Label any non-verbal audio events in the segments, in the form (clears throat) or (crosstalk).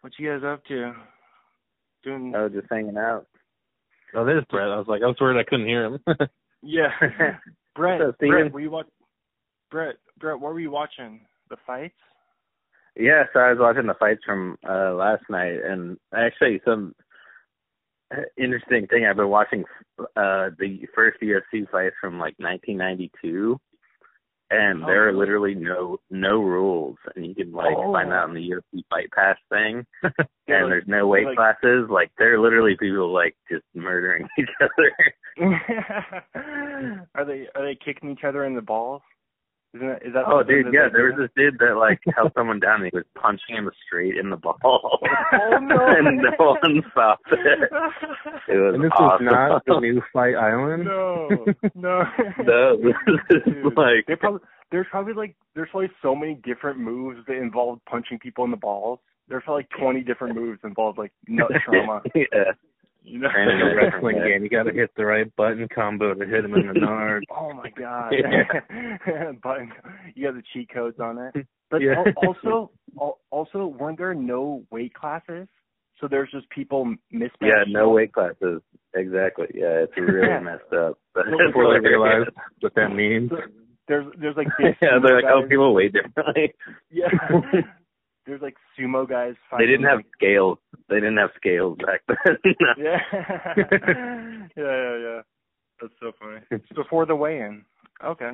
What you guys up to? Doing? Oh, just hanging out. Oh, there's Brett. I was like, I was worried I couldn't hear him. (laughs) yeah. (laughs) Brett, What's up, Brett, were you watch? Brett, Brett, what were you watching? The fights? Yeah, so I was watching the fights from uh last night, and actually some uh, interesting thing. I've been watching uh the first UFC fights from like 1992, and Oh, there are literally no no rules, and you can like Oh. find out in the UFC Fight Pass thing. (laughs) And like- there's no weight like- classes. Like there are literally people like just murdering (laughs) each other. (laughs) are they are they kicking each other in the balls? Isn't that, is that Oh, dude, that yeah, they there was this dude that like held someone down and he was punching him straight in the ball. Oh, (laughs) no. and no one stopped it. (laughs) It was and this awesome. was not the (laughs) new Fight Island. No, no, no, this is Dude, like they probably there's probably like there's probably so many different moves that involve punching people in the balls. There's probably like 20 different moves involved like nut trauma. yeah. You know? It's like a wrestling game. You got to hit the right button combo to hit him in the (laughs) nard. Oh my god! Yeah. (laughs) Button, you got the cheat codes on it. (laughs) But Yeah. also, also, weren't there no weight classes? So there's just people mismatched. Yeah, no weight classes. Exactly. Yeah, it's really messed up. But No, it's Before they hilarious. realized what that means. So there's there's like yeah, they're like, oh, people weigh differently. Yeah. there's like sumo guys. they didn't have like, scales. They didn't have scales back (laughs) then. Yeah. (laughs) yeah, yeah, yeah. That's so funny. It's before the weigh-in. Okay.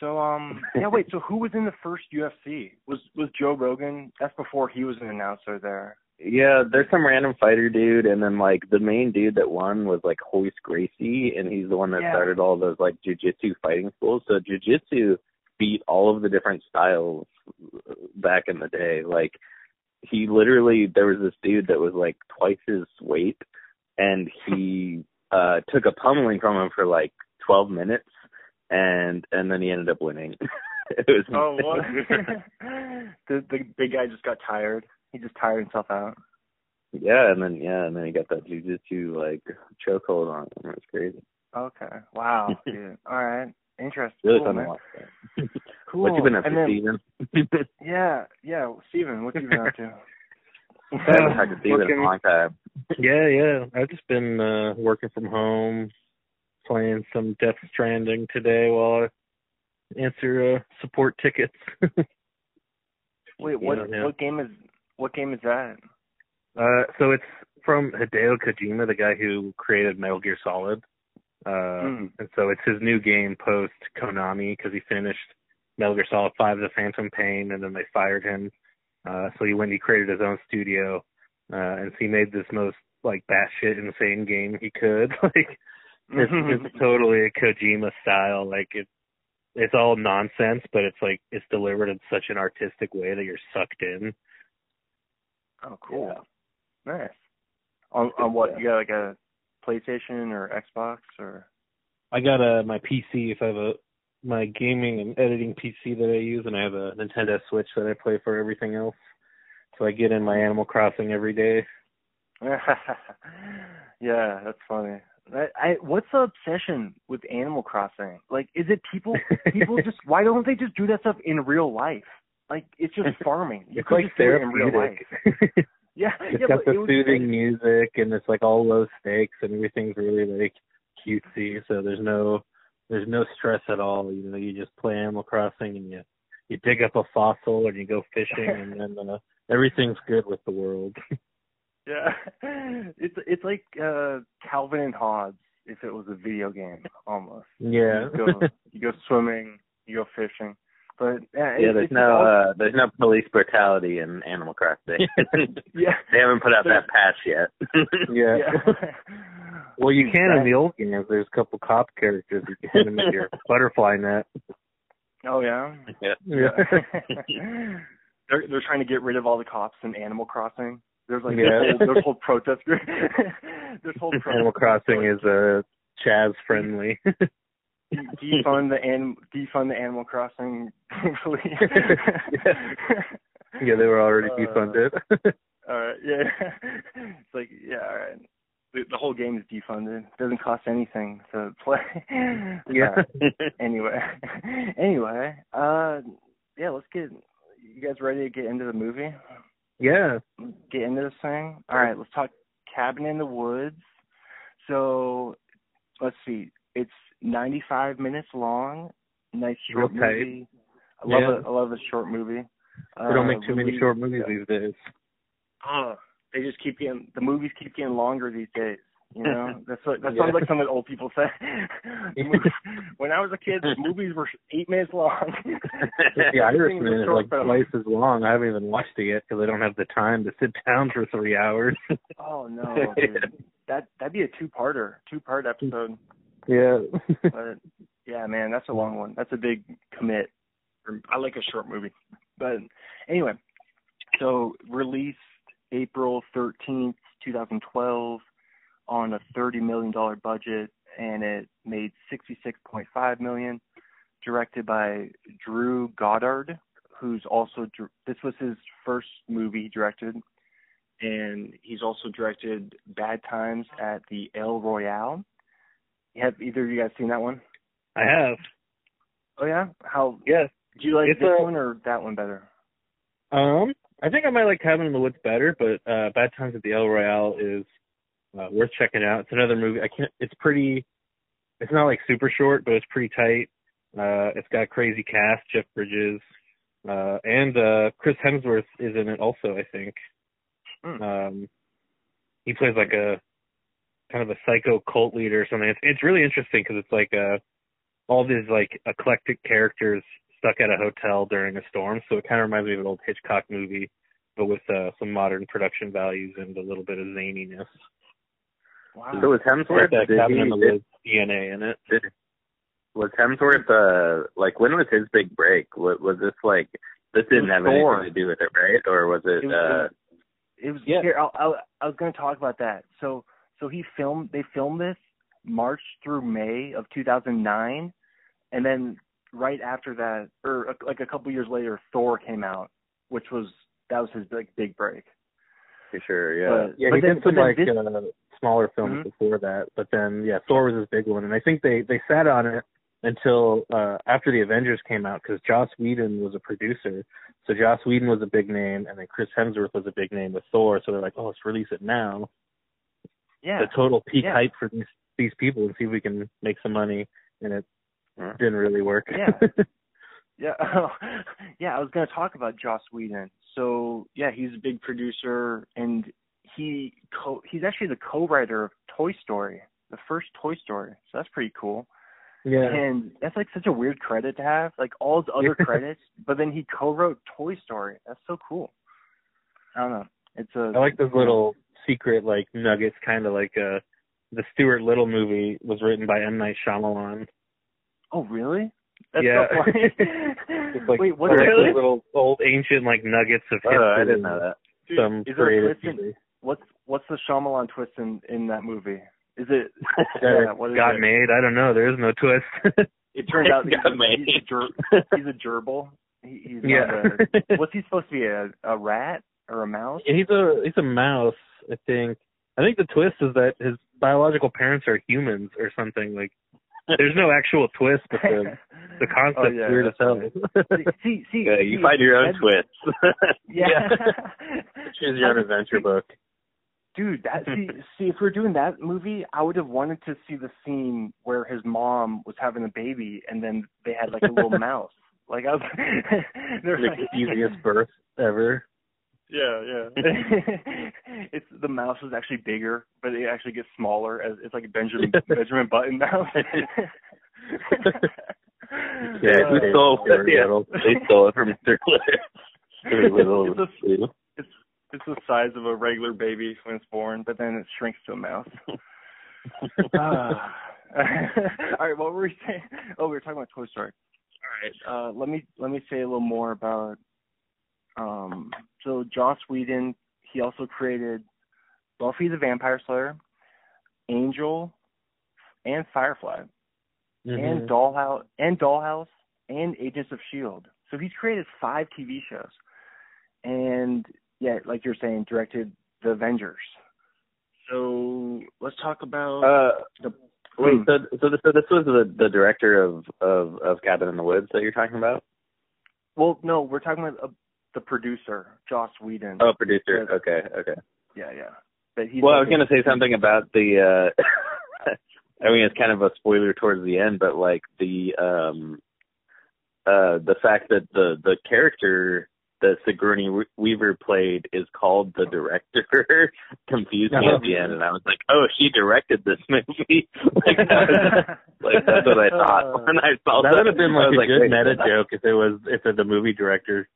So um yeah wait so who was in the first UFC was was Joe Rogan that's before he was an announcer there Yeah, there's some random fighter dude, and then like the main dude that won was like Royce Gracie, and he's the one that Yeah. started all those like jujitsu fighting schools. So jujitsu beat all of the different styles back in the day. Like he literally, there was this dude that was like twice his weight, and he uh took a pummeling from him for like 12 minutes, and and then he ended up winning. (laughs) it was oh (laughs) what (laughs) the the big guy just got tired he just tired himself out Yeah, and then yeah, and then he got that jujitsu like chokehold on him. It was crazy. okay wow all right interesting Really cool, fun man. to watch. (laughs) Cool What you been up and to, then, Steven? (laughs) yeah yeah Steven what you been up to I haven't talked to Steven in a long time. Yeah, yeah. I've just been uh working from home, playing some Death Stranding today while I answer uh, support tickets. (laughs) wait what Yeah, yeah. what game is what game is that Uh, so it's from Hideo Kojima, the guy who created Metal Gear Solid. Uh, Mm. and so it's his new game post Konami because he finished Metal Gear Solid 5 The Phantom Pain and then they fired him. Uh, so he went, he created his own studio, uh, and so he made this most like batshit insane game he could. (laughs) like, it's, it's (laughs) totally a Kojima style. Like it, it's all nonsense, but it's like, it's delivered in such an artistic way that you're sucked in. Oh, cool. Nice. On on what? You got like a PlayStation or Xbox or? I got a my PC if I have a my gaming and editing PC that I use, and I have a Nintendo Switch that I play for everything else. So I get in my Animal Crossing every day. (laughs) yeah, that's funny. I, I what's the obsession with Animal Crossing? Like, is it people? (laughs) People just why don't they just do that stuff in real life? Like, it's just (laughs) farming. You it's like it in real life. (laughs) Yeah, it's yeah, got the it soothing like- music, and it's like all low stakes, and everything's really like cutesy. So there's no there's no stress at all. You know, you just play Animal Crossing, and you you dig up a fossil, and you go fishing, and then uh, everything's good with the world. (laughs) Yeah, it's it's like uh Calvin and Hobbes if it was a video game almost. yeah. You go, you go swimming, you go fishing, but yeah, Yeah, there's no all- uh there's no police brutality in Animal Crossing. yeah, (laughs) they haven't put out that patch yet. (laughs) yeah. (laughs) yeah. Well, you can in the old games. There's a couple cop characters you can hit them in your butterfly net. Oh yeah. yeah. they're they're trying to get rid of all the cops in Animal Crossing. There's like Yeah. this, whole, this whole protest group. this whole protest Animal Crossing group. is uh, Chaz friendly. De- defund the an defund the Animal Crossing police. (laughs) yeah, they were already Uh, defunded. (laughs) All right, yeah. It's like, yeah, all right. The, the whole game is defunded. It doesn't cost anything to play. (laughs) yeah. anyway, anyway, uh, yeah. Let's get you guys ready to get into the movie. Yeah. get into this thing. All right, let's talk Cabin in the Woods. So let's see. It's 95 minutes long. Nice short tight. movie. I love Yeah. a I love a short movie. We don't Uh, make too many short movies these days. Oh, they just keep getting the movies keep getting longer these days. You know, (laughs) that's what that Yeah. sounds like something old people say. (laughs) When I was a kid, the movies were eight minutes long. (laughs) The Irishman is like twice as long. I haven't even watched it yet because I don't have the time to sit down for three hours. Oh no, dude. that that'd be a two-parter, two-part episode. Yeah. (laughs) But yeah, man, that's a long one. That's a big commit. I like a short movie. But anyway, so released April 13th, 2012 on a 30 million dollar budget and it made 66.5 million directed by Drew Goddard who's also this was his first movie he directed and he's also directed Bad Times at the El Royale. Have either of you guys seen that one? I have. Oh yeah. How Yes. do you like It's this a- one or that one better? Um, I think I might like Cabin in the Woods better, but uh, Bad Times at the El Royale is uh, worth checking out. It's another movie. I can't. It's pretty. It's not like super short, but it's pretty tight. Uh, it's got a crazy cast: Jeff Bridges, uh, and uh, Chris Hemsworth is in it also. I think. Hmm. Um, he plays like a kind of a psycho cult leader or something. It's it's really interesting because it's like uh all these like eclectic characters stuck at a hotel during a storm. So it kind of reminds me of an old Hitchcock movie, but with uh, some modern production values and a little bit of zaniness. Wow. So was Hemsworth? That Did cabin he, in the did, DNA in it. did, was Hemsworth uh like when was his big break? Was, was this like this didn't have Thor. anything to do with it, right? Or was it? It was- uh It was Yeah. here. I, I, I was going to talk about that. So, so he filmed. They filmed this March through May of 2009, and then right after that, or like a couple years later, Thor came out, which was that was his big big break. for sure, yeah. But- Yeah, but he then- did some like this- uh, smaller films Mhm. before that, but then yeah, Thor was his big one, and I think they they sat on it until uh after the Avengers came out because Joss Whedon was a producer, so Joss Whedon was a big name, and then Chris Hemsworth was a big name with Thor, so they're like, oh, let's release it now. Yeah. The total peak Yeah. hype for these these people and see if we can make some money, and it didn't really work. Yeah. (laughs) Yeah, (laughs) yeah. I was going to talk about Joss Whedon. So yeah, he's a big producer, and he co- he's actually the co-writer of Toy Story, the first Toy Story. So that's pretty cool. yeah. And that's like such a weird credit to have, like all his other (laughs) credits, but then he co-wrote Toy Story. That's so cool. I don't know. It's a. I like those little secret like nuggets, kind of like uh the Stuart Little movie was written by M Night Shyamalan. Oh really? That's Yeah. so funny. (laughs) It's like Wait, what's all the little old ancient like nuggets of Oh, history. I didn't know that. Dude, Some is there a creative twist in, movie. what's what's the Shyamalan twist in in that movie? Is it (laughs) yeah, what is got it? made. I don't know. There is no twist. (laughs) It turns out Got he's, a, made. he's a ger- he's a gerbil. He, he's yeah. a, what's he supposed to be? A, a rat or a mouse? he's a he's a mouse. I think. I think the twist is that his biological parents are humans or something. Like, there's no actual twist, but the (laughs) the concept's Oh, yeah, weird as hell. see, see, Yeah, see, you find your own twist. twists. (laughs) Yeah. (laughs) Choose your own adventure book. Dude, that see, see, if we are doing that movie, I would have wanted to see the scene where his mom was having a baby, and then they had like a little mouse. Like I was, they're Like like, the easiest birth ever. Yeah, yeah. (laughs) it's the mouse is actually bigger, but it actually gets smaller as it's like a Benjamin (laughs) Benjamin Button mouse. yeah, (laughs) who Uh, stole it? Yeah, little. they stole it from Mr. Little. little It's a- it's it's the size of a regular baby when it's born, but then it shrinks to a mouse. Ah. all right, what were we saying? Oh, we were talking about Toy Story. All right, uh, let me let me say a little more about. Um, so Joss Whedon, he also created Buffy the Vampire Slayer, Angel, and Firefly, and Mhm. Dollhouse, and Dollhouse, and Agents of Shield. So he's created five TV shows, and yeah, like you're saying, directed the Avengers. So let's talk about Uh, the. wait, Hmm. so so this, so this was the the director of of of Cabin in the Woods that you're talking about? Well, no, we're talking about the producer, Joss Whedon. Oh, producer. Okay, okay. Yeah, yeah. But he's Well, I was gonna say something about the. uh (laughs) I mean, it's kind of a spoiler towards the end, but like the um uh the fact that the the character that Sigourney Weaver played is called the director (laughs) confused me at the end, and I was like, oh, she directed this (laughs) movie. like, that was, like that's what I thought when I saw that That would have been like was a good meta joke if it was if the movie director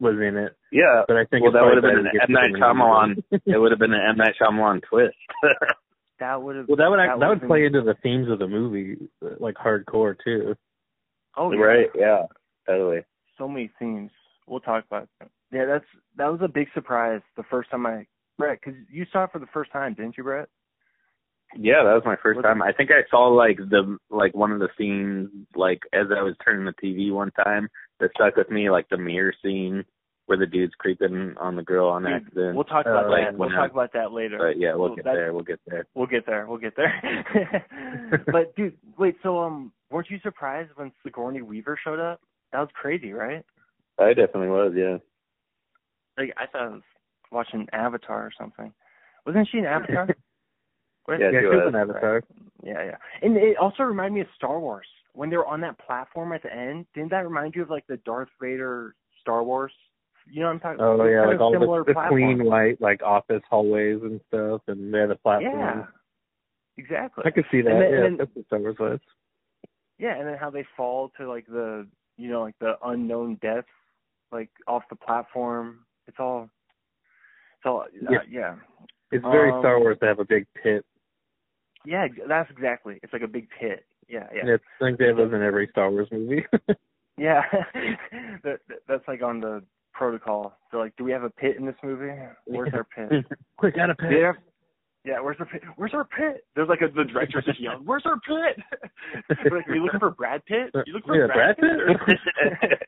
was in it. Yeah, But I think well, that would have been better an to get M Night Shyamalan. it. it would have been an M Night Shyamalan twist. (laughs) that would have. well, that would act, that would've would play into the themes of the movie, like hardcore too. Oh, yeah. right? Yeah, totally. So many themes. We'll talk about that. Yeah, that's that was a big surprise the first time I Brett, because you saw it for the first time, didn't you, Brett? Yeah, that was my first time. I think I saw like the like one of the scenes like as I was turning the TV one time that stuck with me, like the mirror scene where the dude's creeping on the girl on Dude, accident. We'll talk about Uh, like that. We'll talk I- about that later. but yeah, we'll Well, get there. We'll get there. We'll get there. We'll get there. (laughs) but dude, wait. So um, weren't you surprised when Sigourney Weaver showed up? That was crazy, right? I definitely was. Yeah. Like I thought I was watching Avatar or something. Wasn't she in Avatar? (laughs) What- Yeah, Yeah, she she was was. an avatar. yeah, yeah. And it also reminded me of Star Wars when they were on that platform at the end. Didn't that remind you of like the Darth Vader Star Wars? You know what I'm talking? About? Oh It's yeah, like all similar the, the platform. clean white like office hallways and stuff, and they had a platform. Yeah, exactly. I could see that. And then- yeah, and then- that's what Star Wars was. Yeah, and then how they fall to like the you know like the unknown depths, like off the platform. It's all, it's all. Uh, Yeah. yeah, It's very Um, Star Wars to have a big pit. yeah. That's exactly. It's like a big pit. Yeah, yeah. It's, think that was in every Star Wars movie. (laughs) yeah. that, (laughs) that- that's like on the protocol. They're like, do we have a pit in this movie? Where's our pit? (laughs) Quick, add a pit. Yeah. Yeah, where's the pit? Where's our pit? There's like a the director's just yelling, "Where's our pit?" Like, are you looking for Brad Pitt? You looking for Yeah, Brad, Brad Pitt?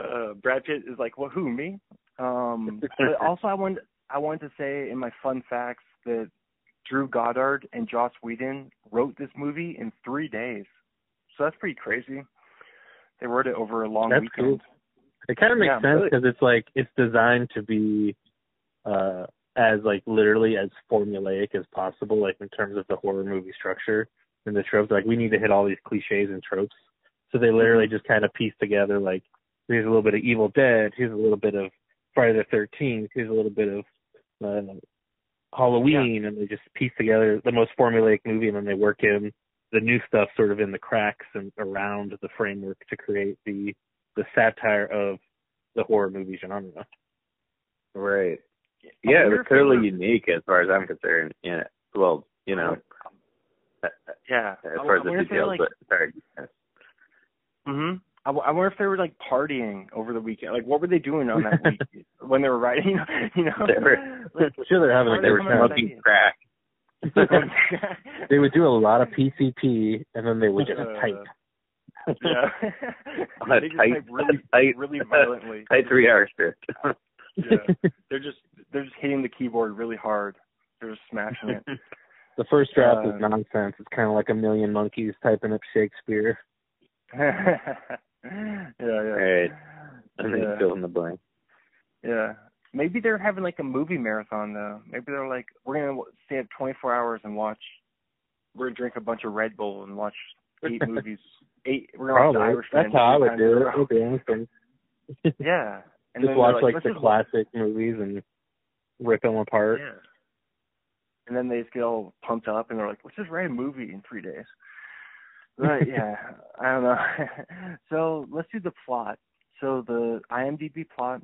uh, Brad Pitt is like, well, who me? Um, but also, I wanted I wanted to say in my fun facts that Drew Goddard and Joss Whedon wrote this movie in three days, so that's pretty crazy. They wrote it over a long That's weekend. It kind of makes Yeah, sense really. because it's like it's designed to be uh as like literally as formulaic as possible, like in terms of the horror movie structure and the tropes. Like we need to hit all these cliches and tropes, so they literally Mm-hmm. just kind of piece together like here's a little bit of Evil Dead, here's a little bit of Friday the Thirteenth, here's a little bit of uh, Halloween, and they just piece together the most formulaic movie, and then they work in the new stuff sort of in the cracks and around the framework to create the the satire of the horror movie genre. Right. Yeah, it wonder was if they totally unique as far as I'm concerned. Yeah. Well, you know, Yeah. as far as the wonder if they were, details, like, but sorry. hmm I, w- I wonder if they were like partying over the weekend. Like, what were they doing on that (laughs) week when they were writing? (laughs) You know, They were- Like, I'm sure they're having like They were good coming up time. with smoking crack. (laughs) They would do a lot of PCP, and then they would just Uh, type. yeah. On a they just tight, type really, tight, really violently. tight three hour script. yeah. They're just they're just hitting the keyboard really hard. They're just smashing it. The first draft Uh, is nonsense. It's kind of like a million monkeys typing up Shakespeare. (sighs) yeah, yeah. Right. And then Yeah. fill in the blank. Yeah. Maybe they're having like a movie marathon though. Maybe they're like, we're gonna stay up 24 hours and watch. We're gonna drink a bunch of Red Bull and watch eight (laughs) movies. Eight. We're gonna watch the Probably. Irishman. That's how I would do it. the anything. (laughs) Yeah. And just watch they're like, the classic movies and rip them apart. Yeah. And then they just get all pumped up and they're like, let's just write a movie in three days. But (laughs) yeah, I don't know. (laughs) so let's do the plot. So the IMDb plot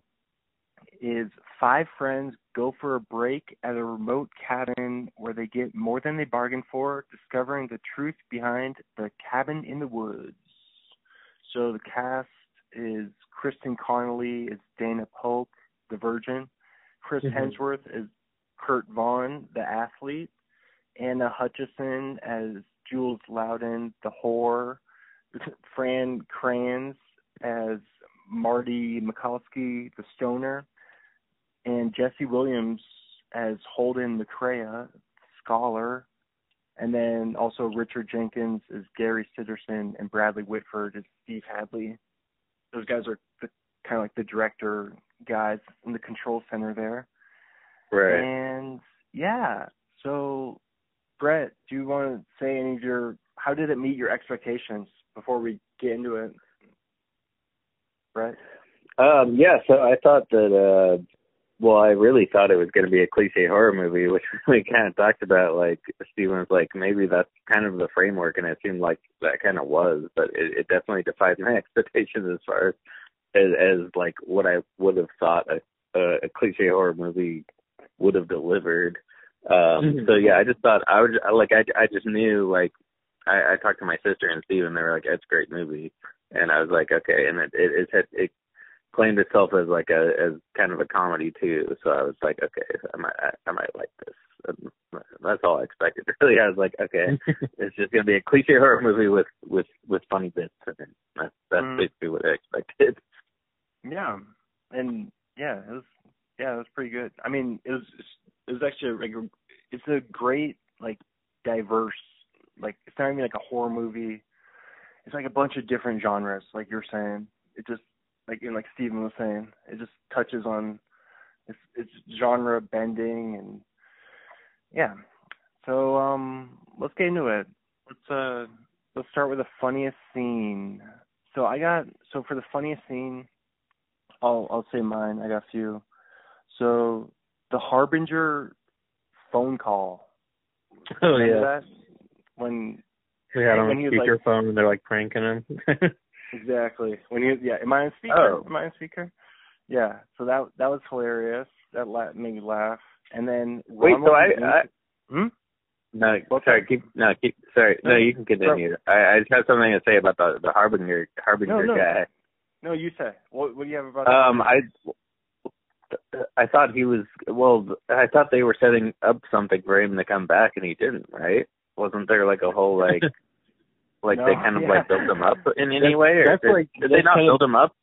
is five friends go for a break at a remote cabin where they get more than they bargained for, discovering the truth behind the cabin in the woods. So the cast is Kristen Connolly is Dana Polk, the virgin. Chris Mhm. Hemsworth is Kurt Vaughn, the athlete. Anna Hutchison as Jules Louden, the whore. (laughs) Fran Kranz as Marty Mikalski, the stoner. And Jesse Williams as Holden McCrea, scholar. And then also Richard Jenkins as Gary Sitterson and Bradley Whitford as Steve Hadley. Those guys are the, kind of like the director guys in the control center there. Right. And yeah, so Brett, do you want to say any of your how did it meet your expectations before we get into it? Brett? Um, yeah, so I thought that uh well, I really thought it was gonna be a cliche horror movie, (laughs) which we kind of talked about like Steven was like, maybe that's kind of the framework and it seemed like that kind of was, but it, it definitely defied my (laughs) expectations as far as as, as like what I would have thought a, a, a cliche horror movie would have delivered. Um Mhm. so yeah, I just thought I would like I I just knew like I, I talked to my sister and Steve and they were like, It's a great movie and I was like, Okay and it it it, had, it claimed itself as like a as kind of a comedy too. So I was like, Okay, I might I, I might like this. And that's all I expected. (laughs) Really I was like, Okay, (laughs) it's just gonna be a cliche horror movie with with with funny bits in it. That's that's Mm. basically what I expected. Yeah. And yeah, it was yeah, it was pretty good. I mean, it was it was actually like it's a great like diverse like it's not even like a horror movie. It's like a bunch of different genres, like you're saying. It just like and like Steven was saying, it just touches on it's it's genre bending and yeah. So um let's get into it. Let's uh let's start with the funniest scene. So I got so for the funniest scene I'll I'll say mine. I got a few. So the Harbinger phone call. Oh Remember yeah. that? When They had on was, like- speakerphone and they're like pranking him. (laughs) exactly when you yeah, am I on speaker? Oh. Am I on speaker? Yeah. So that that was hilarious. That la- made me laugh. And then Wait, Ronald so I, I Hmm? No, What's sorry, keep no, keep sorry. No, No, you can continue. I, I just have something to say about the the harbinger harbinger No, no. guy. No, you say. What what do you have about Um, that? I I thought he was well. I thought they were setting up something for him to come back, and he didn't. Right? Wasn't there like a whole like (laughs) like they No, kind of yeah. like built him up in any That's- way, or did, like- did they not kind of- build him up?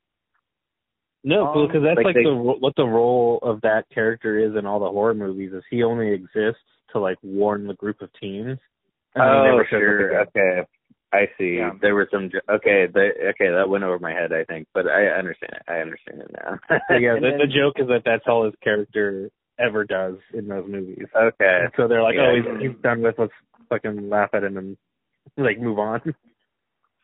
no, Um, because that's like like, they- the ro- what the role of that character is in all the horror movies is he only exists to like warn the group of teens. and Oh, never shows up sure. Okay. I see. Yeah. There were some. Okay, they, okay, that went over my head. I think, but I understand it. I understand it now. Yeah, (laughs) the, then- the joke is that that's all his character ever does in those movies. okay. And so they're like, Yeah. oh, he's, he's done with. Let's fucking laugh at him and like move on.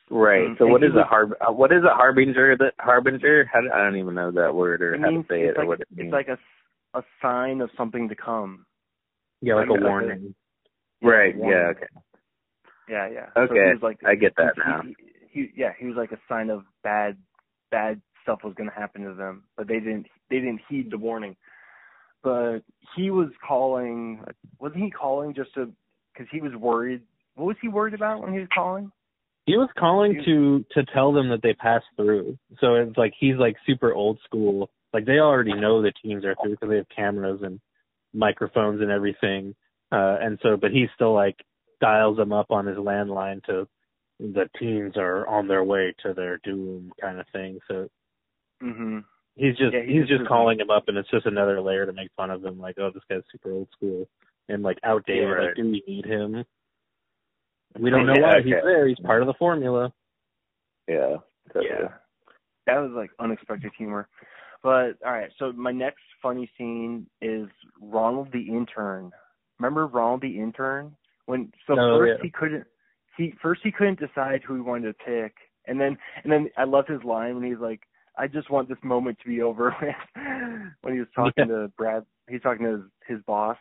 Right. Mm, So and what he is was- a harb? Uh, what is a harbinger? That harbinger? How do, I don't even know that word or it how to say it's it or what it means. it's like a a sign of something to come. Yeah, like Like a a- warning. right. warning. Yeah. Okay. Yeah, yeah. So Okay, he was like, I get that he, now. He, he, yeah, he was like a sign of bad, bad stuff was going to happen to them, but they didn't. They didn't heed the warning. But he was calling. Wasn't he calling just to? Because he was worried. What was he worried about when he was calling? He was calling He- to to tell them that they passed through. So it's like he's like super old school. Like they already know the teams are through because they have cameras and microphones and everything. Uh and so but he's still like dials them up on his landline to the teens are on their way to their doom kind of thing. So Mm-hmm. he's just Yeah, he he's just just calling him up and it's just another layer to make fun of him like oh this guy's super old school and like outdated Yeah, right. like do we need him we don't know Yeah, why okay. he's there he's part of the formula Yeah. totally. Yeah. That was like unexpected humor. But all right, so my next funny scene is Ronald the intern. Remember Ronald the intern? When so Oh, first yeah. he couldn't he first he couldn't decide who he wanted to pick. And then and then I love his line when he's like, I just want this moment to be over (laughs) when he was talking to Brad he's talking to his, his boss.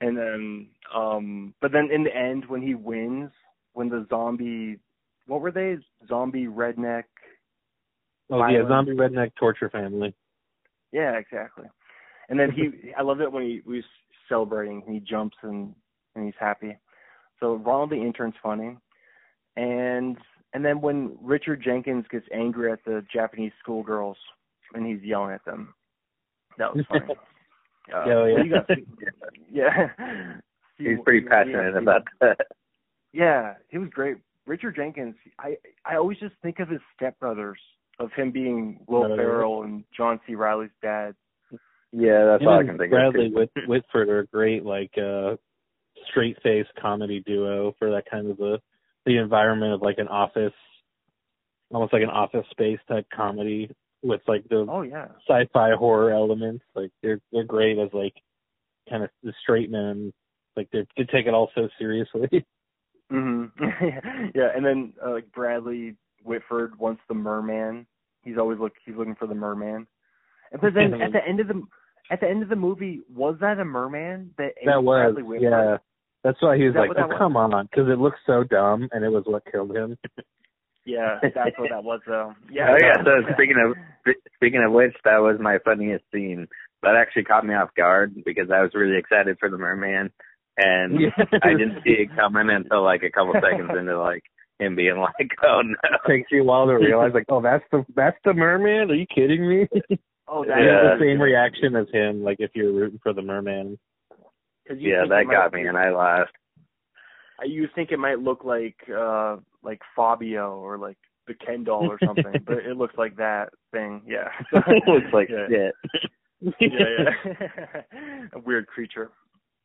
And then um but then in the end when he wins, when the zombie what were they? Zombie redneck Oh yeah, zombie redneck torture family. Yeah, exactly. And then he, (laughs) I love it when he, he was celebrating. He jumps and and he's happy. So Ronald the intern's funny, and and then when Richard Jenkins gets angry at the Japanese schoolgirls and he's yelling at them, that was funny. (laughs) Uh, Yeah, yeah. you got- (laughs) yeah. He's pretty passionate about that. Yeah, he was great. Richard Jenkins. I I always just think of his stepbrothers, of him being Will Oh, yeah. Ferrell and John C. Reilly's dad. Yeah, that's Him all I can think Bradley of. Whit- Whitford are great like uh straight face comedy duo for that kind of the the environment of like an office almost like an office space type comedy with like the Oh yeah. sci-fi horror elements. Like they're they're great as like kind of the straight men. Like they they take it all so seriously. (laughs) Mhm. (laughs) yeah, and then uh, like Bradley Whitford wants the merman. He's always look he's looking for the merman. And but then (laughs) at the end of the at the end of the movie, was that a merman that that was Bradley Whitford? yeah. That's why he was like, what that "Oh, was? come on," because it looks so dumb, and it was what killed him. (laughs) Yeah, that's what that was though. Yeah. oh yeah. So speaking of speaking of which, that was my funniest scene. That actually caught me off guard because I was really excited for the merman, and (laughs) Yeah. I didn't see it coming until like a couple seconds into like him being like, (laughs) "Oh no." takes you a while to realize, like, oh, that's the that's the merman. Are you kidding me? oh, I that had Yeah. the same reaction as him. Like if you're rooting for the merman. 'Cause you Yeah, that got me, and I laughed. You think it might look like uh like Fabio or like the Ken doll or something, but it looks like that thing. Yeah. (laughs) It looks like yeah. shit. yeah, yeah. (laughs) a weird creature.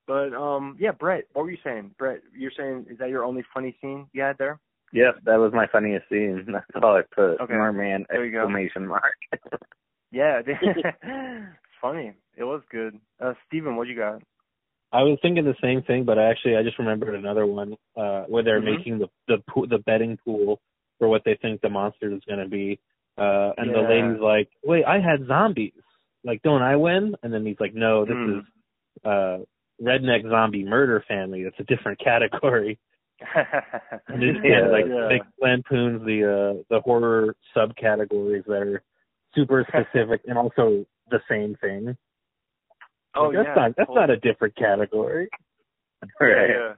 But um, yeah, Brett, what were you saying? Brett, you're saying is that your only funny scene you had there? Yep, that was my funniest scene. (laughs) That's all I put. Okay. Merman There you go. exclamation mark. Yeah, it's funny. It was good. Uh, Steven, what you got? I was thinking the same thing, but I actually I just remembered another one uh where they're Mhm. making the the pool, the betting pool for what they think the monster is going to be. Uh and the lady's like, "Wait, I had zombies. Like, don't I win?" And then he's like, "No, this Mm. is uh redneck zombie murder family. It's a different (laughs) category." (laughs) And it, Yeah, yeah, like yeah. they lampoons the uh the horror subcategories that are super specific and also the same thing. Oh Like, that's yeah, not that's totally. not a different category. Right. yeah.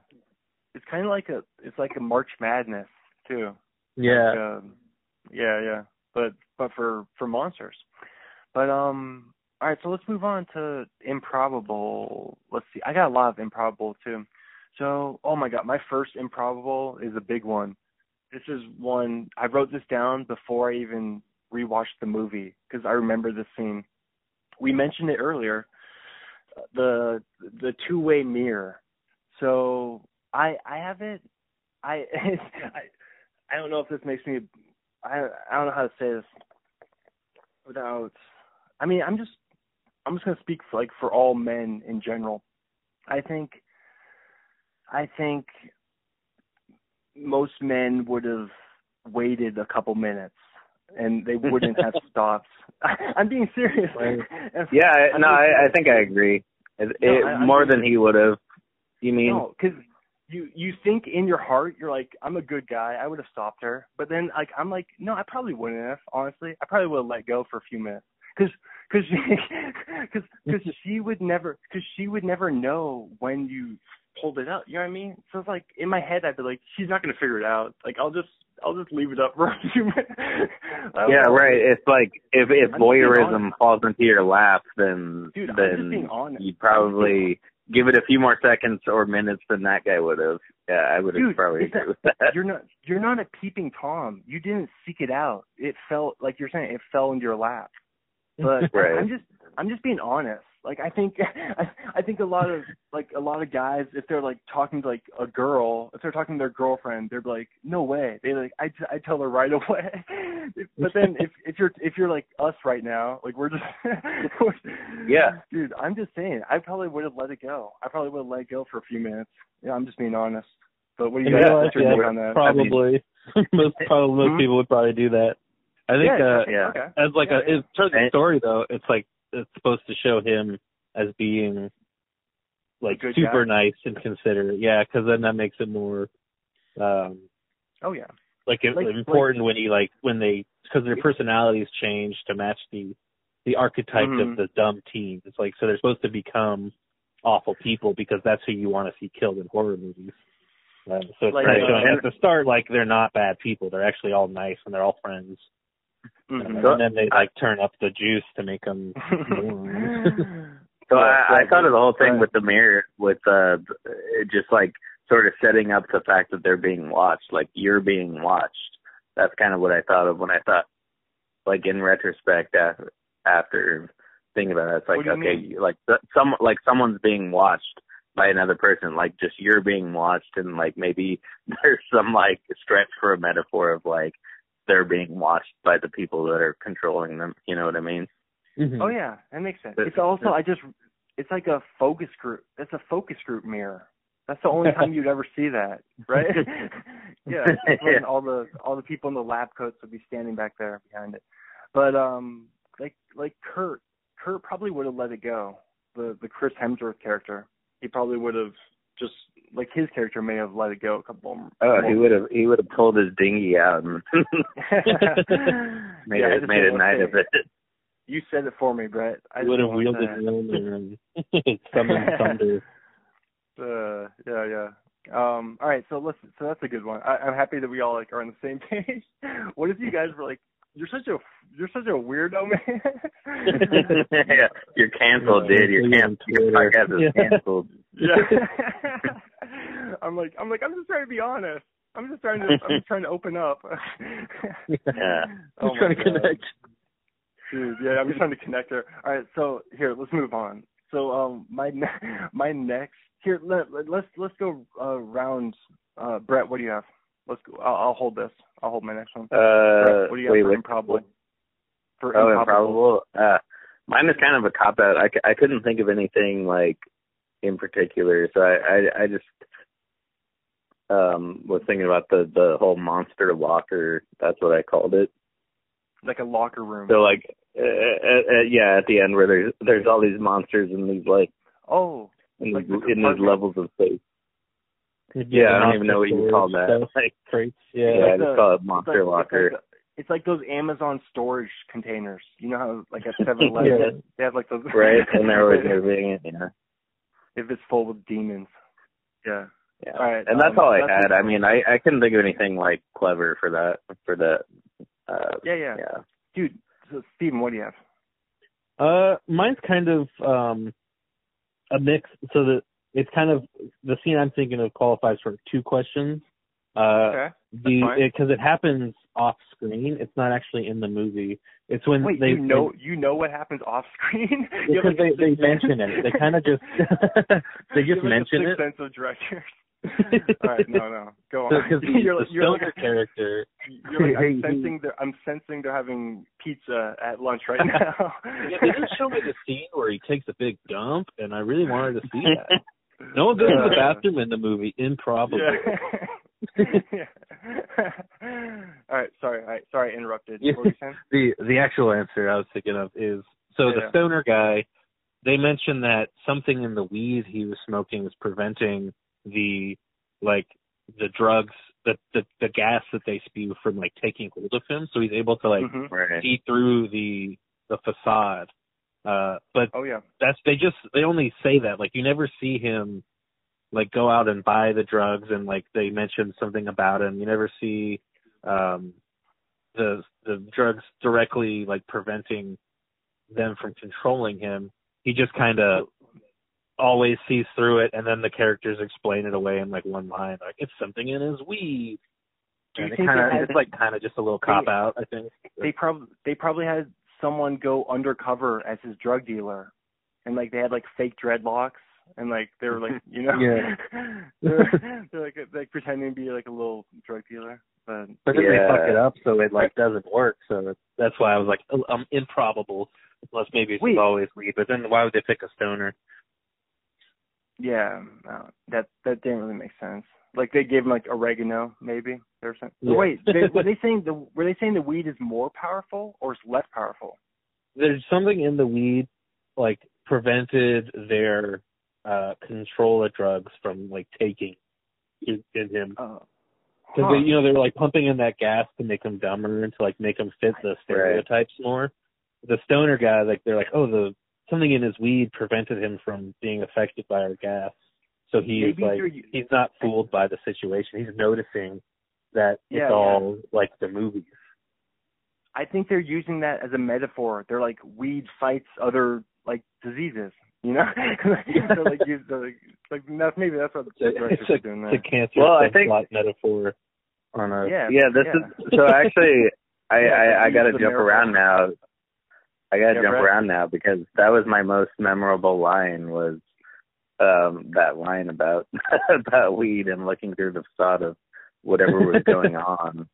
It's kind of like a it's like a March Madness too. Yeah. Like, um, yeah, yeah. But but for for monsters. But um all right, so let's move on to improbable. Let's see. I got a lot of improbable too. So, oh my god, my first improbable is a big one. This is one I wrote this down before I even rewatched the movie because I remember this scene. We mentioned it earlier. The the two-way mirror. So, I I haven't I (laughs) I I don't know if this makes me I I don't know how to say this without I mean I'm just I'm just gonna speak for like for all men in general. I think I think most men would have waited a couple minutes and they wouldn't have (laughs) stopped. (laughs) I'm being serious. Right. Yeah, I- I'm no, I, I think I agree. It, No, it, I- I'm more being- than he would have. You mean? No, because you you think in your heart you're like I'm a good guy. I would have stopped her, but then like I'm like no, I probably wouldn't have. Honestly, I probably would have let go for a few minutes because because because (laughs) because she would never because she would never know when you pulled it out. You know what I mean? So it's like in my head I'd be like she's not gonna figure it out. Like I'll just I'll just leave it up for a few minutes. (laughs) Yeah, know. right. It's like if if I'm voyeurism falls into your lap, then Dude, I'm just being then you'd probably give it a few more seconds or minutes than that guy would have. Yeah, I would have Dude, probably is agree that- with that. you're not you're not a peeping tom. You didn't seek it out. It fell like you're saying. It fell into your lap. But (laughs) Right. I'm just I'm just being honest. Like I think (laughs) I, I think a lot of like a lot of guys if they're like talking to like a girl if they're talking to their girlfriend they're like no way they like I I tell her right (laughs) away. but then if (laughs) if you're if you're like us right now like we're just Yeah. dude I'm just saying I probably would have let it go. I probably would have let it go for a few minutes. Yeah, I'm just being honest. But what do you In guys real life, what's yeah, on that? Probably. most probably most Hmm? people would probably do that. I think yeah, uh yeah. As like Yeah, a in terms of story though, it's like it's supposed to show him as being like good super guy. nice and considerate. Yeah, because then that makes it more um Oh yeah. like, it, Like- important when he like when they because their personalities change to match the the archetype Mhm. of the dumb teen. It's like so they're supposed to become awful people because that's who you want to see killed in horror movies. Uh, so it's Like, kind of uh, showing at the start like they're not bad people. They're actually all nice and they're all friends. Mhm. So- and then they like turn up the juice to make them. (laughs) So I, I thought of the whole thing with the mirror, with uh, it just like sort of setting up the fact that they're being watched, like you're being watched. That's kind of what I thought of when I thought, like in retrospect, after, after thinking about it, it's like you okay, mean? like th- some like someone's being watched by another person, like just you're being watched, and like maybe (laughs) there's some like stretch for a metaphor of like they're being watched by the people that are controlling them. You know what I mean? Mhm. Oh yeah, that makes sense. But- It's also I just it's like a focus group. It's a focus group mirror. That's the only time (laughs) you'd ever see that, right? (laughs) (laughs) yeah, it's when Yeah. all the all the people in the lab coats would be standing back there behind it. But um, like like Kurt, Kurt probably would have let it go. The the Chris Hemsworth character, he probably would have just like his character may have let it go a couple. Oh, more- he would have he would have pulled his dinghy out and (laughs) (laughs) made Yeah, it made a night of it. You said it for me, Brett. I He would have didn't wielded say it. Mjolnir and (laughs) summoned thunder. Uh, yeah, yeah. Um, all right, so listen, so that's a good one. I, I'm happy that we all like are on the same page. what if you guys were like, you're such a you're such a weirdo, man. yeah, you're canceled, Yeah, dude. You're canceled. Your Twitter. podcast is canceled. yeah. I'm like I'm like I'm just trying to be honest. I'm just trying to I'm just trying to open up. (laughs) Yeah. Oh Just trying my to God. connect. Dude, yeah, I'm just trying to connect her. All right, so here, let's move on. So, um, my ne- (laughs) my next here, let, let, let's let's go uh, round. Uh, Brett, what do you have? Let's go. I'll, I'll hold this. I'll hold my next one. Uh, Brett, what do you have wait, for what- improbable? For Oh, improbable. improbable. Uh, mine is kind of a cop out. I, c- I couldn't think of anything like in particular, so I I, I just um was thinking about the the whole monster locker. That's what I called it. Like a locker room. So like, uh, uh, uh, yeah, at the end where there's there's all these monsters and these like oh, in, Like the in these levels of space. Yeah, I don't even know what you call that. Stuff, Like, crates. yeah, Yeah. I just the- call it it's monster like, locker. It's like, it's like those Amazon storage containers. You know how like at (laughs) Seven Eleven Yeah. they have like those. right, and they're always (laughs) moving it. Yeah, if it's full with demons. Yeah. Yeah. All right, and that's um, all I that's- had. I mean, I I couldn't think of anything like clever for that for that. Uh, Yeah, yeah. yeah. Dude, so Steven, what do you have? Uh, mine's kind of um a mix. So that it's kind of the scene I'm thinking of qualifies for two questions. Uh, Okay. the fine. because it, happens off screen. It's not actually in the movie. It's when Wait, they you know you know what happens off screen? (laughs) Because like, they they mention it. They (laughs) kind of just they (laughs) just have, like, a mention it. sense of directors. All right, no, no, go on. Because the, (laughs) you're, the you're like, stoner character, you're like, I'm sensing they're I'm sensing they're having pizza at lunch right now. (laughs) Yeah, they didn't show me the scene where he takes a big dump, and I really wanted to see that. No (laughs) one goes to the bathroom in the movie. Improbable. Yeah. yeah. All right, sorry. All right, sorry, I interrupted. Yeah. What were you the the actual answer I was thinking of is so the stoner guy. They mentioned that something in the weed he was smoking was preventing the like the drugs, the the the gas that they spew from like taking hold of him. So he's able to like Mhm. Right. see through the the facade. Uh, but Oh yeah. that's they just they only say that like you never see him like go out and buy the drugs and like they mention something about him you never see um the the drugs directly like preventing them from controlling him he just kind of always sees through it and then the characters explain it away in like one line like it's something in his weed Do you and it think kinda, had- it's like kind of just a little cop out i think They probably they probably had someone go undercover as his drug dealer, and like they had like fake dreadlocks, and like they were like you know Yeah. (laughs) they're, they're like like pretending to be like a little drug dealer, but But then they fuck it up, so it like doesn't work. So that's why I was like, oh, um, improbable. Unless maybe it's Wait. always weed. But then why would they pick a stoner? Yeah, no, that that didn't really make sense. Like they gave him like oregano, maybe or something. Yeah. Wait, they, (laughs) were they saying the were they saying the weed is more powerful or is less powerful? There's something in the weed, like prevented their uh control of drugs from like taking in, in him. Uh, Because huh. they, you know, they were like pumping in that gas to make him dumber and to like make him fit the stereotypes more. The stoner guy, like they're like, oh, the something in his weed prevented him from being affected by our gas. So he's Maybe like, he's not fooled by the situation. He's noticing that Yeah, it's all like the movies. I think they're using that as a metaphor. They're like weed fights other like diseases. You know, (laughs) they're like use they're like, like that's maybe that's what the directors It's are a, doing it's a cancer Well, I think- metaphor on a Yeah, Yeah, this yeah. is so actually I Yeah, I, I got to the jump around now. I got to Yeah, jump Brett? around now because that was my most memorable line was um that line about (laughs) about weed and looking through the facade of whatever was (laughs) going on.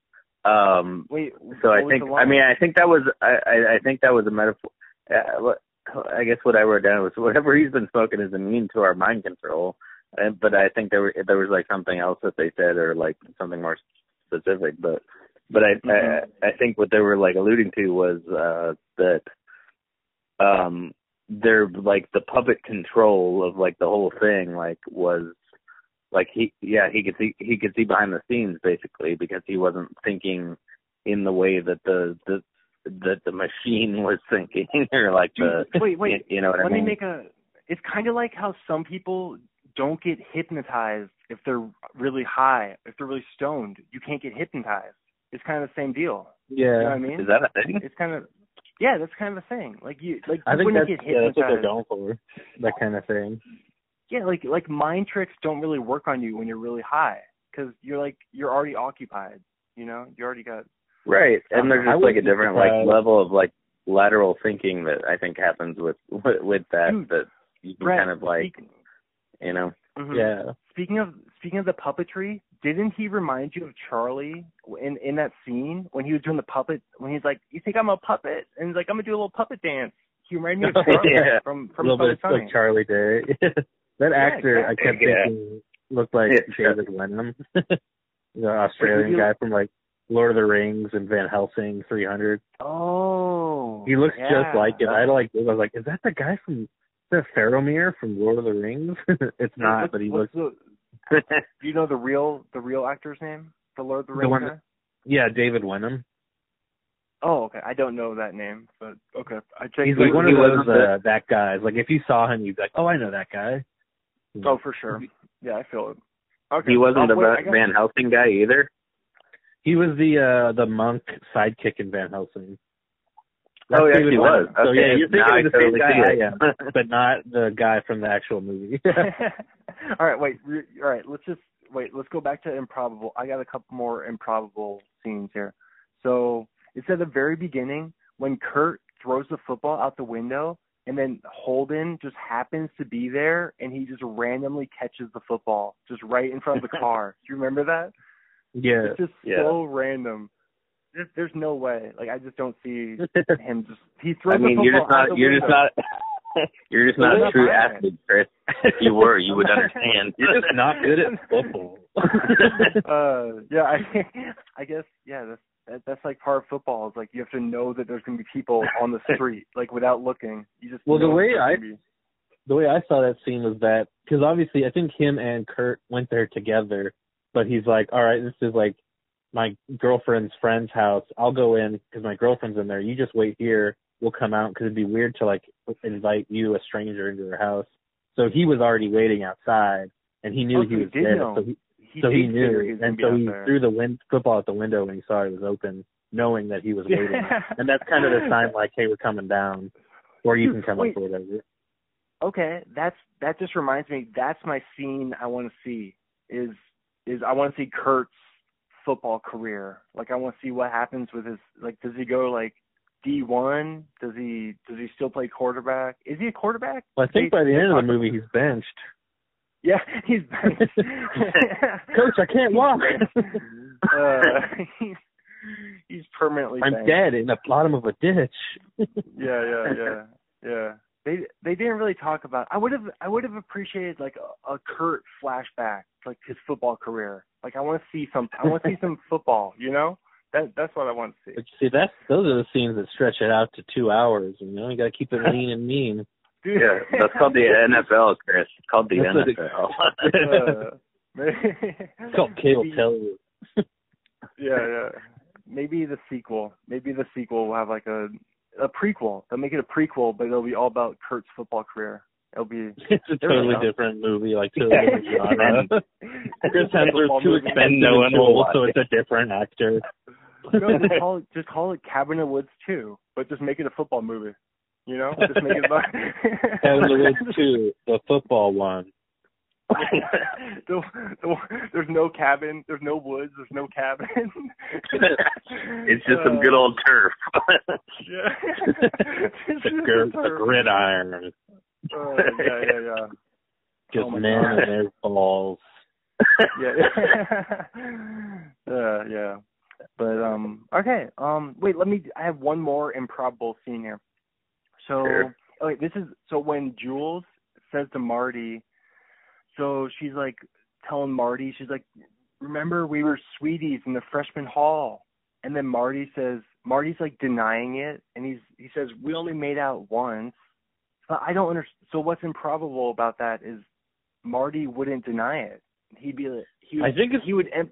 Um, Wait. so I think I mean I think that was I I, I think that was a metaphor. Uh, I guess what I wrote down was (laughs) whatever he's been smoking is immune to our mind control. And, but I think there were there was like something else that they said or like something more specific. But but I Mhm. I, I think what they were like alluding to was uh that um their like the puppet control of like the whole thing like was like he yeah he could see he could see behind the scenes basically because he wasn't thinking in the way that the the that the machine (laughs) was thinking or like the wait, wait. you, you know what Let I mean me make a. It's kind of like how some people don't get hypnotized if they're really high, if they're really stoned. You can't get hypnotized. It's kind of the same deal. You know what Yeah. I mean? is that a thing It's kind of. Yeah, that's kind of a thing. Like you, like I think wouldn't that's get yeah, that's what they're going for. That kind of thing. Yeah, like like mind tricks don't really work on you when you're really high because you're like you're already occupied. You know, you already got. right and there's just like a different like level of like lateral thinking that I think happens with with, with that Dude, that you can Brett, kind of like speak- you know Mhm. Yeah. Speaking of speaking of the puppetry, didn't he remind you of Charlie in in that scene when he was doing the puppet? When he's like, "You think I'm a puppet?" and he's like, "I'm gonna do a little puppet dance." He reminded me of (laughs) Charlie Yeah. from A little bit Sunny. like Charlie Day. (laughs) that actor, I kept Yeah. thinking looked like Yeah. David Wenham, the Australian guy from like Lord of the Rings and Van Helsing 300. Oh, He looks yeah. just like it. I like, I was like, is that the guy from is that Faramir from Lord of the Rings? (laughs) it's not, but he looks. The, do you know the real the real actor's name? The Lord of the The Rings. one guy? Yeah, David Wenham. Oh, okay. I don't know that name, but okay. I checked. He's like one he of those wasn't uh, that guys. Like if you saw him, you'd be like, oh, I know that guy. Oh, for sure. Yeah, I feel it. Okay. he wasn't Oh, the wait, Van Van Helsing guy either He was the uh the monk sidekick in Van Helsing. Oh That's yes David he was Wenham. So yeah, you're thinking now of the same totally guy I am, (laughs) but not the guy from the actual movie. (laughs) all right, wait. All right, let's just wait. Let's go back to improbable. I got a couple more improbable scenes here. So it's at the very beginning when Kurt throws the football out the window, and then Holden just happens to be there, and he just randomly catches the football just right in front of the (laughs) car. Do you remember that? yeah. It's just Yeah. so random. There's, there's no way. Like I just don't see (laughs) him just. He throws I mean you're just not you're just not (laughs) you're just not a true athlete Chris if you were you would understand (laughs) You're just not good at football. uh yeah i i guess yeah that's that, that's like part of football is like you have to know that there's going to be people on the street like without looking you just Well, the way I- be- the way I saw that scene was that because obviously I think him and Kurt went there together, but he's like, all right, this is like my girlfriend's friend's house. I'll go in because my girlfriend's in there. You just wait here. We'll come out because it'd be weird to like invite you, a stranger, into her house. So he was already waiting outside, and he knew Oh, he he was there. know. So he, he so he knew, and so he there. threw the wind football at the window when he saw it was open, knowing that he was waiting. and that's kind of the sign like, hey, we're coming down, or you Dude, can come wait. up or whatever. okay that's that just reminds me that's my scene i want to see is is i want to see kurt's football career like i want to see what happens with his like does he go like d one does he does he still play quarterback is he a quarterback Well, I think by the end of the movie, he's benched. yeah (laughs) he's benched. (laughs) Coach, I can't walk. (laughs) uh, he's, he's permanently I'm benched. dead in the bottom of a ditch. Yeah, yeah, yeah, yeah. They they didn't really talk about. I would have I would have appreciated like a, a Kurt flashback, like his football career. Like I want to see some. I want to see some (laughs) football. You know, that that's what I want to see. But see, that's those are the scenes that stretch it out to two hours. You know, you got to keep it lean and mean. (laughs) Dude. yeah that's called the (laughs) NFL Chris it's called the That's what it- NFL uh, maybe, It's called cable television. Yeah, yeah. Maybe the sequel. Maybe the sequel will have like a a prequel. They'll make it a prequel, but it'll be all about Kurt's football career. It'll be It's a totally different movie, like totally different genre. (laughs) Chris Hemsworth's too expensive no one will so it's a different actor. (laughs) no, just (laughs) call it just call it Cabin in the Woods two, but just make it a football movie. You know, just make it about. Cabin in the Woods 2, the football one. The, the, there's no cabin. There's no woods. There's no cabin. (laughs) it's just some good old turf (laughs) Yeah. It's The, just gr- a the gridiron. Oh, yeah, yeah, yeah. (laughs) Just Oh men God. and their balls. Yeah. uh, yeah. but um, okay. Um, wait, let me. I have one more improbable scene here. So, Sure. okay, this is so when Jules says to Marty, so she's like telling Marty, she's like, remember we were sweeties in the freshman hall, and then Marty says, Marty's like denying it, and he's he says we only made out once. But I don't understand. So what's improbable about that is Marty wouldn't deny it. He'd be like, he would, I think he would. Em-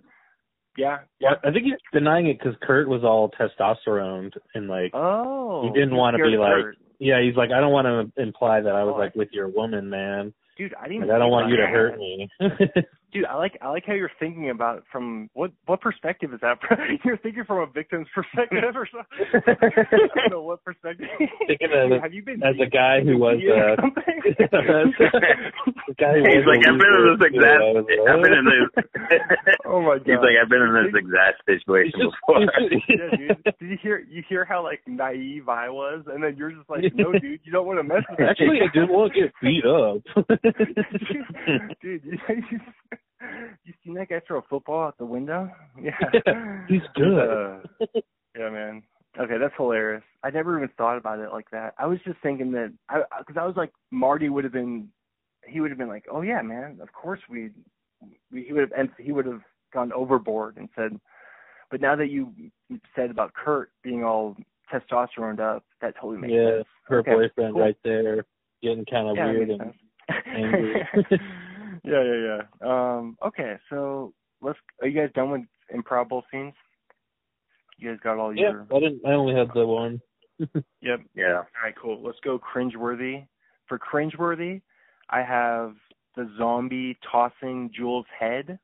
yeah. Yeah, I think he's denying it because Kurt was all testosterone and like, Oh. He didn't wanna be of like- yeah, he's like, I don't want to imply that I was Oh, like with your woman, man. Dude. I didn't. I don't want you to hurt me. (laughs) Dude, I like I like how you're thinking about it from what what perspective is that? (laughs) you're thinking from a victim's perspective or something. (laughs) I don't know what perspective. Thinking of- Have you been as a guy who was, beat uh, something? (laughs) The guy who He's was like, I've been in this exact. too. I've been in this. Oh my god. He's like, I've been in this exact situation before. yeah, dude. Did you hear you hear how like naive I was, and then you're just like, no, dude, you don't want to mess with that. Actually, I didn't want to get beat up. dude, you, you, (laughs) you seen that guy throw a football out the window? (laughs) Yeah, (laughs) he's good. Uh, yeah, man. Okay, that's hilarious. I never even thought about it like that. I was just thinking that I because I was like Marty would have been, he would have been like, oh yeah, man, of course we, we he would have and he would have gone overboard and said, but now that you said about Kurt being all testosteroned up, that totally makes yeah, sense. her Okay, boyfriend cool. right there getting kind of Yeah, weird and angry. Yeah, yeah, yeah. Um, okay, so let's. Are you guys done with improbable scenes? You guys got all yeah. your. I didn't. I only had the one. (laughs) Yep. yeah. All right, cool. Let's go cringeworthy. For cringeworthy, I have the zombie tossing Jules' head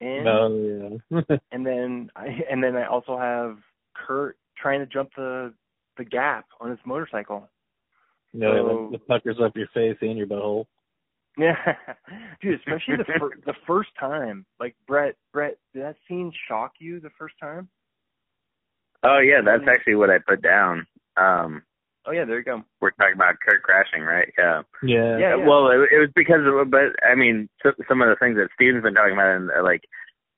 in, Oh yeah. (laughs) and then I and then I also have Kurt trying to jump the the gap on his motorcycle. no, So- the puckers up your face and your butthole. Yeah, (laughs) dude, especially the fir- the first time. Like Brett, Brett, did that scene shock you the first time? Oh yeah, that's actually what I put down. Um, Oh yeah, there you go. we're talking about Kurt crashing, right? Yeah. Yeah. Yeah, Uh, Well, it, it was because of, but I mean, so, some of the things that Steven's been talking about, and uh, like,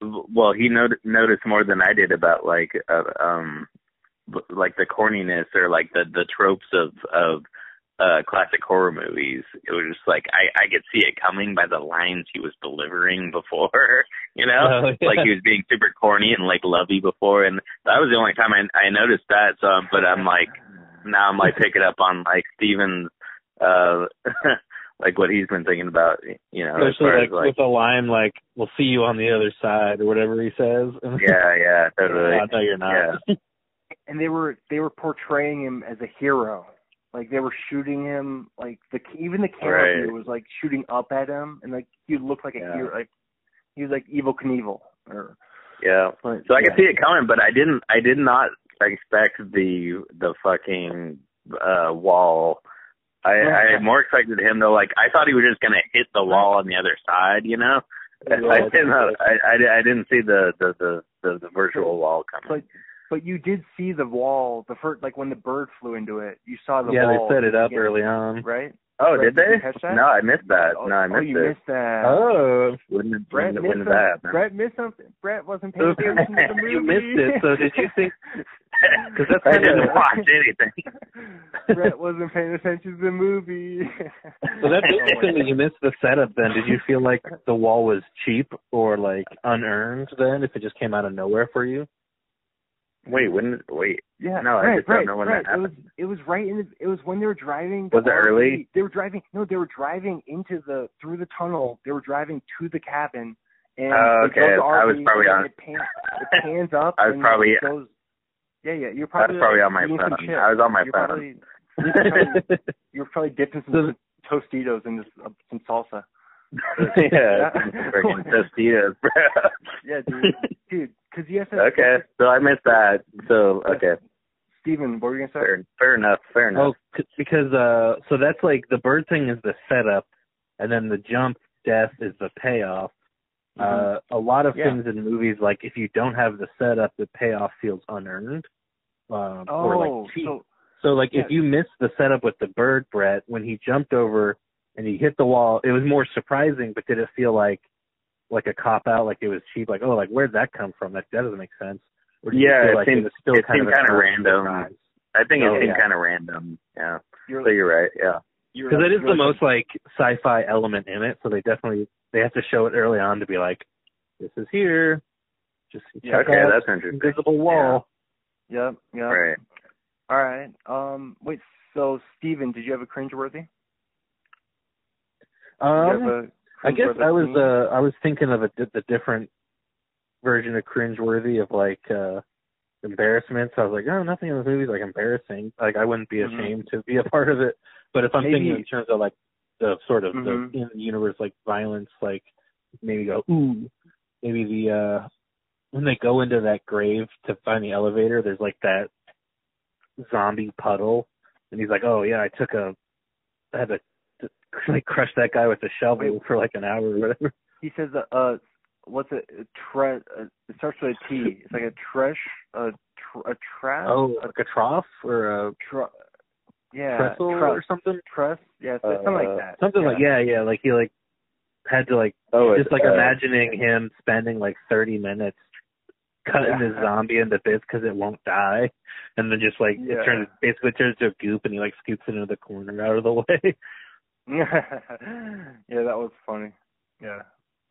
well, he not- noticed more than I did about like, uh, um, b- like the corniness or like the the tropes of of uh classic horror movies. It was just like I I could see it coming by the lines he was delivering before, (laughs) you know, Oh, yeah. like he was being super corny and like lovey before, and that was the only time I I noticed that. So, but I'm like, now I'm like picking up on like Steven's uh (laughs) like what he's been thinking about, you know, as Especially far like, as like with a line like "We'll see you on the other side" or whatever he says. (laughs) yeah, yeah, totally. Oh, no, you're not. And they were they were portraying him as a hero. Like they were shooting him like the even the camera Right. was like shooting up at him, and like he looked like a Yeah. hero. Like he was like Evel Knievel. Or Yeah. but, So I could see it coming, but I didn't I did not expect the the fucking uh wall. I I more expected him to like I thought he was just gonna hit the wall on the other side, you know? Yeah, I didn't know I, I I didn't see the the the the, the virtual wall coming. But but you did see the wall the first like when the bird flew into it. You saw the yeah, wall. they set it up early on. right? oh, Brett, did they? did? No, I missed that. Oh, no, I oh, missed you it. missed that. Oh, When did, Brett when did some- that? Brett missed something. Brett wasn't paying (laughs) attention to the movie. (laughs) You missed it, so did you think- (laughs) 'cause that's I didn't watch anything. Brett wasn't paying attention to the movie. So that's interesting that you missed the setup. Then did you feel like the wall was cheap or like unearned? Then if it just came out of nowhere for you? Wait, when? Wait, Yeah, No, I right, just don't right, know when right. that It was it was right in the, it was when they were driving. Was it early? They were driving. No, they were driving into the through the tunnel. They were driving to the cabin. And Oh, okay. to I was probably on- It pans, (laughs) it pans up. I was probably- goes. Yeah, yeah. You're I probably was probably on my phone. I was on my you're phone. Probably, you're, probably, (laughs) you're probably dipping some So- Tostitos in this, uh, some salsa. (laughs) yeah, freaking Tostitos, bro. Yeah, dude. Dude, because you have to. okay, so I missed that. So okay, Steven, what were you gonna say? fair, fair enough, fair enough. Oh, c- because uh, so that's like the bird thing is the setup, and then the jump death is the payoff. Uh, a lot of Yeah. things in movies, like if you don't have the setup, the payoff feels unearned, um, Oh, or like cheap. so So like Yeah. if you missed the setup with the bird, Brett, when he jumped over and he hit the wall, it was more surprising, but did it feel like like a cop out, like it was cheap, like, oh like where'd that come from? That that doesn't make sense. Or do you Yeah, feel it like seemed- it was still it kind seemed of kinda random. surprise? I think Oh, it seemed yeah. kind of random. Yeah. You're, So you're right. Yeah. you're because it is you're the most like sci-fi element in it, so they definitely they have to show it early on to be like, this is here. Just Yeah, check okay, out that's interesting. invisible wall. Yep. Yep. Right. All right. Um. Wait. So, Steven, did you have a cringeworthy? Did you Um, have a I guess I was uh I was thinking of a the different version of cringeworthy of like uh embarrassments. I was like, oh, nothing in this movie is like embarrassing. Like I wouldn't be Mhm. ashamed to be a part of it. But if I'm Maybe- thinking in terms of like the sort of Mhm. the in the universe like violence, like maybe go ooh, maybe the uh when they go into that grave to find the elevator, there's like that zombie puddle, and he's like, oh yeah, I took a I had to (laughs) like crush that guy with a shovel Wait. for like an hour or whatever. He says, uh, uh what's it? A tre- uh, it starts with a T. It's like a tresh, a tr- a trash, Oh, like a trough or a tr- yeah, trestle tre- or something. tress. Yeah, it's something Uh, like that. Something yeah. like yeah, yeah, like he like had to like Oh, just like uh, imagining him spending like 30 minutes cutting Yeah. his zombie into bits because it won't die, and then just like Yeah. it turns basically turns to a goop, and he like scoops it into the corner out of the (laughs) way. (laughs) yeah, that was funny. Yeah.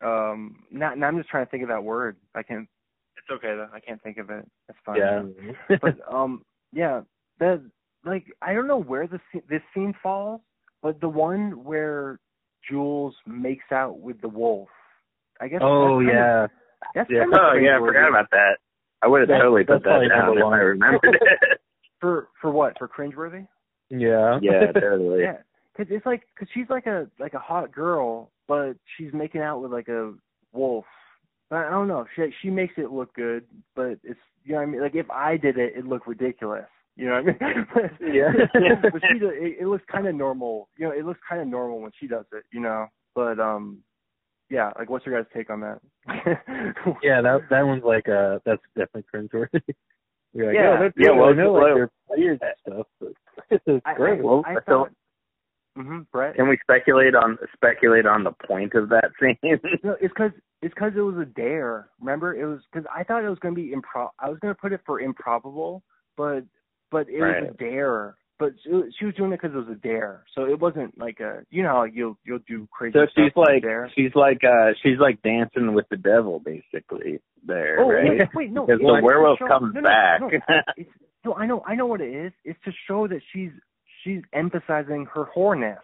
Um. Now, now I'm just trying to think of that word. I can't. It's okay though. I can't think of it. That's fine. yeah, (laughs) but um, yeah, the like I don't know where the sce- this scene falls, but the one where Jules makes out with the wolf. I guess. oh that's kind of- yeah, that's Yeah. Oh yeah, I cringeworthy. forgot about that. I would have That- totally put that down if. I remembered it. (laughs) For for what? For cringeworthy? yeah, yeah, totally. Yeah, because it's like because she's like a like a hot girl, but she's making out with like a wolf. I I don't know. She she makes it look good, but it's you know what I mean. Like if I did it, it'd look ridiculous. You know what I mean? (laughs) Yeah. (laughs) but she does, it, it looks kind of normal. You know, it looks kind of normal when she does it. You know, but um, yeah. Like, what's your guys' take on that? (laughs) yeah. That that one's like uh that's definitely cringeworthy. You're like, Yeah. oh, that's Yeah, well, I know like well- they're weird and stuff, but it's I, great. I, Well, I so- thought. Mm-hmm, Brett. Can we speculate on speculate on the point of that scene? (laughs) No, it's because it's because it was a dare. Remember, it was because I thought it was gonna be impro. I was gonna put it for improbable, but but it was a dare. But she, she was doing it because it was a dare, so it wasn't like a you know how you'll you'll do crazy. so she's like she's like uh she's like dancing with the devil basically there, Oh right? wait, wait, no. (laughs) Because the werewolf show- comes no, no, back. No, (laughs) no, I know, I know what it is. It's to show that she's she's emphasizing her whoreness.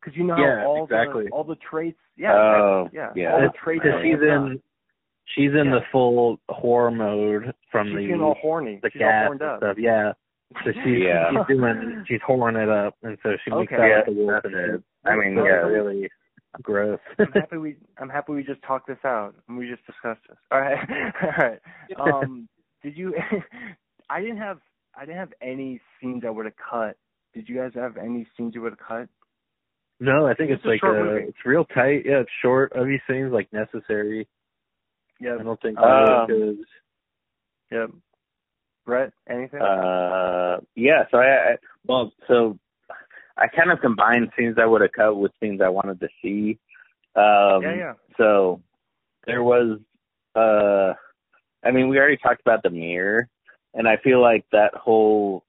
Because you know how Yeah, all exactly. the all the traits. Yeah, Oh, yeah, yeah. All the traits. because are she's done. in she's in Yeah. the full whore mode from She's the getting all horny. the she's all gas horned and up. stuff. Yeah. So she's Yeah. she's doing she's whoring it up, and so she makes Okay. out Yeah, with the wolf, that's and it. I mean, it's yeah. really gross. I'm happy we I'm happy we just talked this out and we just discussed this. All right, (laughs) all right. (laughs) Um, did you? (laughs) I didn't have I didn't have any scenes I would have cut. Did you guys have any scenes you would have cut? no, I think It's it's, like short uh, movie. it's real tight. Yeah, it's short. Of these things like necessary. Yeah. I don't think Um, because Yeah. Brett, anything? Uh, yeah. So I, I well, so I kind of combined scenes I would have cut with scenes I wanted to see. Um, yeah, yeah. So there was, uh, I mean, we already talked about the mirror, and I feel like that whole,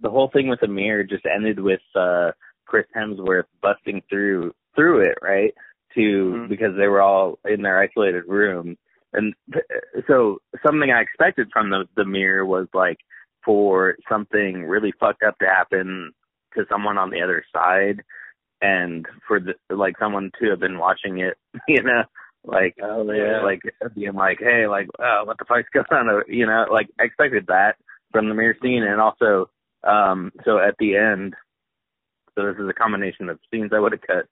the whole thing with the mirror just ended with uh Chris Hemsworth busting through through it, right? To Mhm. because they were all in their isolated room, and so something I expected from the the mirror was like for something really fucked up to happen to someone on the other side and for the like someone to have been watching it (laughs) you know like Oh, yeah. like being like hey like uh what the fuck's (laughs) going on you know like I expected that from the mirror scene and also um so at the end so this is a combination of scenes I would have cut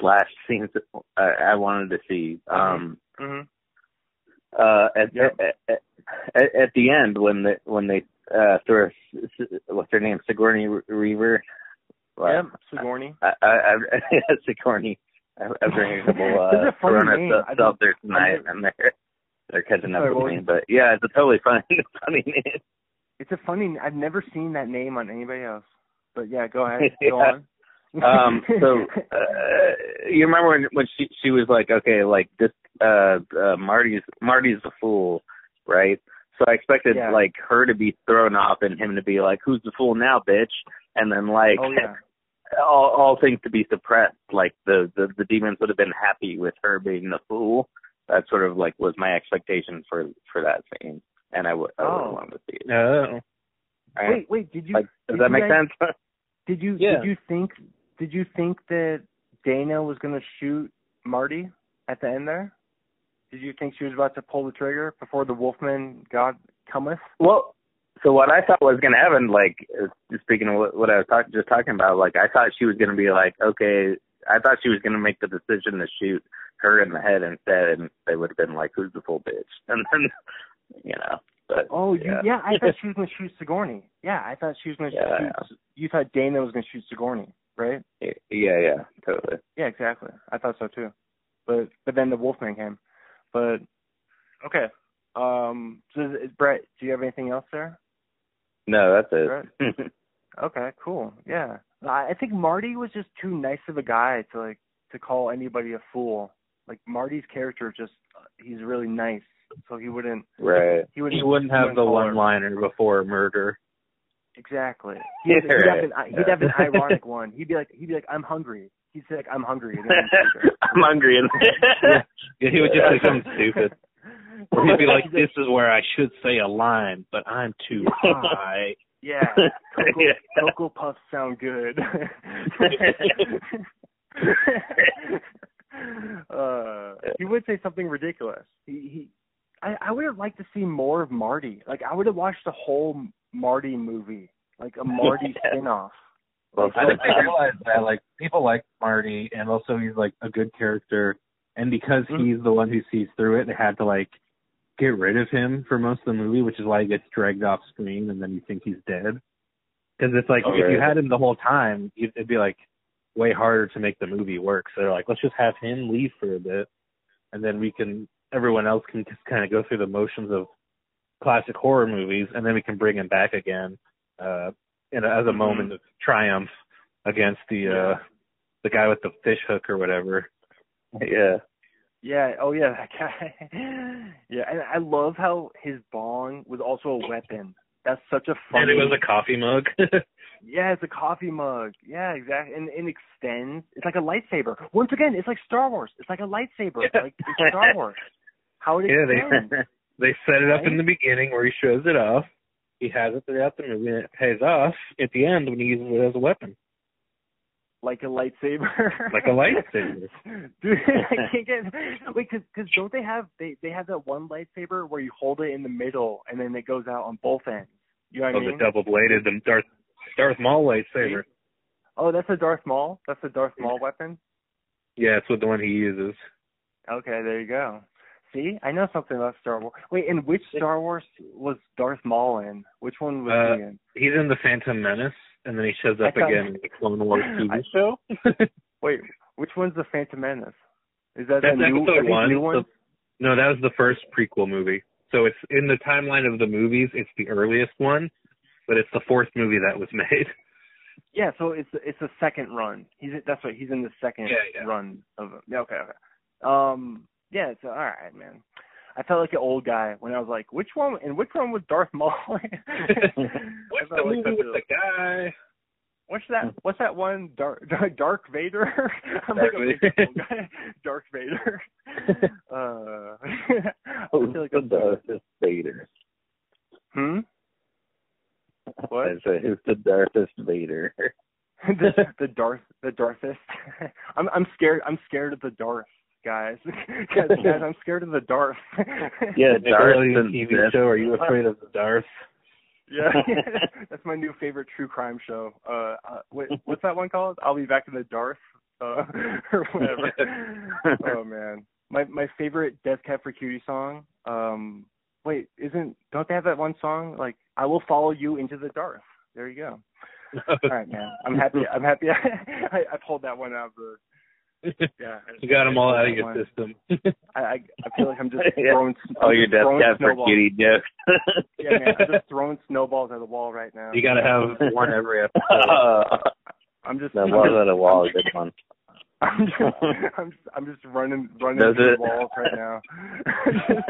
slash scenes I, I wanted to see um Mhm. uh at, Yep. at, at at the end when the when they uh throw what's her name Sigourney Reaver Yep. Sigourney. I I, I (laughs) Sigourney I- I'm drinking (laughs) a couple uh Corona name. self- I don't- seltzers tonight and they're they're catching up Sorry, with me but yeah it's a totally funny (laughs) funny name It's a funny. I've never seen that name on anybody else. But yeah, go ahead. (laughs) Go on. um so uh, you remember when when she she was like okay like this uh uh marty's marty's the fool right So I expected Yeah. like her to be thrown off and him to be like, "Who's the fool now, bitch?" And then like Oh yeah. (laughs) all all things to be suppressed. Like the the the demons would have been happy with her being the fool. That sort of like was my expectation for for that scene, and I would I would Oh. have to see it. Oh. Right? Wait, wait. Did you like, does did that you make guys- sense? (laughs) Did you Yeah. did you think did you think that Dana was gonna shoot Marty at the end there? Did you think she was about to pull the trigger before the Wolfman God cometh? Well, so what I thought was going to happen, like speaking of what, what I was talk, just talking about, like I thought she was going to be like, okay, I thought she was going to make the decision to shoot her in the head instead, and they would have been like, who's the full bitch? (laughs) And then, you know, but Oh, you, yeah, yeah. I thought (laughs) she was gonna shoot Sigourney. Yeah, I thought she was gonna Yeah, shoot. You thought Dana was gonna shoot Sigourney, right? yeah, yeah, totally. Yeah, exactly. I thought so too. But but then the Wolfman came. But okay. Um. So is, is Brett, do you have anything else there? No, that's it. (laughs) Okay, cool. Yeah. I I think Marty was just too nice of a guy to like to call anybody a fool. Like Marty's character just he's really nice. So he wouldn't right. he wouldn't He wouldn't have the one liner before murder. Exactly. He'd, he'd, Right. have an, he'd have an ironic one. He'd be like he'd be like, I'm hungry. He'd say like I'm hungry and then he'd shoot (laughs) her. I'm hungry. And (laughs) Yeah, he would just say something stupid. Or he'd be like, (laughs) "This is where I should say a line, but I'm too high." Yeah. Cocoa, Yeah. Cocoa Puffs sound good. uh, he would say something ridiculous. He, he I, I would have liked to see more of Marty. Like I would have watched the whole Marty movie, like a (laughs) Marty Yeah. spin-off. Well, I think they realize that like people like Marty, and also he's like a good character, and because Mhm. he's the one who sees through it, they had to like get rid of him for most of the movie, which is why he gets dragged off screen, and then you think he's dead. Because it's like Oh, if you had him the whole time, it'd be like way harder to make the movie work. So they're like, let's just have him leave for a bit, and then we can everyone else can just kind of go through the motions of classic horror movies, and then we can bring him back again uh, in a, as a Mhm. moment of triumph against the uh, the guy with the fish hook or whatever. yeah. Yeah. Oh yeah, that guy. (laughs) yeah, and I love how his bong was also a weapon. That's such a funny. And it was a coffee mug. (laughs) Yeah, it's a coffee mug. Yeah, exactly. And it extends. It's like a lightsaber. Once again, it's like Star Wars. It's like a lightsaber. Yeah. Like it's Star (laughs) Wars. How it Yeah, they- (laughs) they set it up in the beginning where he shows it off. He has it throughout the movie, and it pays off at the end when he uses it as a weapon. like a lightsaber. Like a lightsaber. (laughs) Dude, I can't get. Wait, because cause don't they have they they have that one lightsaber where you hold it in the middle and then it goes out on both ends. You know what Oh, I mean? the double bladed, the Darth Darth Maul lightsaber. Oh, that's a Darth Maul. That's a Darth Maul weapon. Yeah, it's what the one he uses. Okay, there you go. See, I know something about Star Wars. Wait, and which Star Wars was Darth Maul in? Which one was Uh, he in? He's in the Phantom Menace, and then he shows up thought- again in the Clone Wars (laughs) TV show. (laughs) Wait, which one's the Phantom Menace? Is that That's the new, episode are these one. new? No, that was the first prequel movie. So it's in the timeline of the movies. It's the earliest one, but it's the fourth movie that was (laughs) made. Yeah, so it's it's the second run. He's that's right. He's in the second Yeah, yeah. run of. Yeah, okay, okay. Um, yeah, it's all right, man. I felt like an old guy when I was like, which one? And which one was Darth Maul? (laughs) What's the felt like movie with a- the guy? What's that? What's that one? Dark (laughs) Dark Vader. (laughs) I'm like a Darth Vader. old guy. Darth Vader. uh, I feel like the Darth Vader? hmm. What? I said, who's the Darthest Vader? the the Darth the Darthist. I'm I'm scared. I'm scared of the Darth guys. (laughs) (laughs) guys, guys, I'm scared of the Darth. Yeah, (laughs) Darth Nickelodeon and TV Sith. show. Are you afraid of the Darth? yeah, that's my new favorite true crime show. Uh, uh wait, what's that one called? I'll be back in the Darth. Uh, or whatever. oh man, my my favorite Death Cab for Cutie song. Um, wait, isn't don't they have that one song like I will follow you into the Darth? There you go. All right, man. I'm happy. I'm happy. I, I pulled that one out of the. Yeah. you got them all out of your system. I, I I feel like I'm just Yeah. (laughs) throwing. Oh, I'm your just Death throwing for snowballs. Cutie jokes. (laughs) Yeah, man. I'm just throwing snowballs at the wall right now. you got to have (laughs) one every episode. I'm just. was just, at a wall. Good one. I'm just, (laughs) I'm just, I'm just running, running Does through it? the walls right now. (laughs)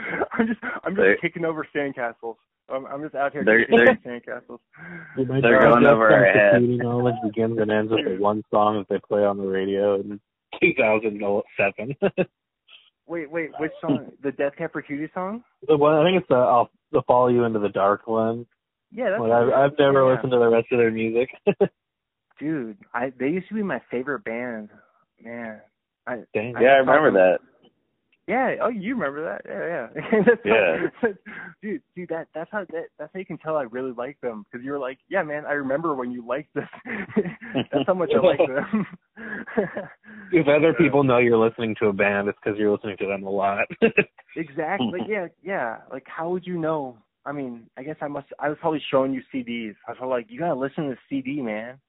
(laughs) I'm just I'm just They're- kicking over sandcastles. I'm, I'm just out here They're- kicking they're- sandcastles. My They're going over our Comes to heads. Knowledge begins and ends with the one song that they play on the radio in 2007. Wait, wait, which song? the Death Cab for Cutie song? the one I think it's the I'll the Follow You into the Dark one. Yeah, that's But I've I've never yeah. listened to the rest of their music. Dude, I they used to be my favorite band. Man, I Dang. Yeah, I remember that. Yeah. Oh, you remember that? Yeah, yeah. (laughs) that's Yeah. (laughs) How, dude, dude, that that's how that, that's how you can tell I really like them because you were like, yeah, man, I remember when you liked this. (laughs) that's how much I like them. If other people know you're listening to a band, it's because you're listening to them a lot. Exactly. yeah, yeah. Like, how would you know? I mean, I guess I must. I was probably showing you CDs. I was like, you gotta listen to this CD, man.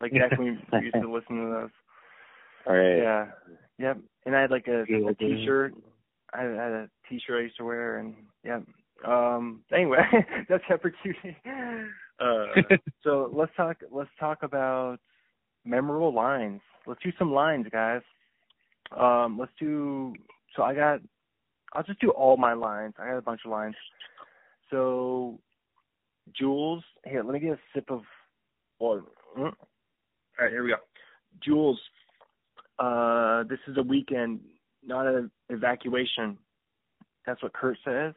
Like back when we used to (laughs) listen to those. All right. Yeah. Yep. And I had like a, a t-shirt. I had a t-shirt I used to wear, and yeah. Um. Anyway, (laughs) that's Cutie. (laughs) Uh. so let's talk. Let's talk about memorable lines. Let's do some lines, guys. Um. Let's do. So I got. I'll just do all my lines. I got a bunch of lines. So, Jules. Here, let me get a sip of. Well, mm. All right, here we go. Jules, uh, this is a weekend, not an evacuation. That's what Kurt says.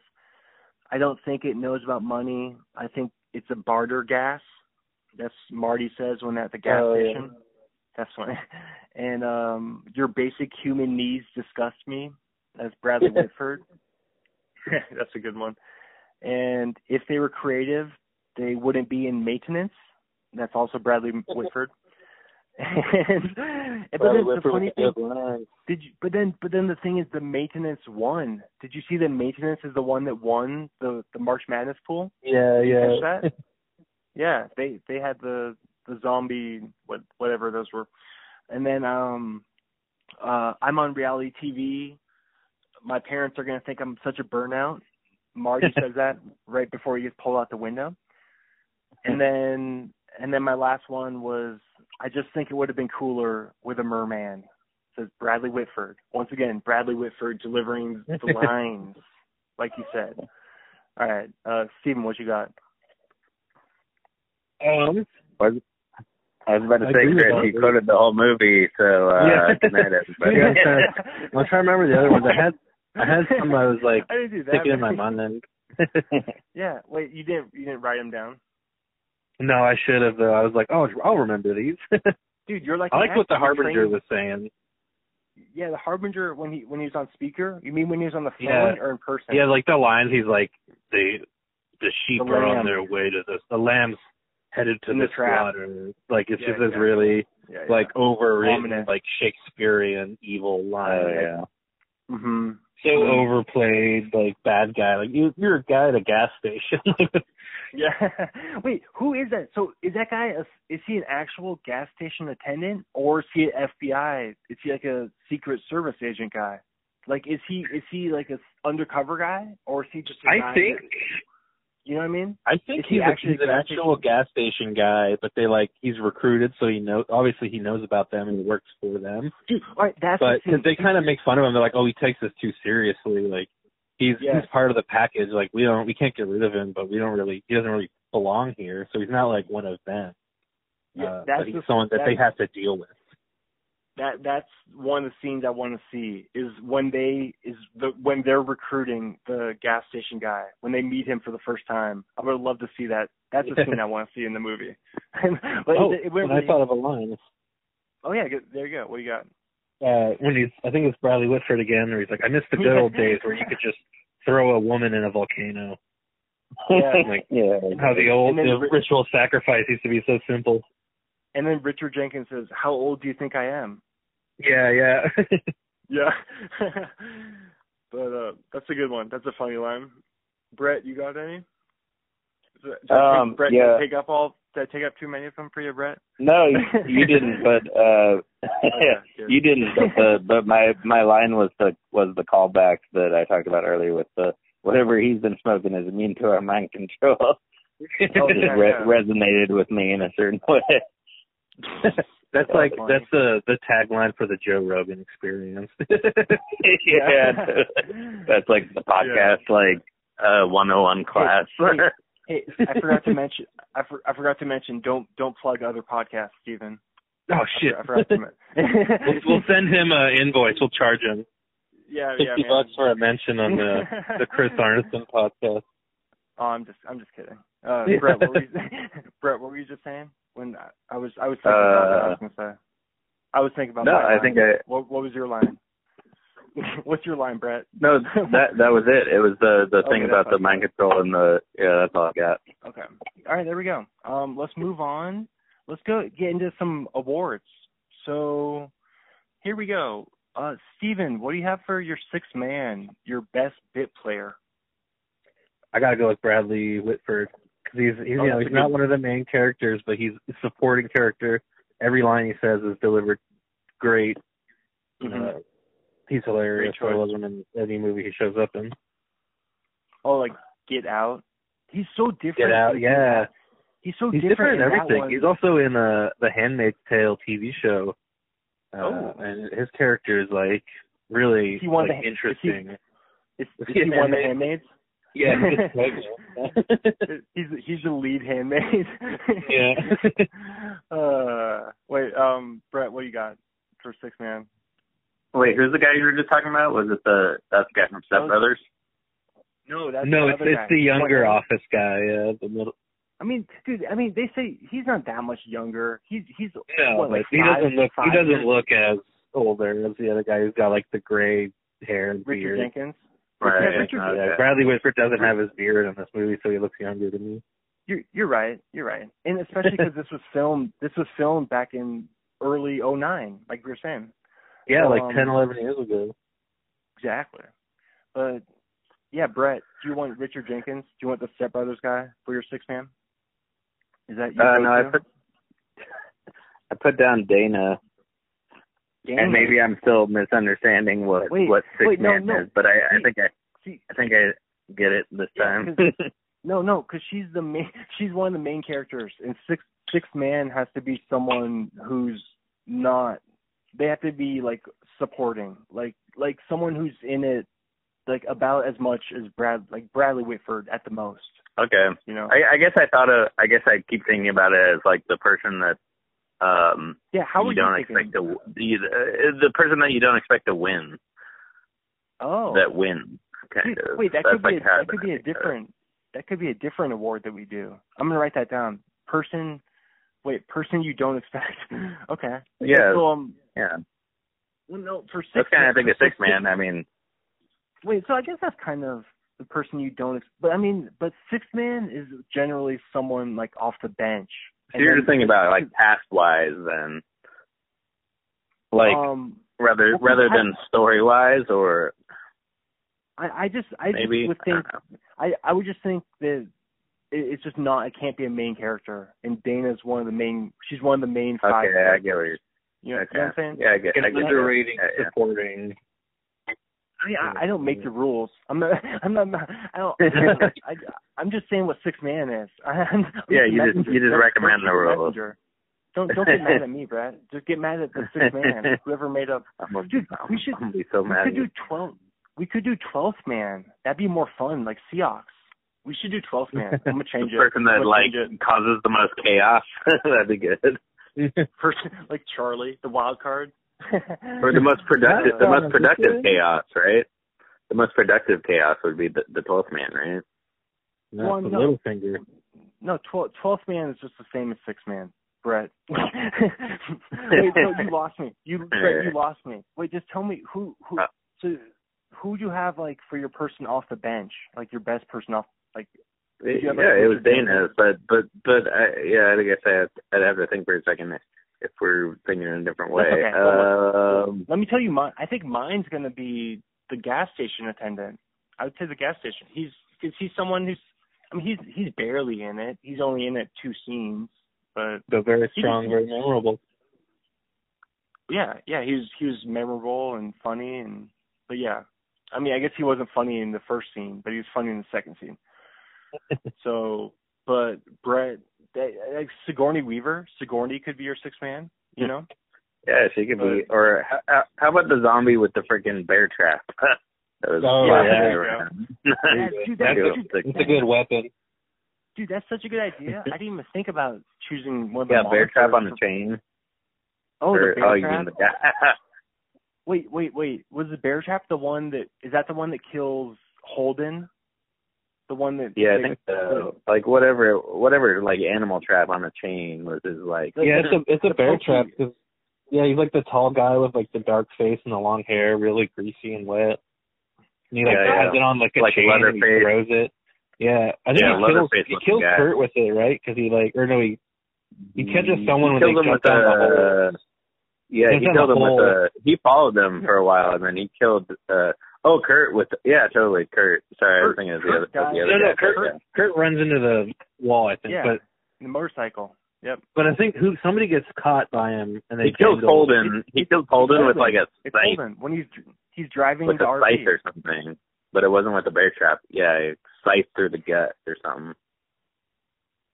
I don't think it knows about money. I think it's a barter gas. That's Marty says when at the gas Oh, yeah. station. That's funny. (laughs) And um, your basic human needs disgust me. That's Bradley (laughs) Whitford. (laughs) That's a good one. And if they were creative, they wouldn't be in maintenance. That's also Bradley Whitford. And (laughs) but then the funny thing, did you? But then, but then the thing is, the maintenance won. Did you see the maintenance is the one that won the the March Madness pool? Yeah, yeah. (laughs) yeah, they they had the the zombie what whatever those were, and then um, uh, I'm on reality TV. My parents are gonna think I'm such a burnout. Marty (laughs) says that right before he gets pulled out the window, and then and then my last one was I just think it would have been cooler with a merman. Says Bradley Whitford. Once again, Bradley Whitford delivering the (laughs) lines, like you said. All right, uh, Steven, what you got? Um, Was, I was about to I say, agree with Chris, that. you quoted the whole movie, so uh, Yeah. good night, everybody. Yeah. I'm trying to remember the other ones. I had I had some I was like (laughs) I didn't that. sticking in my mind. Then (laughs) yeah, wait, you didn't you didn't write them down, no, I should have. Though I was like, oh, I'll remember these. (laughs) dude. You're like I liked what the harbinger was saying. Yeah, the harbinger when he when he was on speaker. You mean when he was on the phone Yeah. or in person? Yeah, like the lines. He's like, the the sheep The are on their way to this. The lambs headed to In the, the slaughter. Like it's Yeah, just this really yeah, yeah. like overwritten, Ominous. like Shakespearean evil line. Oh, yeah. Mhm. So Mhm. overplayed, like bad guy. Like you, you're a guy at a gas station. (laughs) Yeah. (laughs) Wait, who is that? So is that guy? A, is he an actual gas station attendant, or is he an FBI? Is he like a Secret Service agent guy? Like, is he is he like a undercover guy, or is he just? A I think. You know what I mean? I think Is he he's, a, he's an actual gas station guy, but they like he's recruited, so he knows. Obviously, he knows about them and he works for them. Dude, right, that's But the they kind of make fun of him, they're like, "Oh, he takes this too seriously. Like he's he's part of the package. Like we don't, we can't get rid of him, but we don't really, he doesn't really belong here. So he's not like one of them. Yeah, uh, that's but he's the- someone that they have to deal with. That that's one of the scenes I want to see is when they is the when they're recruiting the gas station guy when they meet him for the first time. I would love to see that. That's the scene I want to see in the movie. (laughs) but oh, it, it, went and I thought of a line. oh yeah, good, there you go. What do you got? Uh, when he's, I think it's Bradley Whitford again, where he's like, "I miss the good old (laughs) days where you could just throw a woman in a volcano." (laughs) Yeah. like yeah. how the old And the Ri- ritual sacrifice used to be so simple. And then Richard Jenkins says, "How old do you think I am?" Yeah, yeah. (laughs) Yeah. (laughs) but uh that's a good one. That's a funny line. Brett, you got any? Did Um, Brett, yeah. did I take up all? Did I take up too many of them for you, Brett? No, you, (laughs) you didn't, but uh yeah, you didn't. But the but my my line was the was the callback that I talked about earlier with the whatever he's been smoking is immune to our mind control. Oh, It yeah, re- yeah. resonated with me in a certain way. That's That like funny. that's the the tagline for the Joe Rogan experience. (laughs) yeah, (laughs) that's like the podcast, like uh 101 class. Hey, (laughs) I forgot to mention. I, for, I forgot to mention. Don't don't plug other podcasts, Steven. oh shit! for- I forgot to men- we'll, we'll send him an invoice. We'll charge him yeah, fifty yeah, bucks for a mention on the the Chris Arneson podcast. Oh, I'm just I'm just kidding. Uh, Brett, what were you, Brett, what were you just saying? When I, I was I was thinking about what I was gonna say. I was thinking about. No, my I line. think I What What was your line? (laughs) What's your line, Brett? no that that was it. It was the the thing about the mind control and the yeah. That's all I got. Okay. All right, there we go. Um, let's move on. Let's go get into some awards. So here we go. Uh, Steven, what do you have for your sixth man, your best bit player? I gotta go with Bradley Whitford because he's he's Oh, you know he's not one of the main characters, but he's a supporting character. Every line he says is delivered great. Mhm. Uh, he's hilarious. I love him in any movie he shows up in. Oh, like Get Out. He's so different. Get out, in- yeah. He's so He's different, different in in everything. He's also in uh, the Handmaid's Tale TV show. Uh, Oh. and his character is like really he of like, the- is he- interesting. Is, is Yeah, he one of the handmaids? Yeah, he's (laughs) pregnant. he's he's the lead handmaid. (laughs) Yeah. (laughs) uh, wait, um, Brett, what do you got for six man? Wait, who's the guy you were just talking about? Was it the that's the guy from Step Brothers? No, that's no, the it's other it's guy. the younger What- office guy. Yeah, the middle. I mean, dude. I mean, they say he's not that much younger. He's he's No, what, like he five- doesn't look. He doesn't years- look as older as the other guy who's got like the gray hair and Richard beard. Jenkins. Right. Richard, okay. Yeah, Bradley Whitford doesn't have his beard in this movie, so he looks younger than me. You're you're right. You're right. And especially because this was filmed. This was filmed back in early '09, like we were saying. Yeah, like Um, ten, eleven years ago. Exactly. But yeah, Brett, do you want Richard Jenkins? Do you want the Step Brothers guy for your six man? Is that your Uh, no, I put (laughs) I put down Dana, Dana. and maybe I'm still misunderstanding what Wait, what Six wait, no, Man no. is, but I, I think I See, I think I get it this Yeah, time. 'cause- (laughs) no, no, because she's the main. (laughs) She's one of the main characters, and six six man has to be someone who's not. They have to be like supporting, like like someone who's in it, like about as much as Brad, like Bradley Whitford at the most. okay, You know. I, I guess I thought of I guess I keep thinking about it as like the person that um yeah. How you would don't you expect to the uh, the person that you don't expect to win Oh. that wins kind Dude, of. wait, that That's could be like a, that could be a I think of different that could be a different award that we do. I'm gonna write that down. Person, wait, person you don't expect. (laughs) okay. Yeah. So um, Yeah, well, no, for six. that's kind of I think a six man. I mean, Wait, so I guess that's kind of the person you don't. Ex- but I mean, but six man is generally someone like off the bench. So you're just thinking about it, like past wise then, like um, rather well, rather I- than story wise or I I just I maybe just would think don't. I I would just think that it, it's just not it can't be a main character and Dana's one of the main she's one of the main five. Okay, I get what you're. You know, okay. you know what I'm saying? Yeah, I get. I get it. Underrating, Yeah, yeah. supporting. I mean, I, I don't make the rules. (laughs) I'm not. I'm not. I don't. (laughs) I, I'm just saying what six man is. (laughs) I'm, I'm Yeah, you just- you just Don't- recommend don't the rules. Don't don't get mad at me, Brad. Just get mad at the six man. Whoever made up. I'm gonna, Dude, I'm, we should- I'm be so We could do twelve. We could do twelfth man. That'd be more fun, like Seahawks. We should do twelfth man. I'm gonna change the it. person that like causes the most chaos. That'd be good. person like Charlie, the wild card. Or the most productive, the (laughs) most productive chaos, right? The most productive chaos would be the the twelfth man, right? Not Well, the no. little finger. No, twelfth twelfth man is just the same as six man. Brett. (laughs) (laughs) Wait, no, you lost me. You Brett, you lost me. Wait, just tell me who who Uh. so who do you have like for your person off the bench? Like your best person off like It, yeah, it was Richard Dana's, but but but I, yeah, I guess I have, I'd have to think for a second if, if we're thinking in a different way. That's okay. Um, let me tell you mine I think mine's gonna be the gas station attendant. I would say the gas station. He's cause he's someone who's I mean he's he's barely in it. He's only in it two scenes. But They're very strong, very memorable. yeah, yeah, he was he was memorable and funny and but yeah. I mean, I guess he wasn't funny in the first scene, but he was funny in the second scene. (laughs) so, but Brett, that, like Sigourney Weaver, Sigourney could be your sixth man. You know? Yeah, she could be. Or how, how about the zombie with the freaking bear trap? (laughs) that was Oh, yeah. (laughs) Yeah, dude, that- It's a good weapon. Dude, that's such a good idea. I didn't even think about choosing one of the Yeah, bear trap on the chain. Oh, Or- the bear oh, you trap. mean the guy? (laughs) Wait, wait, wait. Was the bear trap the one that is that the one that kills Holden? The one that yeah, I think so. Like whatever, whatever, like animal trap on a chain was his like. Like, yeah, it's a it's a bear trap trap 'cause yeah, he's like the tall guy with like the dark face and the long hair, really greasy and wet. And he like Yeah, has yeah. it on like a Like chain and he Leatherface. throws it. Yeah, I think Yeah, he kills he kills guy. Kurt with it, right? Because he like or no he he catches someone when they him jump with down the hole. Yeah, Jump he down killed the him with a. He followed them for a while, and then he killed. uh Oh, Kurt with. Yeah, totally, Kurt. Sorry, I was thinking of the other, Kurt died. the other No, no, guy. Kurt, yeah. Kurt runs into the wall, I think. Yeah. But the motorcycle. Yep. but I think who somebody gets caught by him and they He kills. Holden. He kills Holden with like a It's scythe, Holden when he's he's driving with his a RV. scythe or something. But it wasn't with the bear trap. Yeah, a scythe through the gut or something.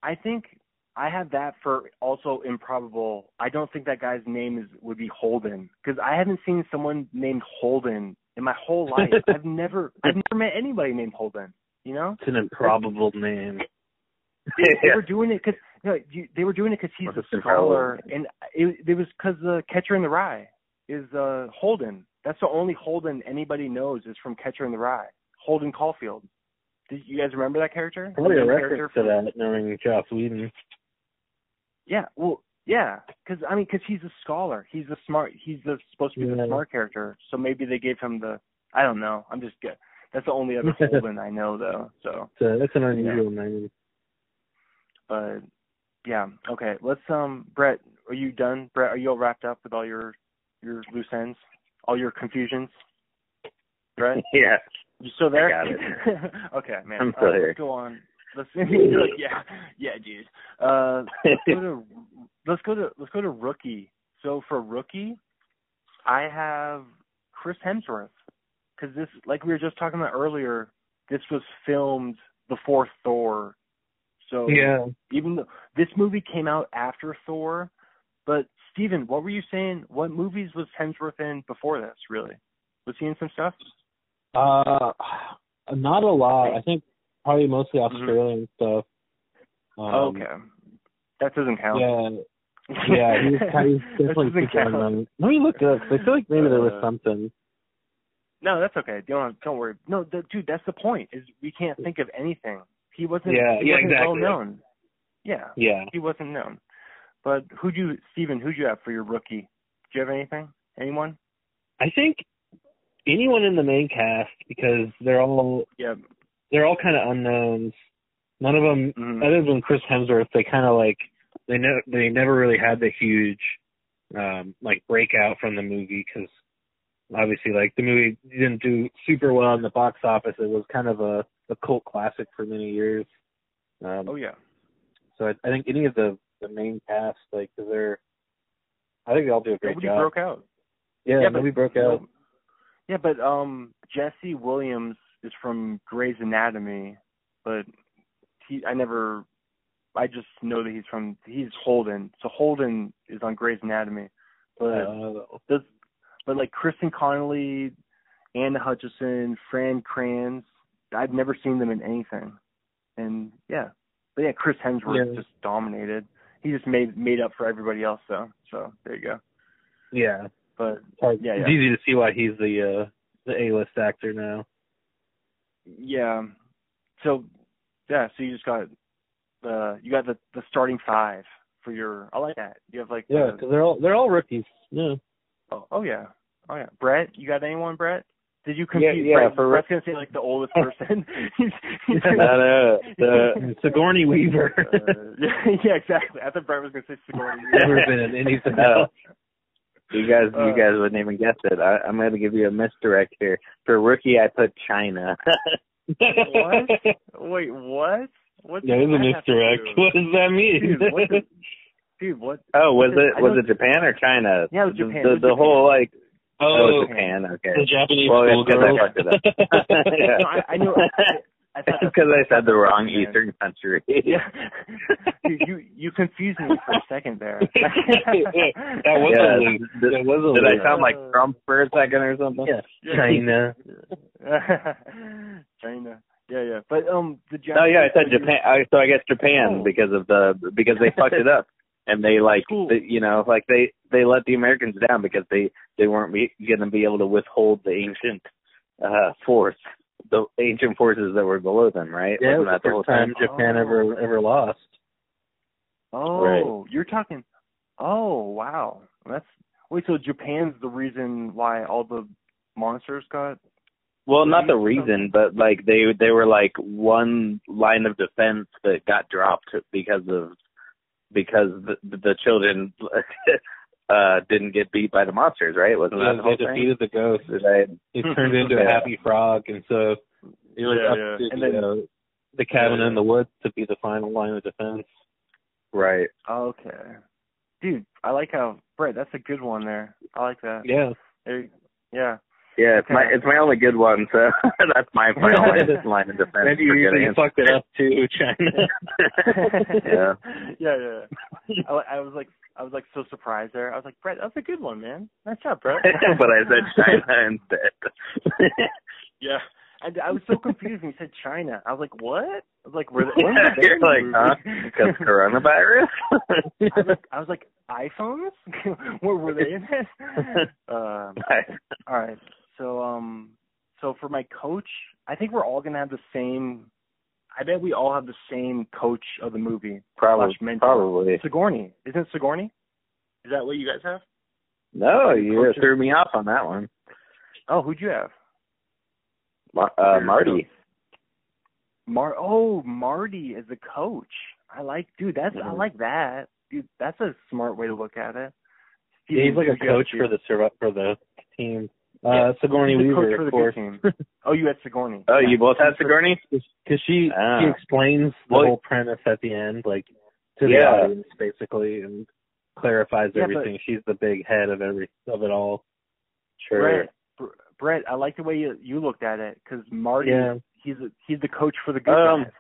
I think I have that for also improbable. I don't think that guy's name is would be Holden because I haven't seen someone named Holden in my whole (laughs) life. I've never I've never met anybody named Holden. You know, It's an improbable name. they, they (laughs) were doing it because no, you, they were doing it because he's What's a scholar, and it, it was because the Catcher in the Rye is uh Holden. That's the only Holden anybody knows is from Catcher in the Rye. Holden Caulfield. Did you guys remember that character? Probably a reference character to that, knowing Joss Whedon. Yeah, well, yeah, because I mean, because he's a scholar. He's a smart. He's the supposed to be the smart character. So maybe they gave him the. I don't know. I'm just good. That's the only other (laughs) Holden I know, though. So, So that's an unusual name. but yeah, okay. Let's um, Brett, are you done? Brett, are you all wrapped up with all your your loose ends, all your confusions? Brett, (laughs) yeah. you still there? I got (laughs) okay, man. I'm still All right, here. Let's go on. Let's like, yeah, yeah, dude. Uh, let's go to let's go to let's go to rookie. So for rookie, I have Chris Hemsworth because this, like we were just talking about earlier, this was filmed before Thor. So Yeah. even though this movie came out after Thor, but Steven, what were you saying? What movies was Hemsworth in before this? Really, was he in some stuff? Uh, not a lot. I think probably mostly Mm-hmm. Australian stuff. Um, okay, that doesn't count. Yeah, yeah, he's, (laughs) he's definitely count. unknown. Let me look it up. I feel like maybe there was Uh, something. No, that's okay. Don't don't worry. No, the, dude, that's the point. Is we can't think of anything. He wasn't. Yeah, he yeah, wasn't exactly. well known. Yeah, Yeah. he wasn't known. But who do you, Steven, who do you have for your rookie? Do you have anything? Anyone? I think anyone in the main cast because they're all Yeah. they're all kind of unknowns. None of them, Mhm. other than Chris Hemsworth, they kind of like they ne- they never really had the huge um like breakout from the movie because obviously like the movie didn't do super well in the box office. It was kind of a a cult classic for many years. Um, Oh yeah. So I, I think any of the the main cast, like, they're, I think they all do a great Nobody job. broke out. yeah, yeah, but nobody broke out. no- Yeah, but um, Jesse Williams is from Grey's Anatomy, but he, I never, I just know that he's from, he's Holden. So Holden is on Grey's Anatomy, but Uh, does, but like Kristen Connolly, Anna Hutchison, Fran Kranz, I've never seen them in anything, and yeah, but yeah, Chris Hemsworth Yeah. just dominated. He just made made up for everybody else, though. So there you go. yeah, But it's, hard. Yeah, it's yeah. easy to see why he's the uh the A list actor now. Yeah. So yeah, so you just got the you got the the starting five for your. I like that. You have like Yeah, the- because they're all they're all rookies. Yeah. oh, oh yeah oh yeah. Brett, you got anyone? Brett? Did you compete? Yeah, yeah, Brett, for- Brett's gonna say like the oldest person. (laughs) (laughs) He's- he's- no, no, (laughs) the, Sigourney Weaver. Uh, yeah, yeah, exactly. I thought Brett was gonna say Sigourney. Never been in anything No. else. you guys, Uh, you guys wouldn't even guess it. I, I'm going to give you a misdirect here. For rookie, I put China. What? Wait, what? What? Yeah, does it was a that misdirect. do? (laughs) What does that mean? Dude, what dude, what? oh, was I it was it Japan or China? Yeah, it was Japan. The, It was the Japan. whole like oh, oh, Japan. Okay. the Japanese Well, yeah, schoolgirl. because I fucked it up. (laughs) (laughs) No, I, I know. I thought that's- Because I thought said the wrong Japan. Eastern country. Yeah. Dude, you you confused me for a second there. That was Yeah, a loop. did- That was a Did I sound like Trump for a second or something? Yeah. Yeah. China. China. Yeah, yeah. But um, the oh yeah, I said Japan. I, so I guess Japan Oh. because of the because they fucked it up, (laughs) and they like Cool. they, you know like they they let the Americans down because they they weren't be, going to be able to withhold the ancient uh force, the ancient forces that were below them, right? Yeah, was Wasn't the that the whole first time thing? Japan Oh. ever ever lost. Oh, you're talking. Oh, wow. That's wait. So Japan's the reason why all the monsters got. Well, not the reason, but like they they were like one line of defense that got dropped because of because the the children (laughs) uh didn't get beat by the monsters, right? Wasn't that Yeah, the they whole thing? defeated the ghost. Did it turned into a happy frog, and so it was Yeah, up yeah. to And the, then- uh, the cabin Yeah. in the woods to be the final line of defense. Right. Okay, dude. I like how Brett. That's a good one there. I like that. Yeah. There, yeah. Yeah, it's my it's my only good one, so (laughs) that's my final (laughs) line, line of defense. And you, for you, good you fucked it up too, China. (laughs) yeah. yeah, yeah. I, I was like, I was like so surprised there. I was like, Brett, that's a good one, man. Nice job, Brett. but I said China instead. yeah. And I was so confused when you said China. I was like, what? I was like, were they, when were You're like, movie? huh? Because coronavirus? I was like, I was like, iPhones? where were they in it? Um, all right. So um, so for my coach, I think we're all gonna have the same. I bet we all have the same coach of the movie. Probably. slash mentor. Probably. Sigourney. Isn't it Sigourney? Is that what you guys have? No, you Coaches. threw me off on that one. Oh, who'd you have? Mar- uh, Marty. Mar. Oh, Marty is the coach. I like, dude. That's I Mhm. like that, dude. That's a smart way to look at it. Yeah, he's like a Who'd you have, coach for the survi- for the team. Yeah. Uh, Sigourney the Weaver, for of course. Oh, you had Sigourney. Oh, you both had Sigourney? because she Ah. she explains the Well- whole premise at the end, like to the Yeah. audience, basically, and clarifies Yeah, but- everything. She's the big head of every of it all. Sure. Brett, Brett, I like the way you you looked at it because Marty, Yeah. he's a, he's the coach for the good Um, guys.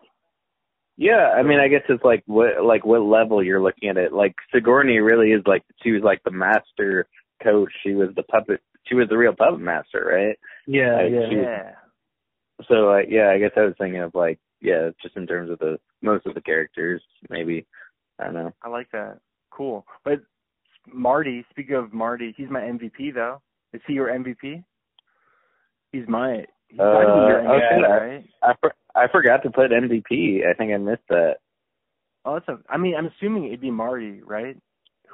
Yeah, I mean, I guess it's like what like what level you're looking at it. Like Sigourney really is like she was like the master coach. She was the puppet. She was the real puppet master, right? Yeah, I- yeah. she- Yeah. So uh, yeah, I guess I was thinking of like yeah, just in terms of the most of the characters, maybe. I don't know. I like that. Cool. But Marty, speaking of Marty, he's my MVP though. Is he your MVP? He's my. He's Uh, your MVP, okay. right? I for, I forgot to put MVP. I think I missed that. Oh, that's a. I mean, I'm assuming it'd be Marty, right?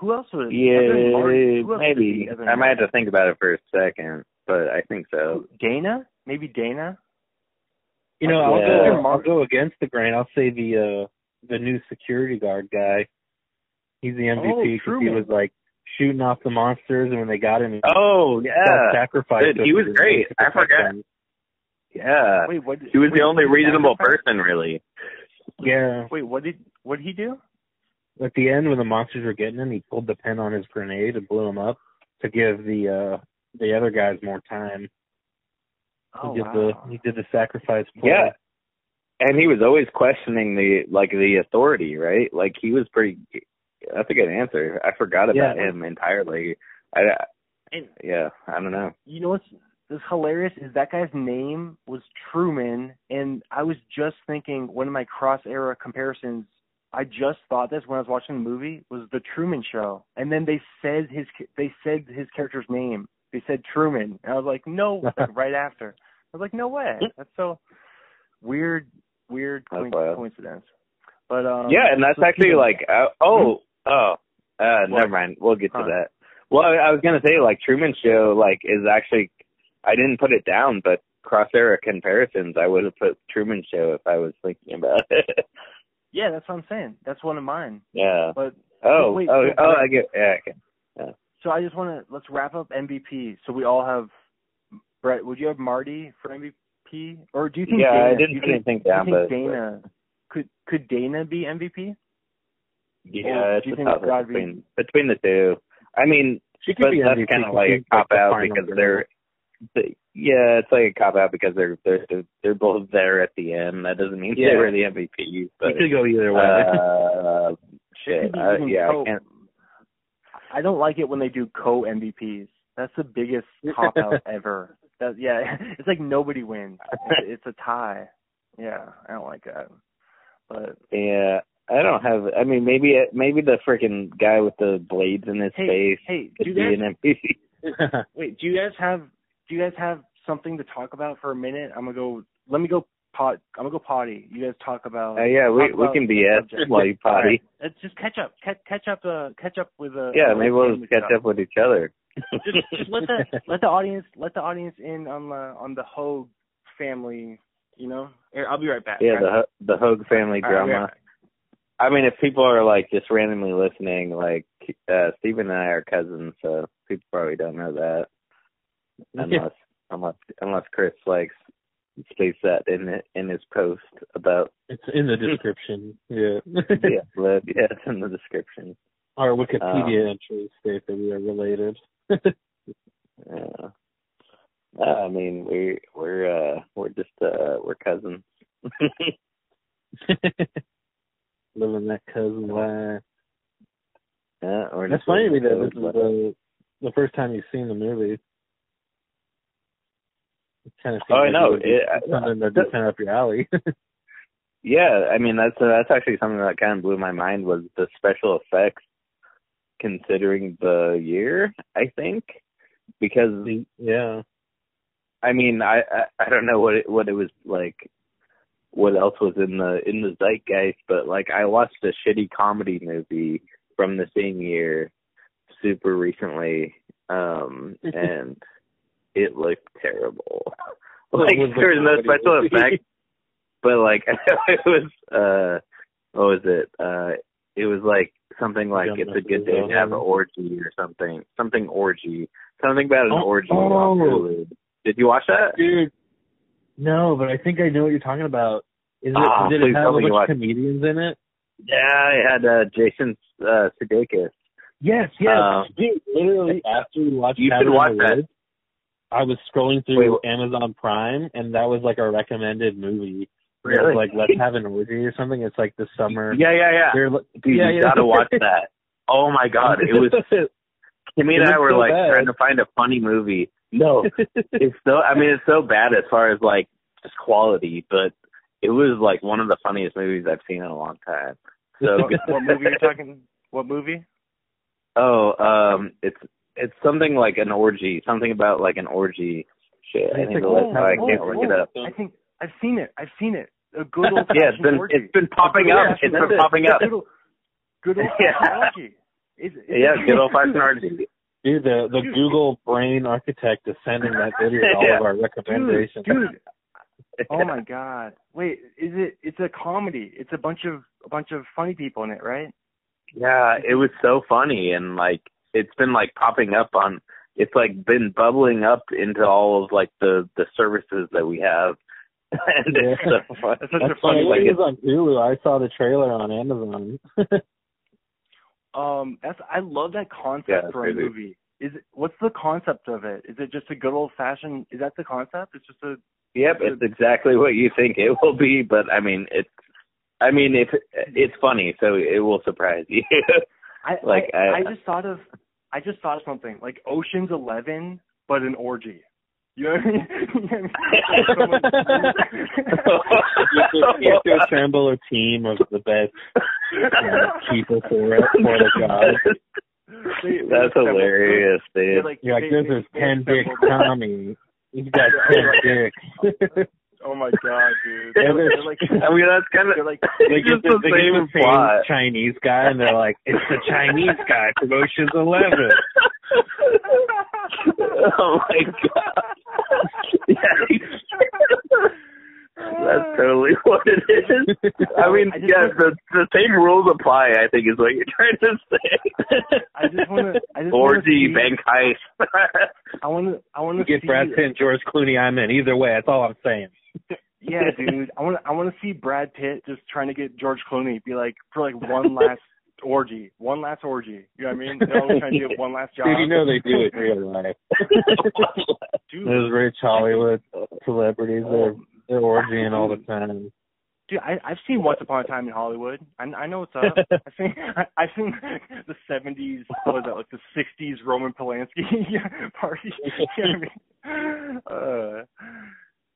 Who else would? Yeah, Marty, else maybe. be other than I might have to think about it for a second, but I think so. Dana? Maybe Dana. You know, I'll Yeah. go I'll go against the grain. I'll say the uh the new security guard guy. He's the MVP Oh, because he was like shooting off the monsters, and when they got him, he Oh yeah, sacrificed. Dude, he was great. I forgot. yeah. Wait, what? He was wait, the only reasonable sacrifice? person, really. Yeah, Wait, what did what did he do? At the end when the monsters were getting him, he pulled the pin on his grenade and blew him up to give the uh the other guys more time. Oh he did wow. the he did the sacrifice. Play. Yeah. And he was always questioning the like the authority, right? Like he was pretty. That's a good answer. I forgot about Yeah. him entirely. I And yeah, I don't know. you know what's what's hilarious is that guy's name was Truman, and I was just thinking one of my cross era comparisons. I just thought this when I was watching the movie was the Truman Show, and then they said his they said his character's name. They said Truman, and I was like, no, (laughs) like right after. I was like, no way. That's so weird, weird That's coin- wild. coincidence. But um, yeah, and that's so actually like uh, oh oh uh never mind. We'll get to Huh. that. Well, I, I was gonna say like Truman Show like is actually I didn't put it down, but cross era comparisons I would have put Truman Show if I was thinking about it. (laughs) yeah, that's what I'm saying. That's one of mine. yeah. But Oh wait, oh so oh Brett- I get yeah okay. So I just want to let's wrap up MVP. So we all have Brett. Would you have Marty for MVP, or do you think? Yeah, Dana, I didn't you put think, anything do you down, think but Dana could could Dana be MVP? Yeah, it's do a think toss it's gotta be- between between the two. I mean, she could but be that's kind of like a cop out because they're the, yeah, it's like a cop out because they're they're they're both there at the end. That doesn't mean Yeah. they were the MVP. But it could go either way. uh, shit, It could be uh, even yeah, I can't. I don't like it when they do co MVPs. That's the biggest cop out (laughs) ever. That yeah, (laughs) it's like nobody wins. It's, it's a tie. Yeah, I don't like that. But Yeah, I don't have. I mean, maybe maybe the freaking guy with the blades in his hey, face hey, do could you be guys an MVP. (laughs) wait? Do you guys have do you guys have something to talk about for a minute? I'm gonna go. Let me go pot. I'm gonna go potty. You guys talk about. Uh, yeah, we we can BS subject. while you right. potty. Let's just catch up. Catch, catch up. Uh, catch up with. Uh, Yeah, maybe we'll just catch up with each other. just, just let the (laughs) let the audience let the audience in on the on the Hogue family. You know, Here, I'll be right back. yeah, all the right? The Hogue family right, drama. right. I mean, if people are like just randomly listening, like uh Steven and I are cousins, so people probably don't know that. Unless unless unless Chris likes states that in it in his post about it's in the (laughs) description. Yeah. yeah, (laughs) but yeah, it's in the description. Our Wikipedia Um, entries state that we are related. Yeah. Uh, I mean, we we're uh we're just uh we're cousins. (laughs) Living that cousin life. yeah, That's funny to me that this is the the first time you've seen the movie. It kind of Oh, I know. it would It- I- something kind of up your alley. (laughs) Yeah, I mean that's uh, that's actually something that kind of blew my mind was the special effects, considering the year. I think because yeah. I mean I I, I don't know what it, what it was like, what else was in the in the zeitgeist, but like I watched a shitty comedy movie from the same year, super recently, um, (laughs) and it looked terrible. Like was there was no special movie? effects (laughs) but like (laughs) it was uh what was it uh it was like something like it's a good day to have an orgy or something something orgy something about an Oh, orgy oh. did you watch that Dude. No, but I think I know what you're talking about. Is it Ah, did it have a bunch of comedians in it? yeah it had uh jason uh sudeikis Yes, yes. Um, Dude, literally after we watched You Cabin should watch that. Woods, I was scrolling through Wait, Amazon Prime and that was like a recommended movie. It was Really? like let's have an orgy or something. It's like the summer. yeah yeah yeah They're dude yeah, you yeah. gotta watch that oh my god it was (laughs) Kimmy and I were so like bad. trying to find a funny movie no (laughs) it's so I mean it's so bad as far as like just quality, but it was like one of the funniest movies I've seen in a long time. So what, (laughs) what movie you're talking? What movie? oh, um it's it's something like an orgy, something about like an orgy shit. I, It's need like, to oh, I oh, can't look it up. I think I've seen it. I've seen it. A good (laughs) old Yeah, it's been orgy. it's been popping up. old- It's that's been it. popping up. Good old, good old (laughs) Yeah. orgy. Is, is Yeah, good old fashioned orgy. Dude, the the Dude. Google brain architect is sending that video to (laughs) all Yeah. of our Dude, recommendations. dude. Oh my god. Wait, is it? It's a comedy. It's a bunch of a bunch of funny people in it, right? Yeah, it was so funny and like it's been like popping up on it's like been bubbling up into all of like the the services that we have. (laughs) and it's so fun. That's such That's a funny. funny. like it was on Hulu. I saw the trailer on Amazon. (laughs) Um, that's I love that concept Yeah, for a movie. Is it, what's the concept of it? Is it just a good old fashioned? Is that the concept? It's just a Yep, it's exactly what you think it will be, but I mean it's I mean it's it's funny, so it will surprise you. (laughs) I Like, I, I- I just thought of I just thought of something like Ocean's Eleven, but an orgy. You know what I mean? (laughs) You know what I mean? you, have to, you have to assemble a team of the best uh, people for it for the job. They- they That's assemble- hilarious, they're dude. like- You're like, they- this is they ten dick Tommy. He's got (laughs) ten dicks. (laughs) Oh my god, dude! They're, they're- like, I mean that's kind of like, They get just the, the they same the same plot. Chinese guy, and they're like, "It's the Chinese guy Ocean's Eleven. (laughs) oh my god. Yeah. (laughs) That's totally what it is. I mean, I yeah, want- the the same rules apply. I think is what you're trying to say. I just wanna- I just wanna orgy, bank heist. I want to, I want to get see, Brad Pitt and George Clooney. I'm in. Either way, that's all I'm saying. Yeah, dude. I want, I want to see Brad Pitt just trying to get George Clooney be like for like one (laughs) last orgy, one last orgy. You know what I mean? They're always trying to get one last job. Dude, you know they do it in real life. Dude, (laughs) (laughs) Those rich Hollywood celebrities, they're they're orgying all the time. dude, I, I've seen Once Upon a Time in Hollywood. I, I know what's up. I've seen I, I've seen the '70s. What was that? Like the '60s Roman Polanski party. you know what I mean? Uh, that-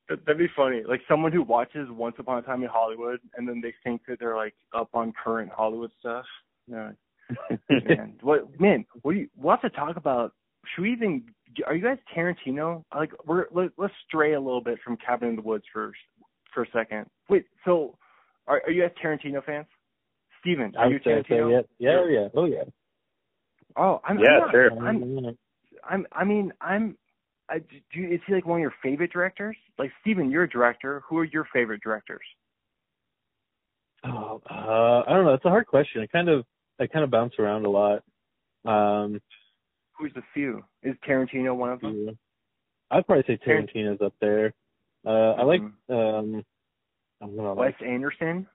that'd be funny. Like someone who watches Once Upon a Time in Hollywood, and then they think that they're like up on current Hollywood stuff. Yeah. (laughs) man. What man? What do you? We'll have to talk about. Should we even? Are you guys Tarantino? Like, we're let, let's stray a little bit from Cabin in the Woods for for a second. Wait, so are are you guys Tarantino fans? Steven, I are you would say so, Tarantino? yeah, yeah, yeah, oh yeah. Oh, I'm Yeah, I'm not- sure. I'm I'm I mean I'm. I, do you, is he like one of your favorite directors? Like Steven, you're a director. Who are your favorite directors? Oh, uh, I don't know. It's a hard question. I kind of I kind of bounce around a lot. Um, Who's the few? Is Tarantino one of them? yeah. I'd probably say Tarantino's up there. Uh, I like Mhm. um, I don't know. Wes Like, Anderson.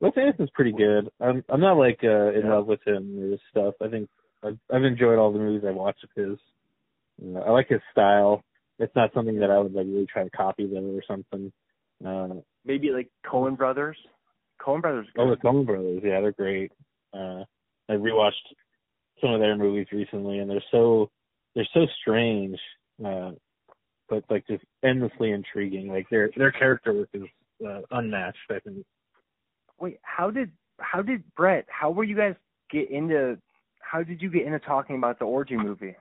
Wes Anderson's pretty good. I'm I'm not like uh, in Yeah. love with him or his stuff. I think I've, I've enjoyed all the movies I've watched of his. Uh, I like his style. It's not something that I would like really try to copy them or something. Uh, Maybe like Coen Brothers. Coen Brothers. Oh, the. Coen Brothers, yeah, they're great. Uh, I rewatched some of their movies recently, and they're so they're so strange, uh, but like just endlessly intriguing. Like their their character work is uh, unmatched. I think. Wait, how did how did Brett? How were you guys get into? How did you get into talking about the orgy movie?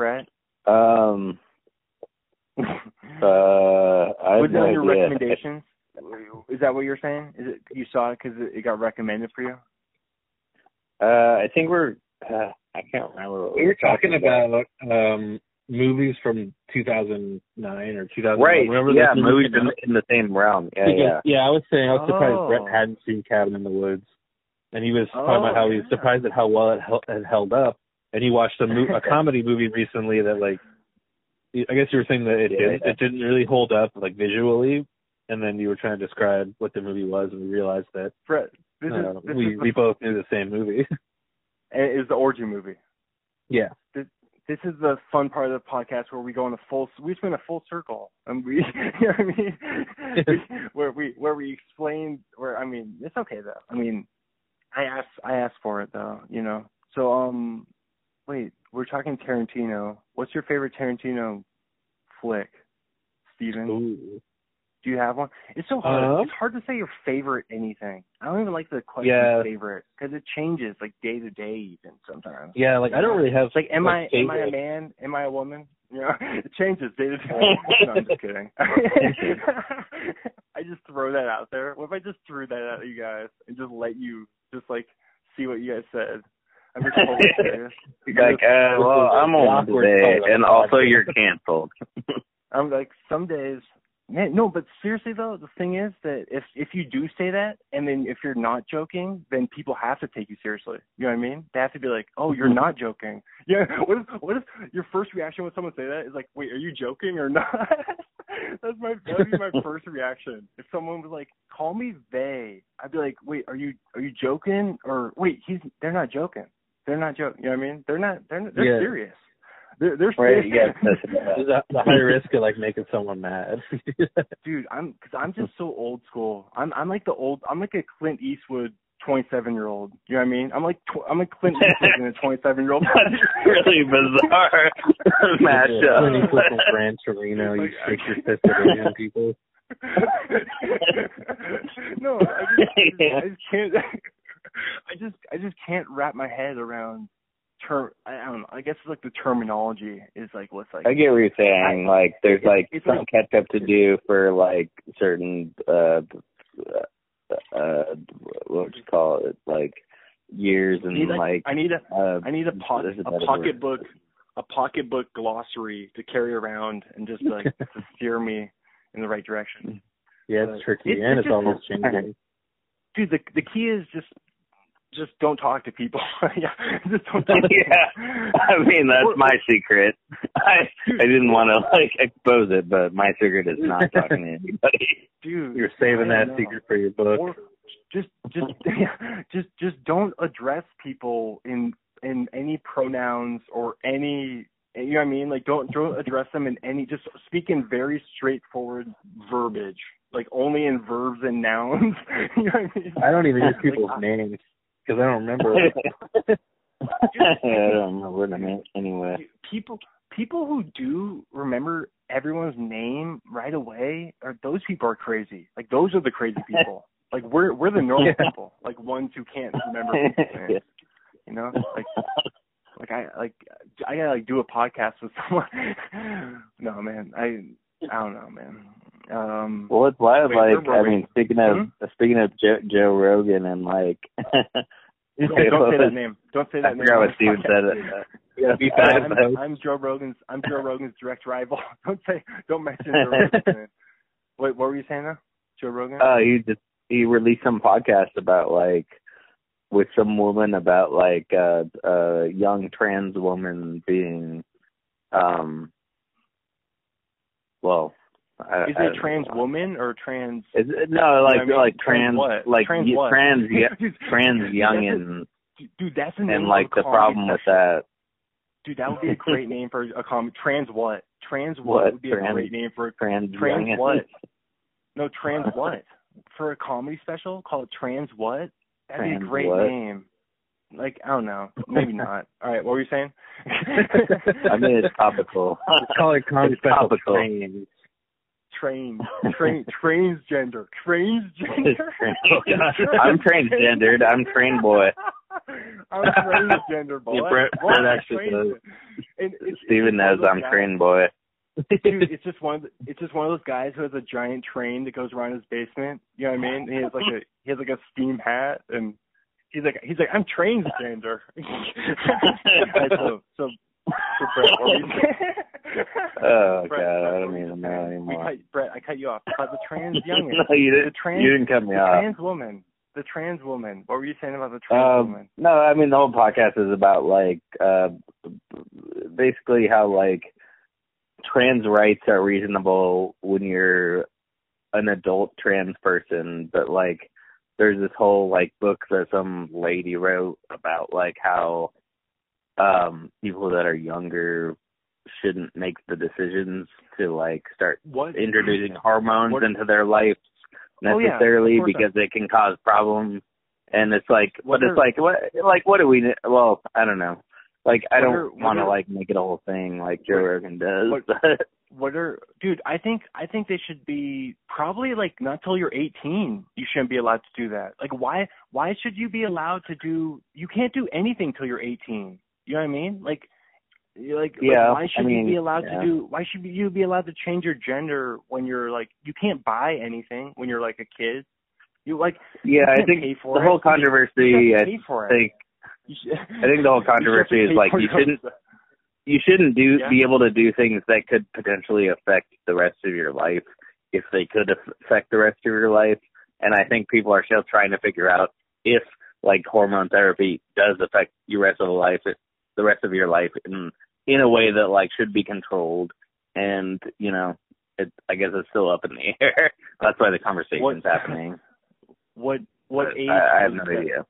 Brett, Um, uh, I have was it no your idea. recommendations? Is that what you're saying? Is it you saw it because it, it got recommended for you? Uh, I think we're. Uh, I can't remember. What We were talking about um, movies from 2009 or 2000. Right. Whenever Yeah, those movies in, in the same realm. Yeah, Because- yeah. I was saying I was surprised Oh. Brett hadn't seen Cabin in the Woods, and he was talking Oh, about how he was surprised at how well it held, had held up. And he watched a, mo- a (laughs) comedy movie recently that like, I guess you were saying that it Yeah, didn't yeah. it didn't really hold up like visually, and then you were trying to describe what the movie was, and we realized that Brett, this uh, is this we is we both knew the same movie. (laughs) is the orgy movie. yeah. This is the fun part of the podcast where we go in a full we spin a full circle and we (laughs) you know what I mean We- where we where we explain where I mean it's okay though I mean I asked I asked for it though you know so um wait we're talking Tarantino what's your favorite Tarantino flick Steven Ooh. do you have one it's so hard Um, it's hard to say your favorite anything I don't even like the question Yeah. favorite because it changes like day to day even sometimes Yeah, like I don't really have it's like, am I like, am I a man? Am I a woman? (laughs) You know, it changes day to day. (laughs) no, I'm just kidding. (laughs) I just throw that out there. What if I just threw that at you guys and just let you just like see what you guys said? I'm just. (laughs) Like, uh, well, I'm on today, and also you're canceled. (laughs) I'm like some days. Man, no, but seriously though, the thing is that if if you do say that, and then if you're not joking, then people have to take you seriously. You know what I mean? They have to be like, "Oh, you're not joking." (laughs) Yeah. What if what if your first reaction when someone say that is like, "Wait, are you joking or not?" That's my that would be my first reaction. If someone was like, "Call me they," I'd be like, "Wait, are you are you joking or wait? He's they're not joking. They're not joking. You know what I mean? They're not. They're not, they're Yeah. serious. They're they're Right, serious. yes, that's There's a, the high risk of like making someone mad. (laughs) dude i'm because i'm just so old school i'm i'm like the old i'm like a clint eastwood 27 year old you know what i mean i'm like tw- i'm like clint (laughs) eastwood and a 27 year old That's really bizarre Clint matchup. Eastwood from Gran Torino, you shake your fist at Asian (laughs) people. no I just, I just, I just can't i just i just can't wrap my head around term i I don't know i guess it's like the terminology is like what's like I get what you're saying. Like, there's It's- like it's some like- catch up to do for like certain uh uh what would you call it? Like years and need, like, like I need a uh I need a po- there's a a better pocketbook a pocketbook glossary to carry around and just like (laughs) to steer me in the right direction. Yeah, But it's tricky it's- and it's it's just- always changing. Dude, the the key is just just don't talk to people. (laughs) yeah, just don't talk to (laughs) Yeah. people. I mean that's my secret. (laughs) I I didn't want to like expose it, but my secret is not talking to anybody. dude. You're saving that secret for your book. Or just just just just don't address people in in any pronouns or any you know what I mean? Like don't don't address them in any just speak in very straightforward verbiage. Like only in verbs and nouns. you know what I mean? I don't even use people's like, names because I don't remember. (laughs) (laughs) I don't remember the name anyway. People people who do remember everyone's name right away are those people are crazy. Like those are the crazy (laughs) people. like we're we're the normal people. Like ones who can't remember names. You know? Like like I like I gotta like do a podcast with someone. no man, I I don't know, man. Um Well it's wild like I mean speaking of hmm? speaking of Joe, Joe Rogan and like don't, don't say that name. Don't say that I name. I forgot what Steven said. It. be fast. I'm, I'm Joe Rogan's. I'm Joe Rogan's direct rival. (laughs) don't say. Don't mention Joe Rogan. (laughs) Wait, what were you saying now? Joe Rogan? Uh, he just he released some podcast about like with some woman about like uh a young trans woman being um well I, is it trans know. woman or trans is it, no like you know like trans, trans what? like trans y- what? trans yeah, (laughs) trans youngin dude that's a name and like the problem with that dude that would be a (laughs) great name for a com trans what trans what, what would be trans, a great name for a trans trans what (laughs) no trans what for a comedy special called trans what That'd be a great what? name. Like I don't know, maybe not. All right, what were you saying? I mean, it's topical. Let's call it topical. Trains. Train, (laughs) train, transgender, transgender. (laughs) Oh, (laughs) I'm transgendered. I'm train boy. I'm transgender boy. Yeah, Brett, Brett actually says. And Steven knows I'm guys. train boy. Dude, it's just one of the, it's just one of those guys who has a giant train that goes around his basement. You know what I mean? He has like a he has like a steam hat and he's like he's like I'm transgender. so so, so Brett, (laughs) oh Brett, god, I don't even know anymore. Cut, Brett, I cut you off. About the trans young. (laughs) no, you didn't. The trans, you didn't cut me the off. Trans woman. The trans woman. What were you saying about the trans um, woman? No, I mean the whole podcast is about like uh basically how like trans rights are reasonable when you're an adult trans person, but like there's this whole like book that some lady wrote about like how um people that are younger shouldn't make the decisions to like start what? introducing hormones what? into their life necessarily oh, yeah, because it can cause problems and it's like what, what it's like what like what do we well i don't know like I don't want to like make it a whole thing like Joe Rogan does. What, what are dude? I think I think they should be probably like not till you're 18. You shouldn't be allowed to do that. Like why why should you be allowed to do? You can't do anything till you're 18. You know what I mean? Like like, yeah, like why should I mean, you be allowed yeah. to do why should you be allowed to change your gender when you're like you can't buy anything when you're like a kid you like yeah you i think the whole controversy i think I think the whole controversy is like you shouldn't you shouldn't do yeah. be able to do things that could potentially affect the rest of your life if they could affect the rest of your life. And I think people are still trying to figure out if like hormone therapy does affect your rest of the life the rest of your life in in a way that like should be controlled and you know it I guess it's still up in the (laughs) air. That's why the conversation's what, happening. What what age I, I have no idea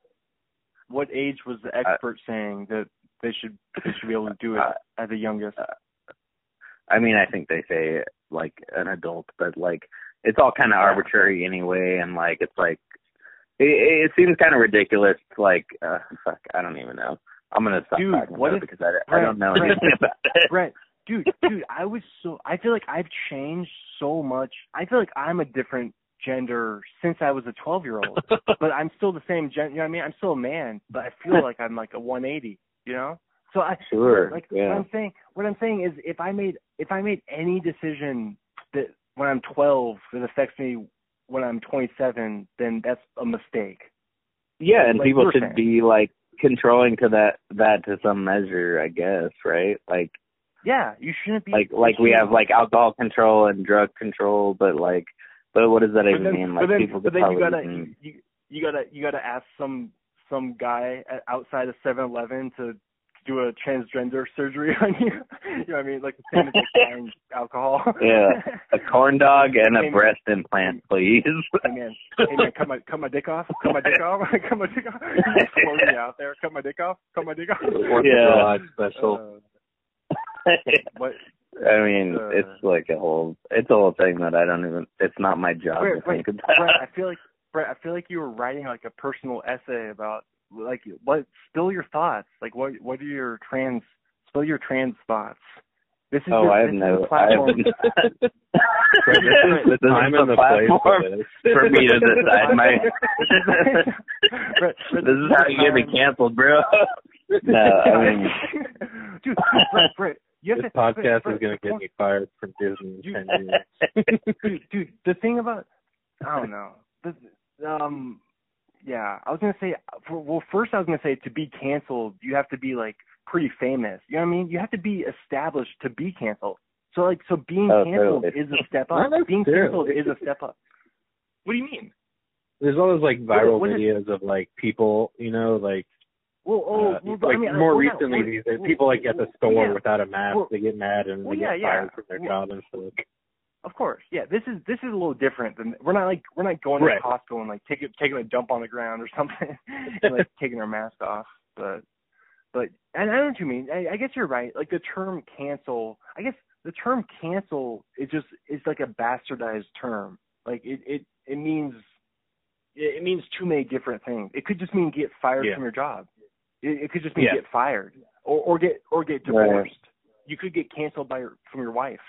what age was the expert uh, saying that they should they should be able to do it uh, at the youngest? Uh, I mean, I think they say like an adult, but like it's all kind of arbitrary anyway, and like it's like it, it seems kind of ridiculous. Like, uh, (laughs) fuck, I don't even know. I'm gonna stop dude, talking what about if, it because I, Brett, I don't know Brett, anything about it. Brett, dude, dude, I was so I feel like I've changed so much. I feel like I'm a different gender since I was a 12 year old, (laughs) but I'm still the same gender. You know what I mean? I'm still a man, but I feel like I'm like a 180. You know? So I sure. Like yeah. what I'm saying, what I'm saying is, if I made if I made any decision that when I'm 12 that affects me when I'm 27, then that's a mistake. Yeah, and like people should saying. be like controlling to that that to some measure, I guess, right? Like yeah, you shouldn't be like like we have like alcohol control and drug control, but like but what does that even then, mean? Like then, people but then you gotta you, you gotta you gotta ask some some guy outside of Seven Eleven to do a transgender surgery (laughs) on you. you know what I mean? Like the same as (laughs) like buying alcohol. Yeah. A corn dog and a breast implant, please. hey man, hey man, cut my cut my dick off. Cut my dick off. (laughs) cut my dick off. Just floating me out there. Cut my dick off. Cut my dick off. yeah. special. Uh, what? I mean, Uh, it's like a whole it's a whole thing that I don't even it's not my job Wait, to wait, think about. Brett, I feel like Brett, I feel like you were writing like a personal essay about like what spill your thoughts. Like what what are your trans spill your trans thoughts. This is Oh, your, I have this no the platform. I have, (laughs) This is the This is time the and the place platform for for me to decide my Brett, (laughs) Brett, This is how you get me time- canceled, bro. No, I mean dude, dude, Brett, Brett, you have This to, podcast Brett, is going to get me fired from Disney in You- 10 years. (laughs) dude, dude, the thing about I don't know. The, um, yeah, I was gonna say. For, well, first I was gonna say to be canceled, you have to be like pretty famous. You know what I mean? You have to be established to be canceled. So like, so being Oh, canceled totally. is a step Not up. (laughs) Being canceled is a step up. What do you mean? There's all those like viral what is- videos of like people, you know, like Well, oh, uh, well, like I mean, more we're recently we're- these well, people like at the well, store yeah. without a mask, Well- they get mad and well, they yeah, get yeah. fired from their Well- job and stuff. Of course, yeah. This is this is a little different than we're not like we're not going Right. to Costco and like taking taking a dump on the ground or something, (laughs) and, like taking our mask off. But but and I don't know what you mean. I, I guess you're right. Like the term cancel, I guess the term cancel is just it's like a bastardized term. Like it it it means it, it means too many different things. It could just mean get fired Yeah. from your job. It, it could just mean Yeah. get fired or or get or get Right. divorced. You could get canceled by your from your wife.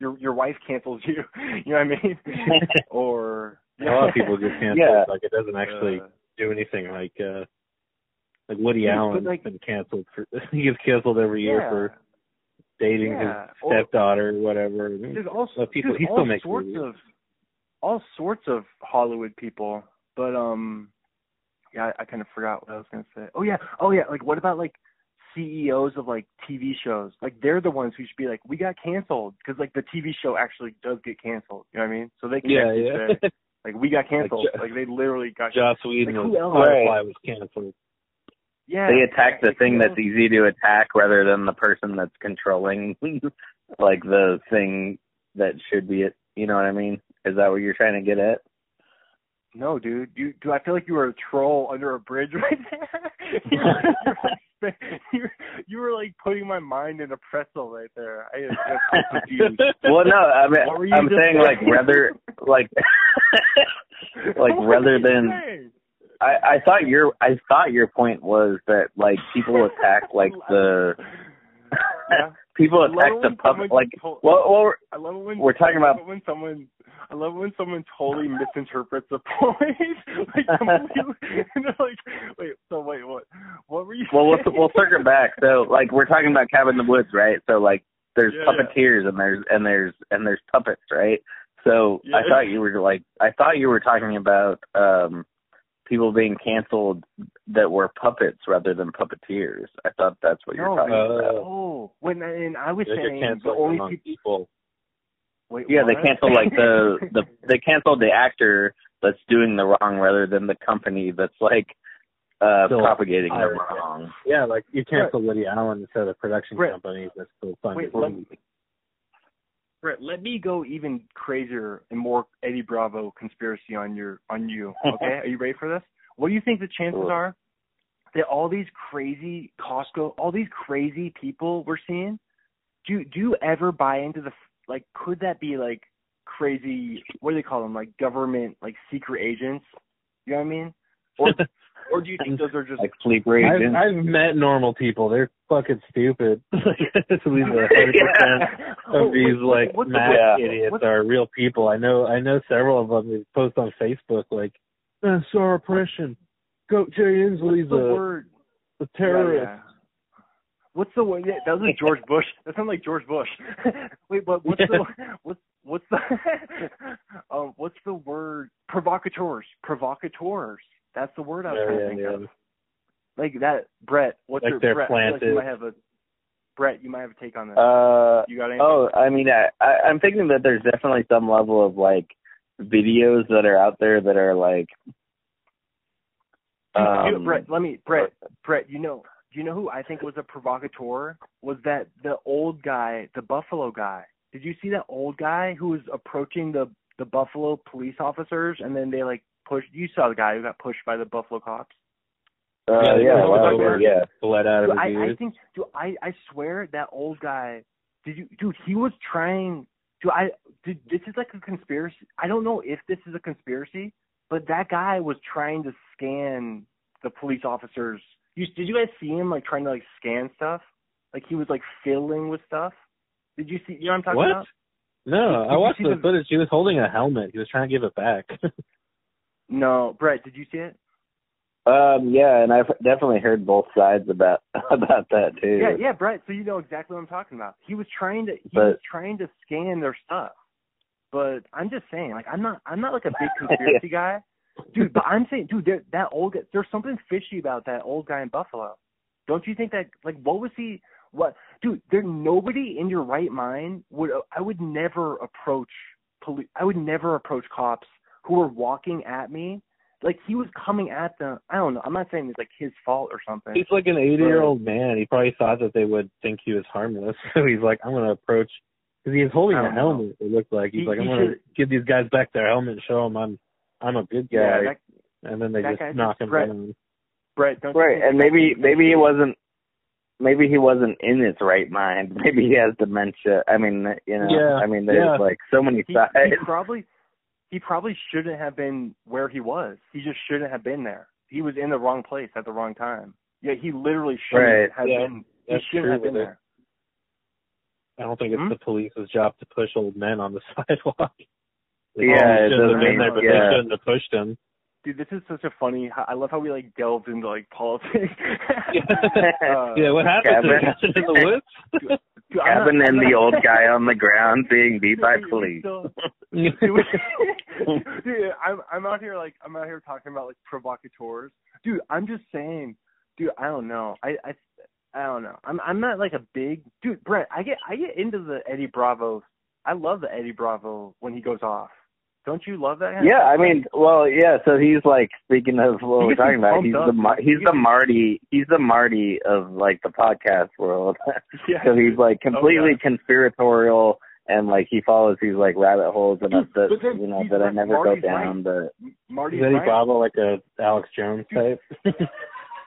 Your your wife cancels you. (laughs) You know what I mean? (laughs) or A lot of people get canceled. Yeah. Like it doesn't actually Uh, do anything. Like uh like Woody Yeah, Allen's like- been canceled for (laughs) he gets canceled every year yeah. for dating Yeah. his stepdaughter or whatever. There's all, Well, people- there's he still all makes sorts movies. of all sorts of Hollywood people, but um, yeah, I, I kind of forgot what I was gonna say. Oh yeah, oh yeah, like what about like CEOs of like TV shows? Like they're the ones who should be like, we got canceled because like the TV show actually does get canceled. You know what I mean? So they can Yeah, yeah. say like we got (laughs) canceled. Jo- Like, they literally got Joss Whedon Like, was who else? Firefly was canceled. yeah. they attack the like, thing that's easy to attack rather than the person that's controlling (laughs) like the thing that should be it you know what I mean? Is that what you're trying to get at? No, dude. You do I feel like you were a troll under a bridge (laughs) right there? you, were, you, were (laughs) you, were, you were like putting my mind in a pretzel right there. I (laughs) confused. Well no, I mean were I'm just saying like rather like (laughs) like What rather than saying? I, I thought your I thought your point was that like people attack like the Yeah. people attack the public like well, well I love it when We're talking about- when someone I love when someone totally misinterprets a point. (laughs) like completely, (laughs) and they're like, wait, so wait, what? What were you? well we'll saying? we'll circle back. So like we're talking about Cabin in the Woods, right? So like there's Yeah, yeah. puppeteers and there's and there's and there's puppets, right? So I thought you were like I thought you were talking about um people being canceled that were puppets rather than puppeteers. I thought that's what you're No, talking uh, about. Oh, when and I was They get saying the only among people. people. Wait, Yeah, they what? canceled like the (laughs) the they canceled the actor that's doing the wrong rather than the company that's like uh Still propagating the wrong. Yeah, like you cancel Woody Allen instead of the production Right. companies that's still funded. Wait, let me, Brett, let me go even crazier and more Eddie Bravo conspiracy on your on you. (laughs) Okay, are you ready for this? What do you think the chances Sure. are that all these crazy Costco, all these crazy people we're seeing, do do you ever buy into the like? Could that be like crazy? What do they call them? Like government, like secret agents? You know what I mean? Or (laughs) or do you think those are just Like sleeper agents. I've, I've met normal people. They're fucking stupid. (laughs) Like, at least a hundred percent of these like What's the- math Yeah. idiots what's- are real people. I know. I know several of them. They post on Facebook like, uh, "Saw oppression. Goat Jay Inslee's what's the a, word? a Yeah, terrorist." yeah. What's the word? That was like (laughs) George Bush. That sounded like George Bush. (laughs) Wait, but what's the what's what's the (laughs) um what's the word? Provocateurs. Provocateurs. That's the word I was Yeah, trying to think yeah. of. Like that, Brett. What's Like your they're Brett? I feel like you might have a Brett. You might have a take on this. Uh you got anything? oh, I mean I, I I'm thinking that there's definitely some level of like videos that are out there that are like You- you- um Brett, let me Brett. Brett, you know, do you know who I think was a provocateur? Was that the old guy, the Buffalo guy? Did you see that old guy who was approaching the the Buffalo police officers and then they like pushed? You saw the guy who got pushed by the Buffalo cops. Uh, Yeah, yeah, they well, over. yeah. Bled out of his I, I think, dude, I I swear that old guy. Did you, dude? He was trying. Dude, I did. This is like a conspiracy. I don't know if this is a conspiracy, but that guy was trying to scan the police officers. You, did you guys see him like trying to like scan stuff? Like he was like fiddling with stuff. Did you see? You know what I'm talking What? about? No, Did I watched the the- footage. He was holding a helmet. He was trying to give it back. (laughs) No, Brett. Did you see it? Um, yeah, and I've definitely heard both sides about (laughs) about that too. Yeah, yeah, Brett. So you know exactly what I'm talking about. He was trying to he But- was trying to scan their stuff. But I'm just saying, like I'm not I'm not like a big (laughs) conspiracy guy, dude. But I'm saying, dude, that old guy, there's something fishy about that old guy in Buffalo. Don't you think that? Like, what was he? What, dude? There nobody in your right mind would. I would never approach police. I would never approach cops who were walking at me. Like he was coming at them. I don't know. I'm not saying it's like his fault or something. He's like an 80 year old man. He probably thought that they would think he was harmless. (laughs) So he's like, I'm going to approach. Because he was holding a don't know. helmet. It looked like he's He- like, I'm he going to should- give these guys back their helmet and show them I'm I'm a good guy. yeah, that, and then they just knock just him Brett- down. Brett, don't you Right, think and maybe maybe he wasn't maybe he wasn't in his right mind. (laughs) Maybe he has dementia. I mean, you know, Yeah, I mean, there's yeah. like so many he, sides. he (laughs) probably he probably shouldn't have been where he was. He just shouldn't have been there. He was in the wrong place at the wrong time. Yeah, he literally shouldn't Right, have yeah, been. He that's shouldn't true, have been there. I don't think it's Hmm? the police's job to push old men on the (laughs) sidewalk. Like, Yeah, oh, he it shouldn't have doesn't been mean- there, but yeah. they shouldn't have pushed him. Dude, this is such a funny. I love how we like delved into like politics. (laughs) Uh, yeah, what happened to Cabin. in the woods? dude, I'm not- Cabin and the old guy (laughs) on the ground being beat by police. still- (laughs) dude, dude, I'm I'm out here like I'm out here talking about like provocateurs. Dude, I'm just saying, dude, I don't know. I I I don't know. I'm I'm not like a big dude, Brett. I get I get into the Eddie Bravo. I love the Eddie Bravo when he goes off. Don't you love that? Yeah, I mean, well, yeah. So he's like speaking of what we're talking about. He's up, the Mar- he's He the gets Marty. He's the Marty of like the podcast world. (laughs) yeah. so he's like oh, completely Oh, conspiratorial and like he follows these like rabbit holes and Dude, that then you know he's that I never Marty's go down. But Marty's Is Eddie right. Bravo like a Alex Jones type? (laughs)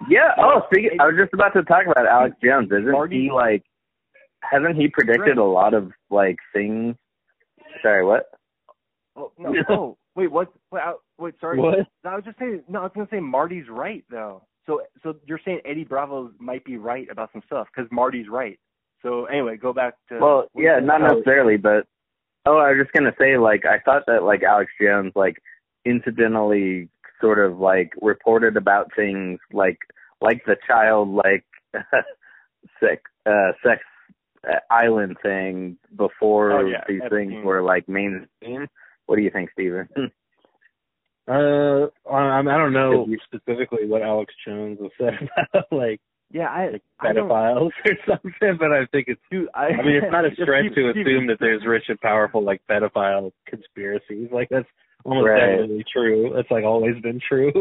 yeah. Oh, speaking. I was just about to talk about Alex Jones. Isn't Marty- he like? Hasn't he predicted Right. a lot of like things? Sorry, what? Oh no! Oh wait, what? Wait, I, wait, sorry. what? I was just saying. No, I was gonna say Marty's right though. So, so you're saying Eddie Bravo might be right about some stuff because Marty's right. So anyway, go back to. Well, yeah, not said. necessarily, but oh, I was just gonna say, like, I thought that like Alex Jones, like, incidentally, sort of like reported about things like like the child like (laughs) sex uh, sex uh, island thing before Oh, yeah, these Epstein. things were like mainstream. What do you think, Steven? (laughs) Uh, I, I don't know you- specifically what Alex Jones has said (laughs) about like, Yeah, I. like I pedophiles or something, but I think it's. dude, I. I mean, it's not a (laughs) stretch to assume that there's rich and powerful like pedophile conspiracies. Like that's almost Right. definitely true. That's like always been true.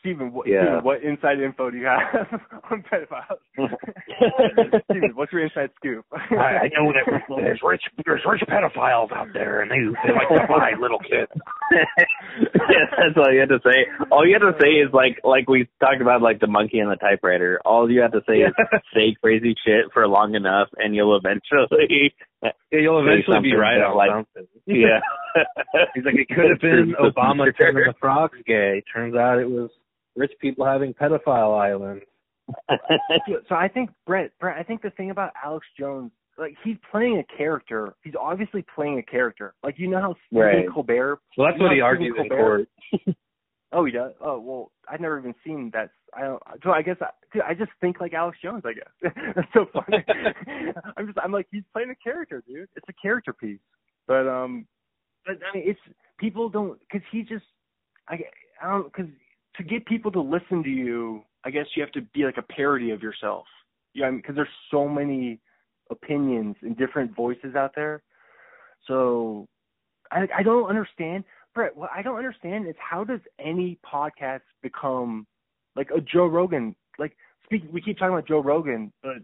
Steven, what, Yeah. Steven, what inside info do you have (laughs) on pedophiles? (laughs) Steven, what's your inside scoop? I, I know that there's rich there's rich pedophiles out there, and they they like to buy little kids. (laughs) yeah, that's all you had to say. All you had to say is like like we talked about like the monkey and the typewriter. All you have to say is say crazy shit for long enough, and you'll eventually. Yeah, you'll eventually be right on like- something. Yeah. He's like, it could have been Obama turning the frogs gay. Turns out it was rich people having pedophile islands. so I think Brett, Brett, I think the thing about Alex Jones, like he's playing a character. He's obviously playing a character. Like you know how Stephen Right. Colbert. Well, that's what he how argued Stephen in court. (laughs) Oh, he does. Oh, well, I've never even seen that. I don't. So I guess I, dude, I just think like Alex Jones. I guess (laughs) that's so funny. (laughs) I'm just. I'm like he's playing a character, dude. It's a character piece. But um, but I mean, it's people don't because he just. I I don't because to get people to listen to you, I guess you have to be like a parody of yourself. Yeah, I mean, because there's so many opinions and different voices out there. So I I don't understand. Brett, what I don't understand is how does any podcast become like a Joe Rogan? Like. We keep talking about Joe Rogan, but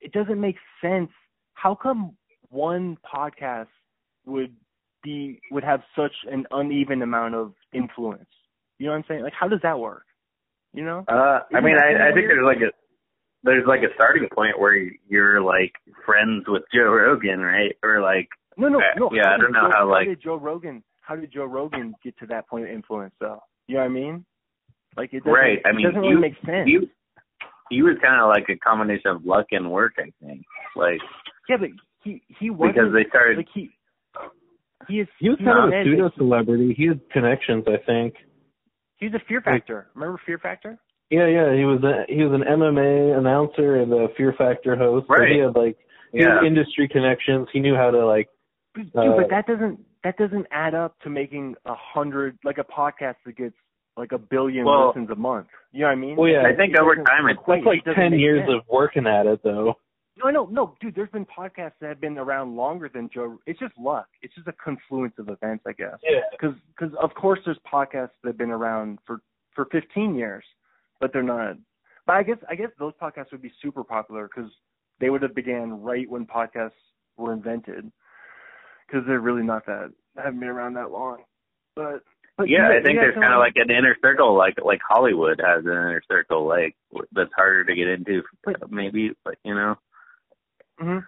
it doesn't make sense. How come one podcast would be would have such an uneven amount of influence? You know what I'm saying? Like, how does that work? You know? Uh, I mean, I, I think weird? there's like a there's like a starting point where you're like friends with Joe Rogan, right? Or like, No, no, Uh, no. yeah, how I don't know Joe, how, like- how did Joe Rogan? How did Joe Rogan get to that point of influence, though? You know what I mean? Like it doesn't. right? I it mean, doesn't you, really make sense. you he was kind of like a combination of luck and work, I think. Like yeah, but he he wasn't because they started. like he he is He was kind of a not- pseudo celebrity. He had connections, I think. He's a Fear Factor. Remember Fear Factor? Yeah, yeah. He was a he was an MMA announcer and a Fear Factor host. So Right. he had like he yeah, had industry connections. He knew how to like Dude, Uh, but that doesn't that doesn't add up to making a hundred like a podcast that gets like a billion Well- listens a month. You know what I mean? Well, yeah. I think over time it equate. like It ten years sense. of working at it though. No, no, no, dude. There's been podcasts that have been around longer than Joe. It's just luck. It's just a confluence of events, I guess. Yeah. Because, because of course, there's podcasts that have been around for for 15 years, but they're not. But I guess I guess those podcasts would be super popular because they would have began right when podcasts were invented. Because they're really not that haven't been around that long. But, but yeah, you- I think there's kind of like an inner circle, like like Hollywood has an inner circle, like that's harder to get into, But- maybe, but you know. Hmm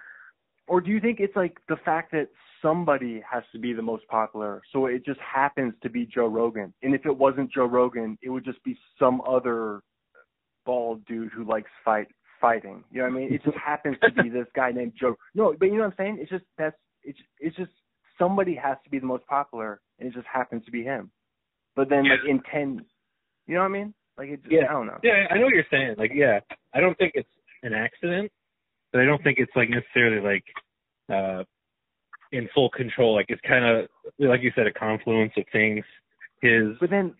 Or do you think it's like the fact that somebody has to be the most popular, so it just happens to be Joe Rogan, and if it wasn't Joe Rogan, it would just be some other bald dude who likes fight fighting. You know what I mean? It just (laughs) happens to be this guy named Joe. No, but you know what I'm saying? It's just that's it's it's just somebody has to be the most popular, and it just happens to be him. But then like in ten, you know what I mean? Like it just, Yeah. I don't know. Yeah, I know what you're saying. Like, yeah, I don't think it's an accident, but I don't think it's like necessarily like uh in full control. Like it's kind of like you said, a confluence of things. His But then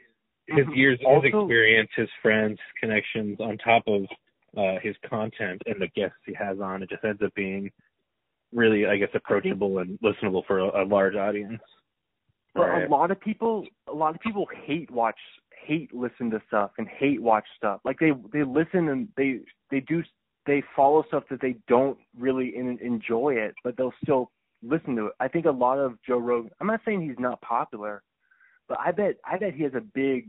his Mhm. years, his experience, his friends, his connections, on top of uh his content and the guests he has on, it just ends up being really, I guess, approachable and listenable for a, a large audience. But Right. a lot of people, a lot of people hate watch, hate listen to stuff and hate watch stuff. Like they they listen and they they do they follow stuff that they don't really in, enjoy it, but they'll still listen to it. I think a lot of Joe Rogan. I'm not saying he's not popular, but I bet I bet he has a big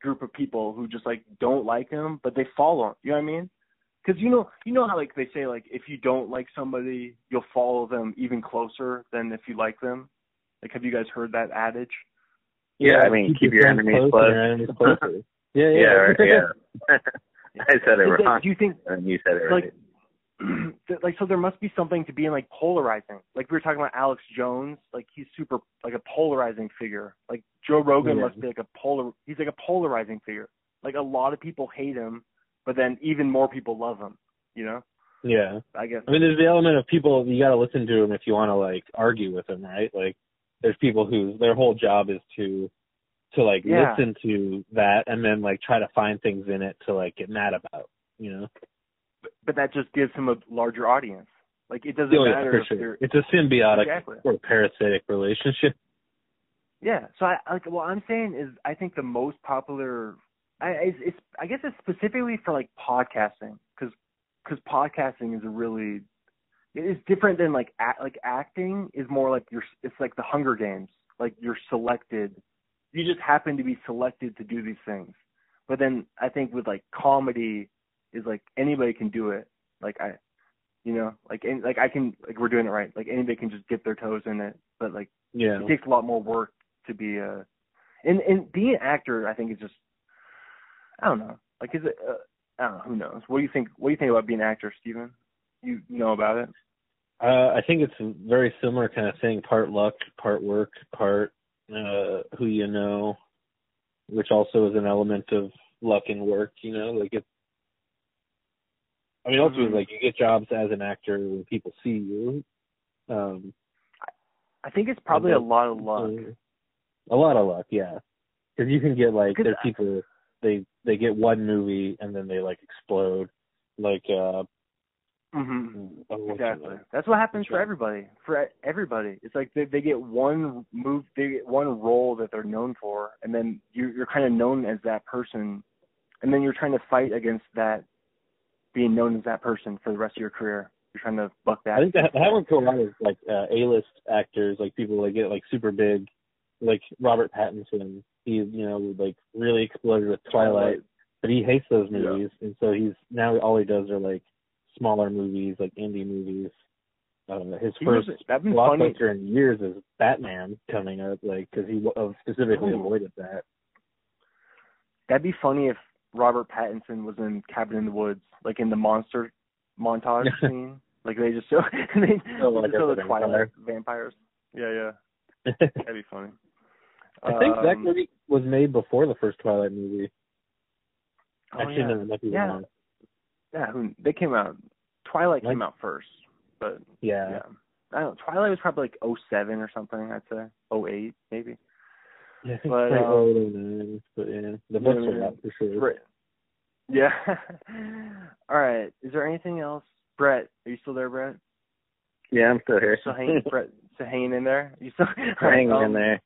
group of people who just like don't like him, but they follow him. You know what I mean? Because you know you know how like they say like if you don't like somebody, you'll follow them even closer than if you like them. Like, have you guys heard that adage? Yeah, I mean, keep your friends enemies close close. and your enemies closer. (laughs) yeah, Yeah, yeah, right, yeah. (laughs) (laughs) I said it that- wrong, do you think and you said it right. like (clears throat) that- like so there must be something to being like polarizing? Like we were talking about Alex Jones, like he's super like a polarizing figure. Like Joe Rogan Yeah. must be like a polar. He's like a polarizing figure. Like a lot of people hate him, but then even more people love him. You know, yeah. I guess. I mean, there's the element of people you got to listen to them if you want to like argue with them, right? Like, there's people whose their whole job is to to like Yeah. listen to that and then like try to find things in it to like get mad about, you know? But but that just gives him a larger audience. Like it doesn't Oh, yeah, matter if sure. It's a symbiotic exactly. or parasitic relationship. Yeah. So I like what I'm saying is I think the most popular I it's, it's I guess it's specifically for like podcasting cuz cuz podcasting is a really it is different than like act, like acting is more like you're it's like the Hunger Games. Like you're selected. You just happen to be selected to do these things. But then I think with like comedy is like anybody can do it. Like I you know, like and like I can like we're doing it right. Like anybody can just dip their toes in it. But like Yeah. it takes a lot more work to be a and and being an actor i think is just i don't know like is it uh, i don't know who knows what do you think what do you think about being an actor steven you know about it Uh, I think it's a very similar kind of thing. Part luck, part work, part uh, who you know, which also is an element of luck and work. You know, like it. I mean, ultimately, Mhm. like you get jobs as an actor when people see you. Um, i think it's probably a lot of luck A lot of luck, yeah. Because you can get like Because there are I- people they they get one movie and then they like explode. Like uh, mhm oh, exactly that's what happens for everybody for everybody it's like they they get one move they get one role that they're known for and then you you're kind of known as that person and then you're trying to fight against that being known as that person for the rest of your career? You're trying to buck that. I think that happens to a lot of like uh, A-list actors, like people that get like super big, like Robert Pattinson. He you know like really exploded with Twilight, but he hates those movies, yeah. and so he's now all he does are like smaller movies, like indie movies. Uh, his he first blockbuster in years is Batman coming up, like because he uh, specifically Ooh. avoided that. That'd be funny if Robert Pattinson was in Cabin in the Woods, like in the monster montage (laughs) scene. Like they just show (laughs) they oh, like show the Twilight vampires. Yeah, yeah. (laughs) That'd be funny. I think um, that movie was made before the first Twilight movie. Oh, Actually, yeah. no, that might be yeah. wrong. Yeah, who, they came out. Twilight like, came out first, but yeah. yeah. I don't know. Twilight was probably like oh seven or something. I'd say oh eight maybe. Yeah, I think but, um, oh nine, but yeah, the books are out for sure. Yeah. (laughs) All right. Is there anything else, Brett? Are you still there, Brett? Yeah, I'm still here. Still hanging, Brett. (laughs) Still hanging in there. You still hanging um, (laughs) in there.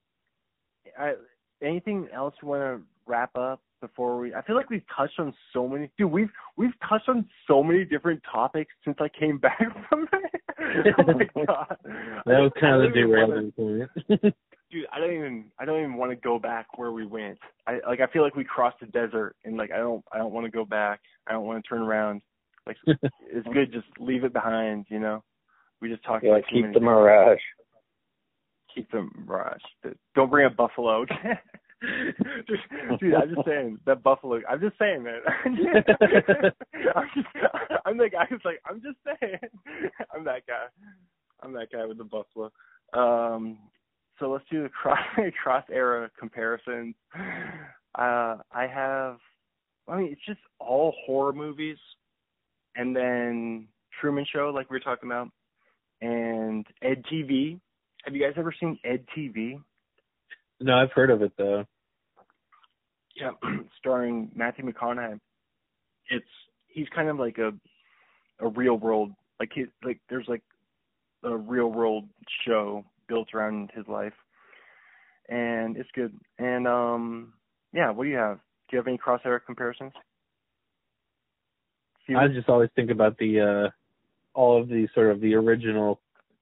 All right. Anything else you want to wrap up before we? I feel like we've touched on so many. Dude, we've we've touched on so many different topics since I came (laughs) back from it. oh my (laughs) god. That was kind of the derailing point (laughs) dude, I don't even I don't even want to go back where we went. I like I feel like we crossed the desert and like I don't I don't want to go back. I don't want to turn around. Like it's good just leave it behind, you know. We just talked yeah, about keep the mirage. Keep the mirage. Don't bring up buffalo. (laughs) dude, I'm just saying that buffalo. I'm just saying that. (laughs) I'm, just, I'm the guy who's like, I'm just saying. I'm that guy. I'm that guy with the buffalo. Um, so let's do the cross (laughs) cross era comparisons. Uh, I have, I mean, it's just all horror movies, and then Truman Show, like we were talking about, and Ed TV. Have you guys ever seen Ed TV? No, I've heard of it though. Yeah, (clears throat) starring Matthew McConaughey. It's he's kind of like a a real world like he like there's like a real world show built around his life, and it's good. And um, yeah, what do you have? Do you have any crosshair comparisons? I just always think about the uh all of the sort of the original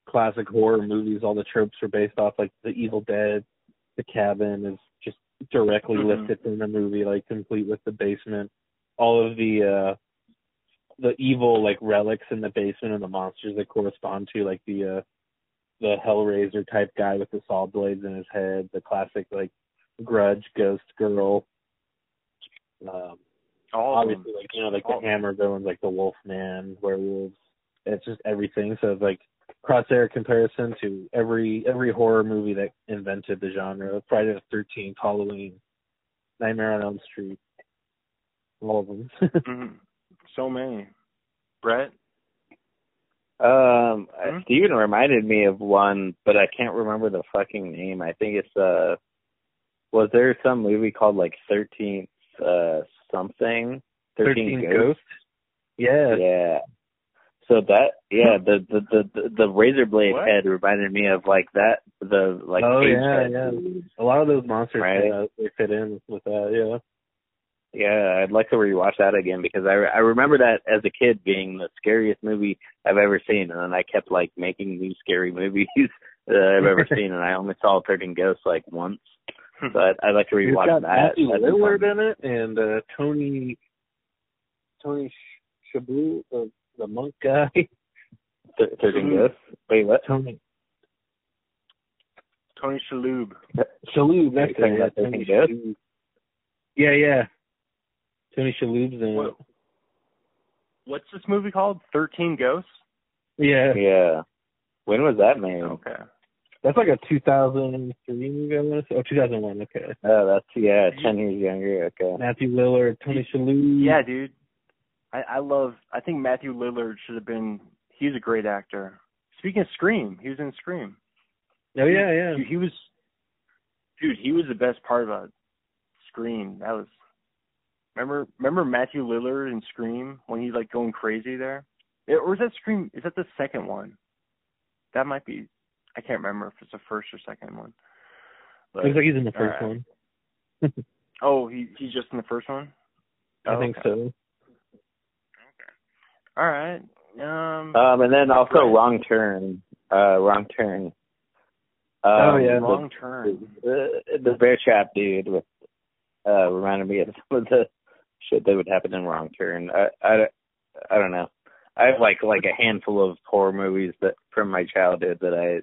classic horror movies. All the tropes are based off like The Evil Dead, The Cabin is directly mm-hmm. lifted from the movie, like complete with the basement. All of the uh the evil like relics in the basement and the monsters that correspond to like the uh the Hellraiser type guy with the saw blades in his head, the classic like grudge ghost girl. Um all obviously like you know, like all the hammer villains like the Wolf Man, werewolves. It's just everything. So it's like crosshair comparison to every every horror movie that invented the genre. Friday the thirteenth, Halloween, Nightmare on Elm Street. All of them. (laughs) mm-hmm. So many. Brett? Um, mm-hmm. Steven reminded me of one, but I can't remember the fucking name. I think it's uh, was there some movie called like Thirteenth uh something? Thirteen Ghosts. Ghost? Yeah. Yeah. So that yeah, the the the the, the razor blade what? head reminded me of like that the like oh yeah yeah a lot of those monsters right? uh, they fit in with that yeah yeah, I'd like to rewatch that again because I I remember that as a kid being the scariest movie I've ever seen, and then I kept like making new scary (laughs) movies that I've ever seen, and I only saw Thirteen Ghosts like once. So I'd, I'd like to rewatch got that. Matthew Lillard in it, and uh, Tony Tony Shaboo, the the monk guy. (laughs) Th- Thirteen Ghosts. Wait, what? Tony. Tony Shalhoub. Shalhoub, that's it. Tony Shalhoub. Yeah, yeah. Tony Shalhoub's in what, it. What's this movie called? Thirteen Ghosts. Yeah. Yeah. When was that made? Okay. That's like a 2003 movie, I want to say. Oh, 2001. Okay. Oh, that's yeah, 10 years younger. Okay. Matthew Lillard, Tony Shalhoub. Yeah, dude. I I love. I think Matthew Lillard should have been. He's a great actor. Speaking of Scream, he was in Scream. Oh yeah, yeah. He, he was. Dude, he was the best part about Scream. That was Remember, remember Matthew Lillard in Scream when he's like going crazy there? Or is that Scream? Is that the second one? That might be. I can't remember if it's the first or second one. But, Looks like he's in the first right. one. (laughs) oh, he he's just in the first one. I oh, think okay. so. Okay. All right. Um. Um, and then also Wrong Turn. Uh, Wrong Turn. Um, Oh, yeah. Wrong turn. The, the bear trap dude with uh reminded me of (laughs) some of the shit that would happen in Wrong Turn. I I, I don't know. I have like like a handful of horror movies that from my childhood that I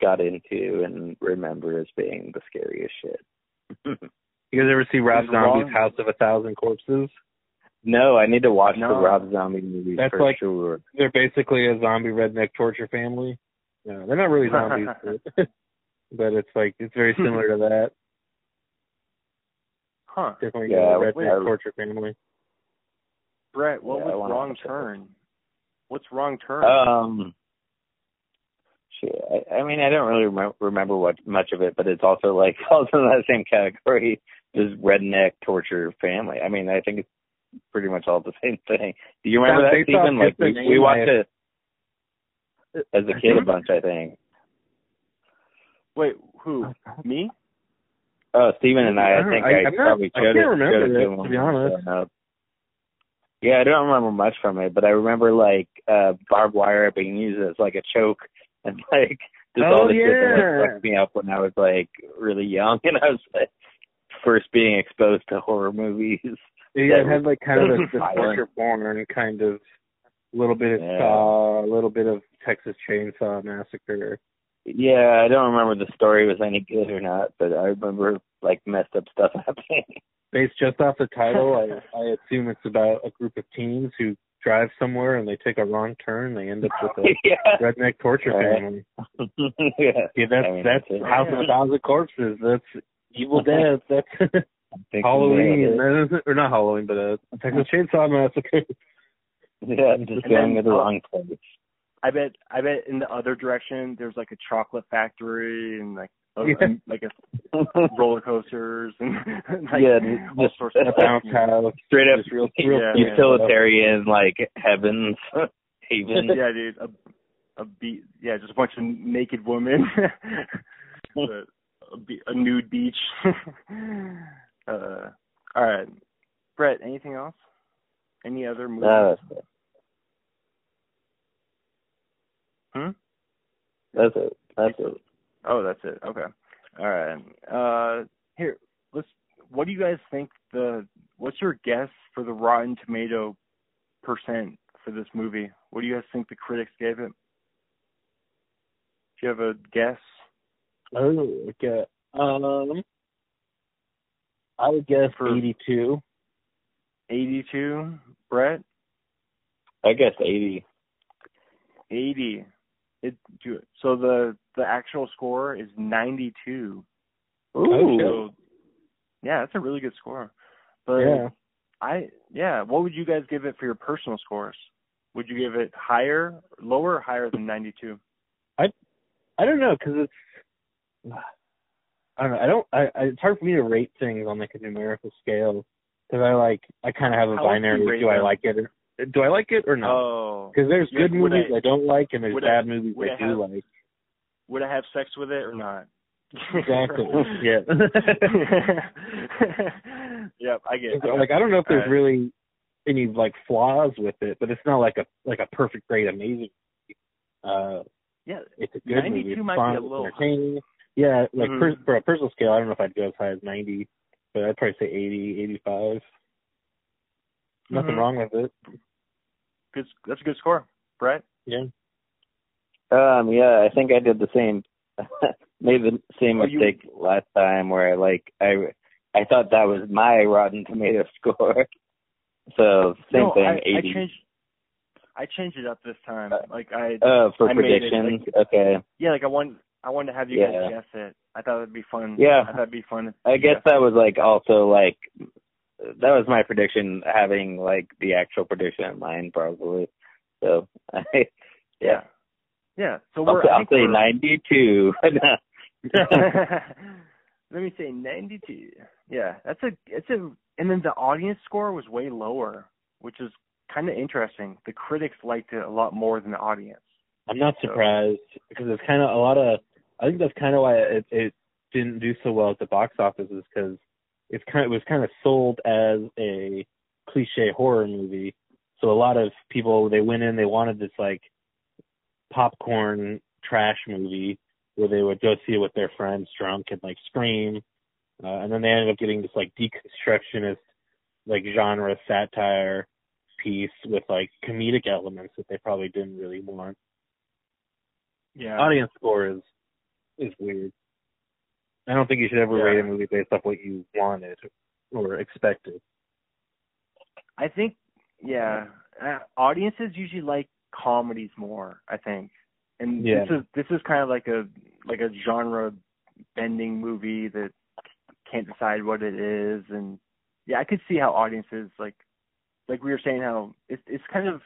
got into and remember as being the scariest shit. (laughs) You guys ever see Rob Zombie's Wrong- House of a Thousand Corpses? No, I need to watch the Rob Zombie movies That's for like- sure. They're basically a zombie redneck torture family. No, they're not really zombies, (laughs) but, but it's like it's very similar to that. Huh. Definitely Yeah, a redneck wait. torture family. Brett, what Yeah, I was wrong watch that. turn? What's wrong turn? Um. I, I mean, I don't really remember, remember what much of it, but it's also like (laughs) also in that same category as redneck torture family. I mean, I think it's pretty much all the (laughs) same thing. Do you remember Yeah, that, based Stephen? Like we, we watched it uh, as a kid a bunch, I think. Wait, who? Uh, me? Oh, Stephen and I, I I think I- I, I'm not- probably I showed can't it. remember showed it it, him to be honest. up. Yeah, I don't remember much from it, but I remember like uh barbed wire being used as like a choke (laughs) and like just Oh, all the shit that like, fucked me up when I was like really young (laughs) and I was like first being exposed to horror movies. Yeah, That it had like kind of was (laughs) the, the violent. torture porn kind of little bit of Yeah. Saw, a little bit of Texas Chainsaw Massacre. Yeah, I don't remember the story was any good or not, but I remember like messed up stuff (laughs) happening. Based just off the title, I, (laughs) I assume it's about a group of teens who drive somewhere and they take a wrong turn. They end up with a yeah. redneck torture Right. family. yeah. Yeah, that's I mean, that's that's. House of a Thousand Corpses. That's Evil Dead. That's Halloween. you nailed it. That isn't- or not Halloween, but uh, Texas (laughs) Chainsaw Massacre. Yeah, I'm just And going then, to the wrong place. I bet I bet in the other direction there's like a chocolate factory and like a, Yeah. like a (laughs) roller coasters and (laughs) like Yeah, all just- sorts of A bounce house. Straight up Just real, real Yeah. utilitarian like heavens haven. yeah, dude. A a beat. Yeah, just a bunch of naked women. a, a, be- a nude beach. Uh, all right, Brett. Anything else? Any other movies? No, that's it. Hmm? That's it. That's it. Oh, that's it. Okay. All right. Uh, here, let's. What do you guys think the? What's your guess for the Rotten Tomato percent for this movie? What do you guys think the critics gave it? Do you have a guess? Oh, okay. Um, I would guess For- 82. Eighty-two. Brett. I guess eighty. Eighty. It. do- So the the actual score is ninety-two. Oh, shit. So, yeah, that's a really good score. But Yeah. I yeah, what would you guys give it for your personal scores? Would you give it higher, lower, or higher than 92? I I don't know because it's I don't know. I don't. I, I it's hard for me to rate things on like a numerical scale because I like I kind of have a How binary. Do I like it? Or, do I like it or no? Oh, Because there's Yeah, good movies I- I, don't like and there's would I- bad movies I, I do have- like. would I have sex with it or not? Exactly. (laughs) (laughs) yeah. (laughs) yep, I get. So, like I don't know if there's Alright. really any like flaws with it, but it's not like a like a perfect, great, amazing. Uh, yeah, it's a good 92 movie. It's might fun, be a little- entertaining. Yeah, like Mhm. per, for a personal scale, I don't know if I'd go as high as 90, but I'd probably say 80, 85. Nothing Mhm. wrong with it. good. That's a good score, Brett. Yeah. Um, yeah, I think I did the same (laughs) made the same Oh, you- mistake last time where I like I I thought that was my Rotten Tomato (laughs) score. So same no, thing, I, I eighty. changed. I changed it up this time. Uh, Like I, uh for I made it, like- okay. yeah, like I want, I wanted to have you Yeah. guys guess it. I thought it'd be fun. Yeah. I thought it'd be fun. I guess that was like also like that was my prediction having like the actual prediction in mind probably. So (laughs) I Yeah. Yeah. So I'll, we're. say- I I'll say ninety two. (laughs) (laughs) Let me say 92. Yeah, that's a it's a and then the audience score was way lower, which is kind of interesting. The critics liked it a lot more than the audience. I'm not So- surprised because it's kind of a lot of. I think that's kind of why it, it didn't do so well at the box office is because it's kind. of, It was kind of sold as a cliche horror movie, So a lot of people they went in, they wanted this like popcorn trash movie where they would go see it with their friends drunk and like scream, uh, and then they ended up getting this like deconstructionist like genre satire piece with like comedic elements that they probably didn't really want. Yeah. Audience score is is weird. I don't think you should ever Yeah. rate a movie based off what you wanted or expected. I think, yeah, uh, audiences usually like comedies more. I think, and Yeah. this is this is kind of like a like a genre bending movie that can't decide what it is, and yeah, I could see how audiences like like we were saying how it's it's kind of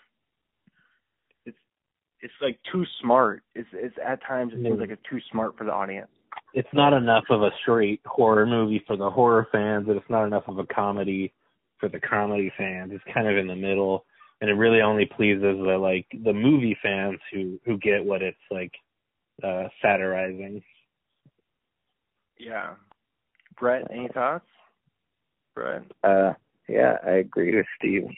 it's like too smart. It's it's at times it seems Mhm. like it's too smart for the audience. It's not enough of a straight horror movie for the horror fans, and it's not enough of a comedy for the comedy fans. It's kind of in the middle, and it really only pleases the like the movie fans who who get what it's like uh satirizing. Yeah. Brett, any thoughts? Brett. Uh, yeah, I agree with Steve.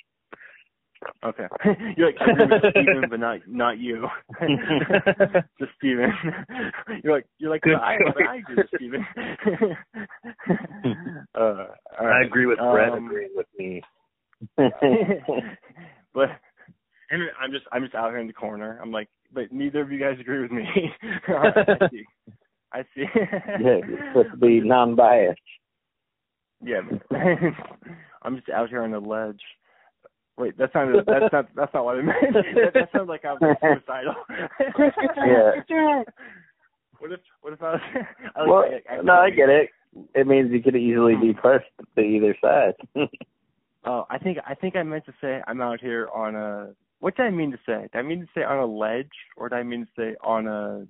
Okay. (laughs) You're like I agree with (laughs) Steven, but not not you. (laughs) Just Steven. You're like you're like I, but I agree with Steven. uh, right. I agree with Brett Um, agreeing with me. but and I'm just I'm just out here in the corner. I'm like, but neither of you guys agree with me. Right, I see. I see. yeah, you're supposed to be non-biased. Yeah. I'm just out here on the ledge. Wait, that's not that's (laughs) not that's not what I meant. (laughs) That, that sounds like I'm (laughs) suicidal. Yeah. What if what if I was I was Well, I- I- no, I get it. It means you could easily be hmm. pushed to either side. Oh, I think I think I meant to say I'm out here on a what did I mean to say? Did I mean to say on a ledge or did I mean to say on a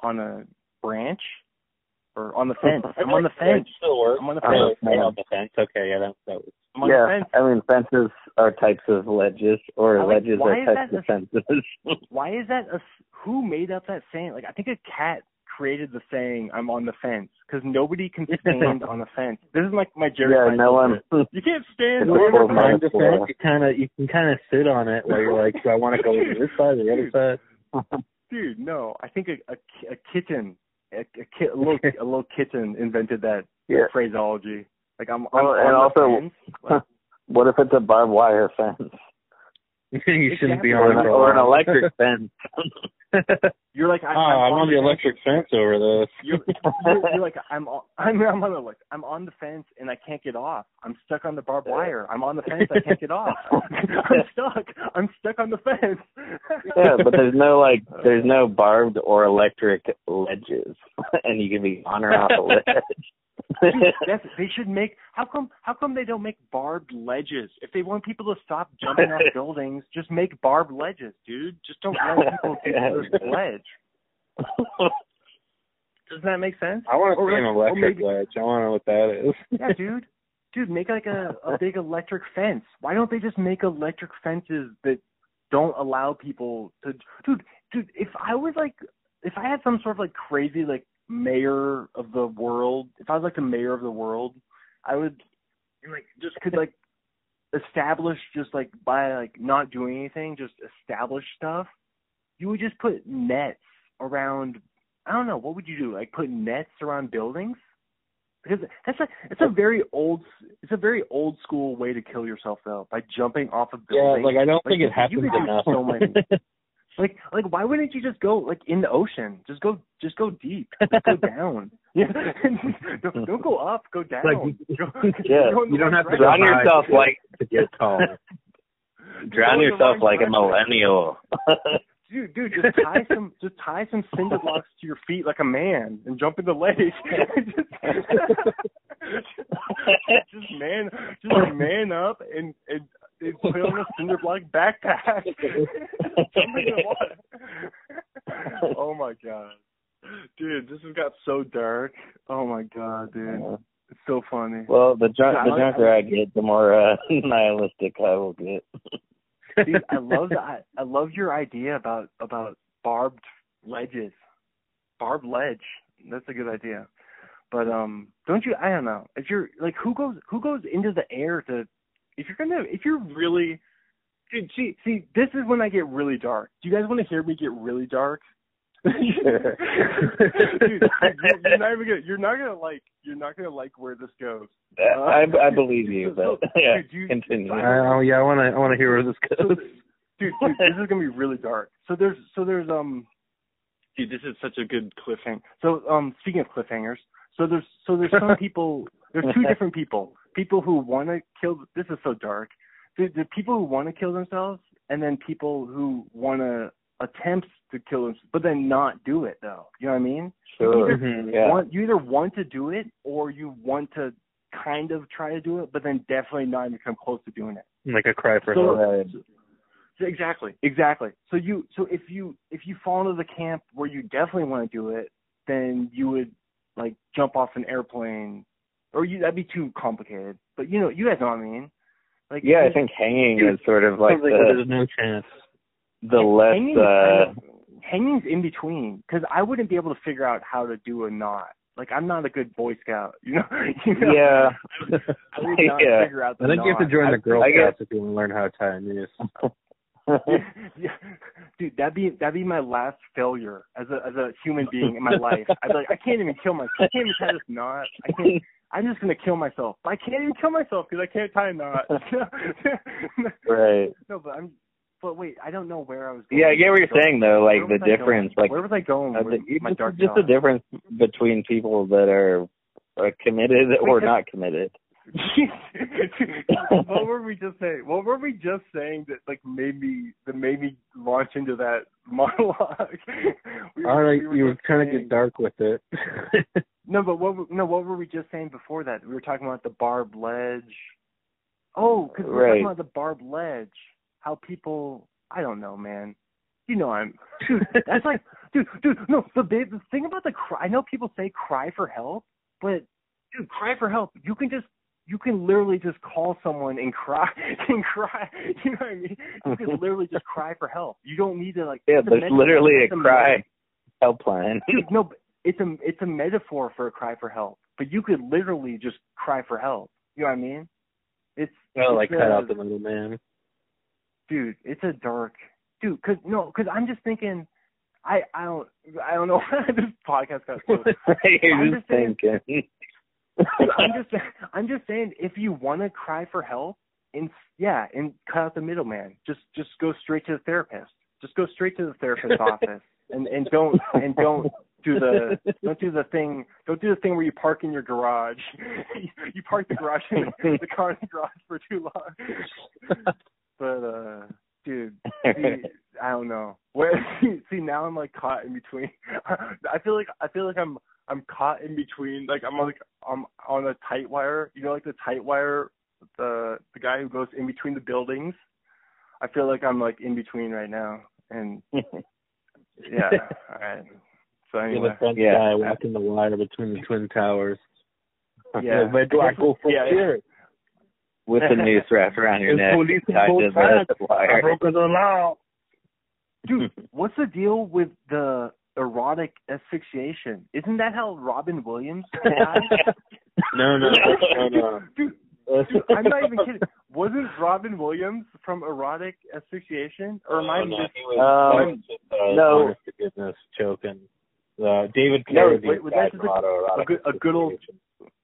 on a branch? Or on the fence. I'm on the fence. Still works. I'm on the fence. yeah. on the fence. Okay, yeah, that that was. I'm on yeah, the fence. I mean fences are types of ledges, or like- ledges are types that of fences. (laughs) Why is that a s- who made up that saying? Like I think a cat created the saying "I'm on the fence" because nobody can (laughs) stand on the fence. This is like my Jerry yeah, no one. bit. You can't stand on a a full fence. floor. you kind of you can kind of sit on it while you're like, do I want to go to this side or the other side? (laughs) Dude, no. I think a a, a kitten, a, a, ki- a little (laughs) a little kitten invented that Yeah. phraseology. Like I'm, I'm and the also- fence. (laughs) What if it's a barbed wire fence (laughs) you shouldn't be Exactly. or on an, it. or an electric (laughs) fence? (laughs) you're like I, ah, oh, I'm on the electric fence over this. You're, you're, you're like I'm on, I'm I'm on the like I'm on the fence and I can't get off. I'm stuck on the barbed wire. I'm on the fence. I can't get off. I'm stuck. I'm stuck on the fence. yeah, but there's no like there's no barbed or electric ledges, and you can be on or off a ledge. Dude, (laughs) that's, they should make. How come? How come they don't make barbed ledges? If they want people to stop jumping off (laughs) buildings, just make barbed ledges, dude. Just don't let (laughs) people get to the ledge. Doesn't that make sense? I want to Or see an like- or electric maybe- ledge. I want to know what that is. Yeah, dude. Dude, make like a, a big electric fence. Why don't they just make electric fences that don't allow people to dude, dude, if I was like if I had some sort of like crazy like mayor of the world, if I was like the mayor of the world, I would like just could like establish just like by like not doing anything, just establish stuff. You would just put nets around I don't know, what would you do? Like put nets around buildings? Because that's a it's a very old it's a very old school way to kill yourself though by jumping off a yeah, building. like I don't Like, think it happens you could do enough. so many. (laughs) like like why wouldn't you just go like in the ocean? Just go just go deep. Just go (laughs) down. Yeah. (laughs) don't, don't go up. Go down. Like, (laughs) Go- yeah, go you don't have to. Drown yourself like to get tall. drown Go in the yourself like a millennial. Dude, dude, just tie some, (laughs) just tie some cinder blocks to your feet like a man and jump in the lake. (laughs) just, just man, just man up and and, and put on a cinder block backpack. (laughs) jump in the water. oh my god, dude, this has got so dark. Oh my god, dude, it's so funny. well, the drunk, the I drunker I get, the more uh, nihilistic I will get. I love the, I, I love your idea about about barbed ledges, barbed ledge. That's a good idea. But um, don't you? I don't know. If you're like, who goes who goes into the air to? If you're gonna, if you're really Dude, see, see, this is when I get really dark. Do you guys want to hear me get really dark? Dude, (laughs) dude, you're, you're not even gonna, you're not gonna like, you're not gonna like where this goes. Uh, I I believe you, (laughs) so- but (laughs) yeah, dude, you- continue. I, oh yeah, I want to I want to hear where this So, goes. dude, dude, this is gonna be really dark. So there's, so there's, um, dude, this is such a good cliffhanger. So, um, speaking of cliffhangers, so there's, so there's some people, there's two different people. People who want to kill. This is so dark. The, the people who want to kill themselves, and then people who want to attempt to kill themselves, but then not do it though. You know what I mean? Sure. Mhm. Yeah. Want, you either want to do it or you want to kind of try to do it, but then definitely not even come close to doing it. Like a cry for So- help. So exactly, exactly. So you, so if you if you fall into the camp where you definitely want to do it, then you would like jump off an airplane, or you that'd be too complicated. But you know, you guys know what I mean. Like Yeah, I think hanging is sort of like Sounds like the there's no chance. the less hanging uh kind of, hanging's in between because I wouldn't be able to figure out how to do a knot. Like I'm not a good Boy Scout, (laughs) you know. you know? yeah I would not (laughs) yeah. figure out the I think you have to join the Girl I Scouts if you want to learn how to tie a noose. (laughs) yeah, dude, that'd be that'd be my last failure as a as a human being in my life. I'd be like, I can't even kill myself. I can't even tie this knot. I can't. I'm just gonna kill myself. I can't even kill myself because I can't tie a knot. right no, but I'm. But wait, I don't know where I was. going. yeah I get what you're saying though like the I difference going? like where was I going? uh, with the, my it's dark just the difference between people that are uh, committed or that- not committed (laughs) what were we (laughs) just saying? What were we just saying that like made me that made me launch into that (laughs) monologue? We All right, we you were just trying to get dark with it. No, but what? were- No, what were we just saying before that? We were talking about the barbed ledge. Oh, because we were talking about the barbed ledge. How people? I don't know, man. You know, I'm. Dude, that's like, (laughs) dude, dude. No, the big the thing about the cry. I know people say cry for help, but dude, cry for help. You can just. You can literally just call someone and cry (laughs) and cry. You know what I mean? You can (laughs) literally just cry for help. You don't need to like. yeah there's literally a cry helpline Dude, no, it's a it's a metaphor for a cry for help. But you could literally just cry for help. You know what I mean? It's oh, like it's cut a- out the middle man. Dude. It's a dark dude. Cause no, cause I'm just thinking. I I don't I don't know. (laughs) this podcast got so. (laughs) I'm just saying- thinking (laughs) I'm just I'm just saying if you want to cry for help, and yeah, and cut out the middleman. Just just go straight to the therapist. Just go straight to the therapist's office, and and don't and don't do the don't do the thing don't do the thing where you park in your garage. you park the garage in the car in the garage for too long. But uh dude, see, (laughs) I don't know. Where see, (laughs) see now I'm like caught in between. (laughs) I feel like I feel like I'm I'm caught in between. Like I'm like I'm on a tight wire. You know, like the tight wire, the the guy who goes in between the buildings. I feel like I'm like in between right now, and yeah. All right. So You're anyway, the French Yeah. guy walking the wire between the twin towers. Yeah. Where do I go from Yeah, yeah. here? With the (laughs) noose wrapped around your There's neck police on tied both sides. (laughs) I wire broke the law. dude, what's the deal with the erotic asphyxiation? Isn't that how Robin Williams (laughs) died? No, no, no, no. Dude, Dude, I'm not even kidding. Wasn't Robin Williams from erotic asphyxiation? Or am I no, just he was, Um, just, uh, no. goodness choking. Uh, David No, Carradine wait, was died that just from a- a good- a good old- asphyxiation.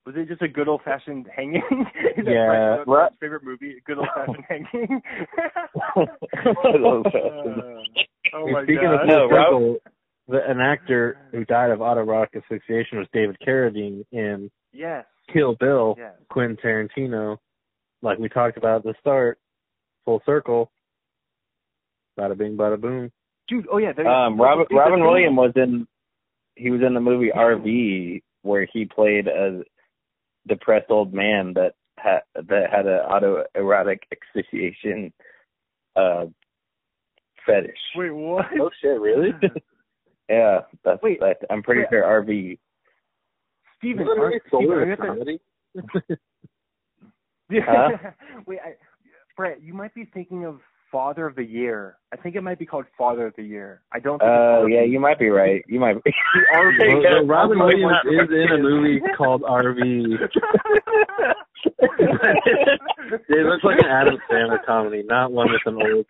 Was it just a good old fashioned hanging? (laughs) Is Yeah, Frank Ocean's what? favorite movie? Good old fashioned (laughs) hanging. Uh, (laughs) oh Hey, my Speaking god. of No, full circle, the, an actor who died of autoerotic asphyxiation was David Carradine in yes. Kill Bill. Yes. Quentin Tarantino, like we talked about at the start, full circle. Bada bing, bada boom. Dude, oh yeah. there- Um, Robin the- Robin Williams was in he was in the movie RV where he played a depressed old man that had that had an autoerotic asphyxiation uh fetish. Wait, what? Oh shit, really? (laughs) Yeah, that's Wait. that. I'm pretty Wait. sure RV. Steven, Isn't are, it Steven, are you at the- Yeah. Huh? (laughs) Wait, I, Brett, you might be thinking of Father of the Year. I think it might be called Father of the Year. I don't. Oh it's yeah, you might be right. You might be. (laughs) Well, Yeah, well, Robin I'm Williams not is in a movie (laughs) called RV. (laughs) it looks like an Adam Sandler comedy, not one with an old.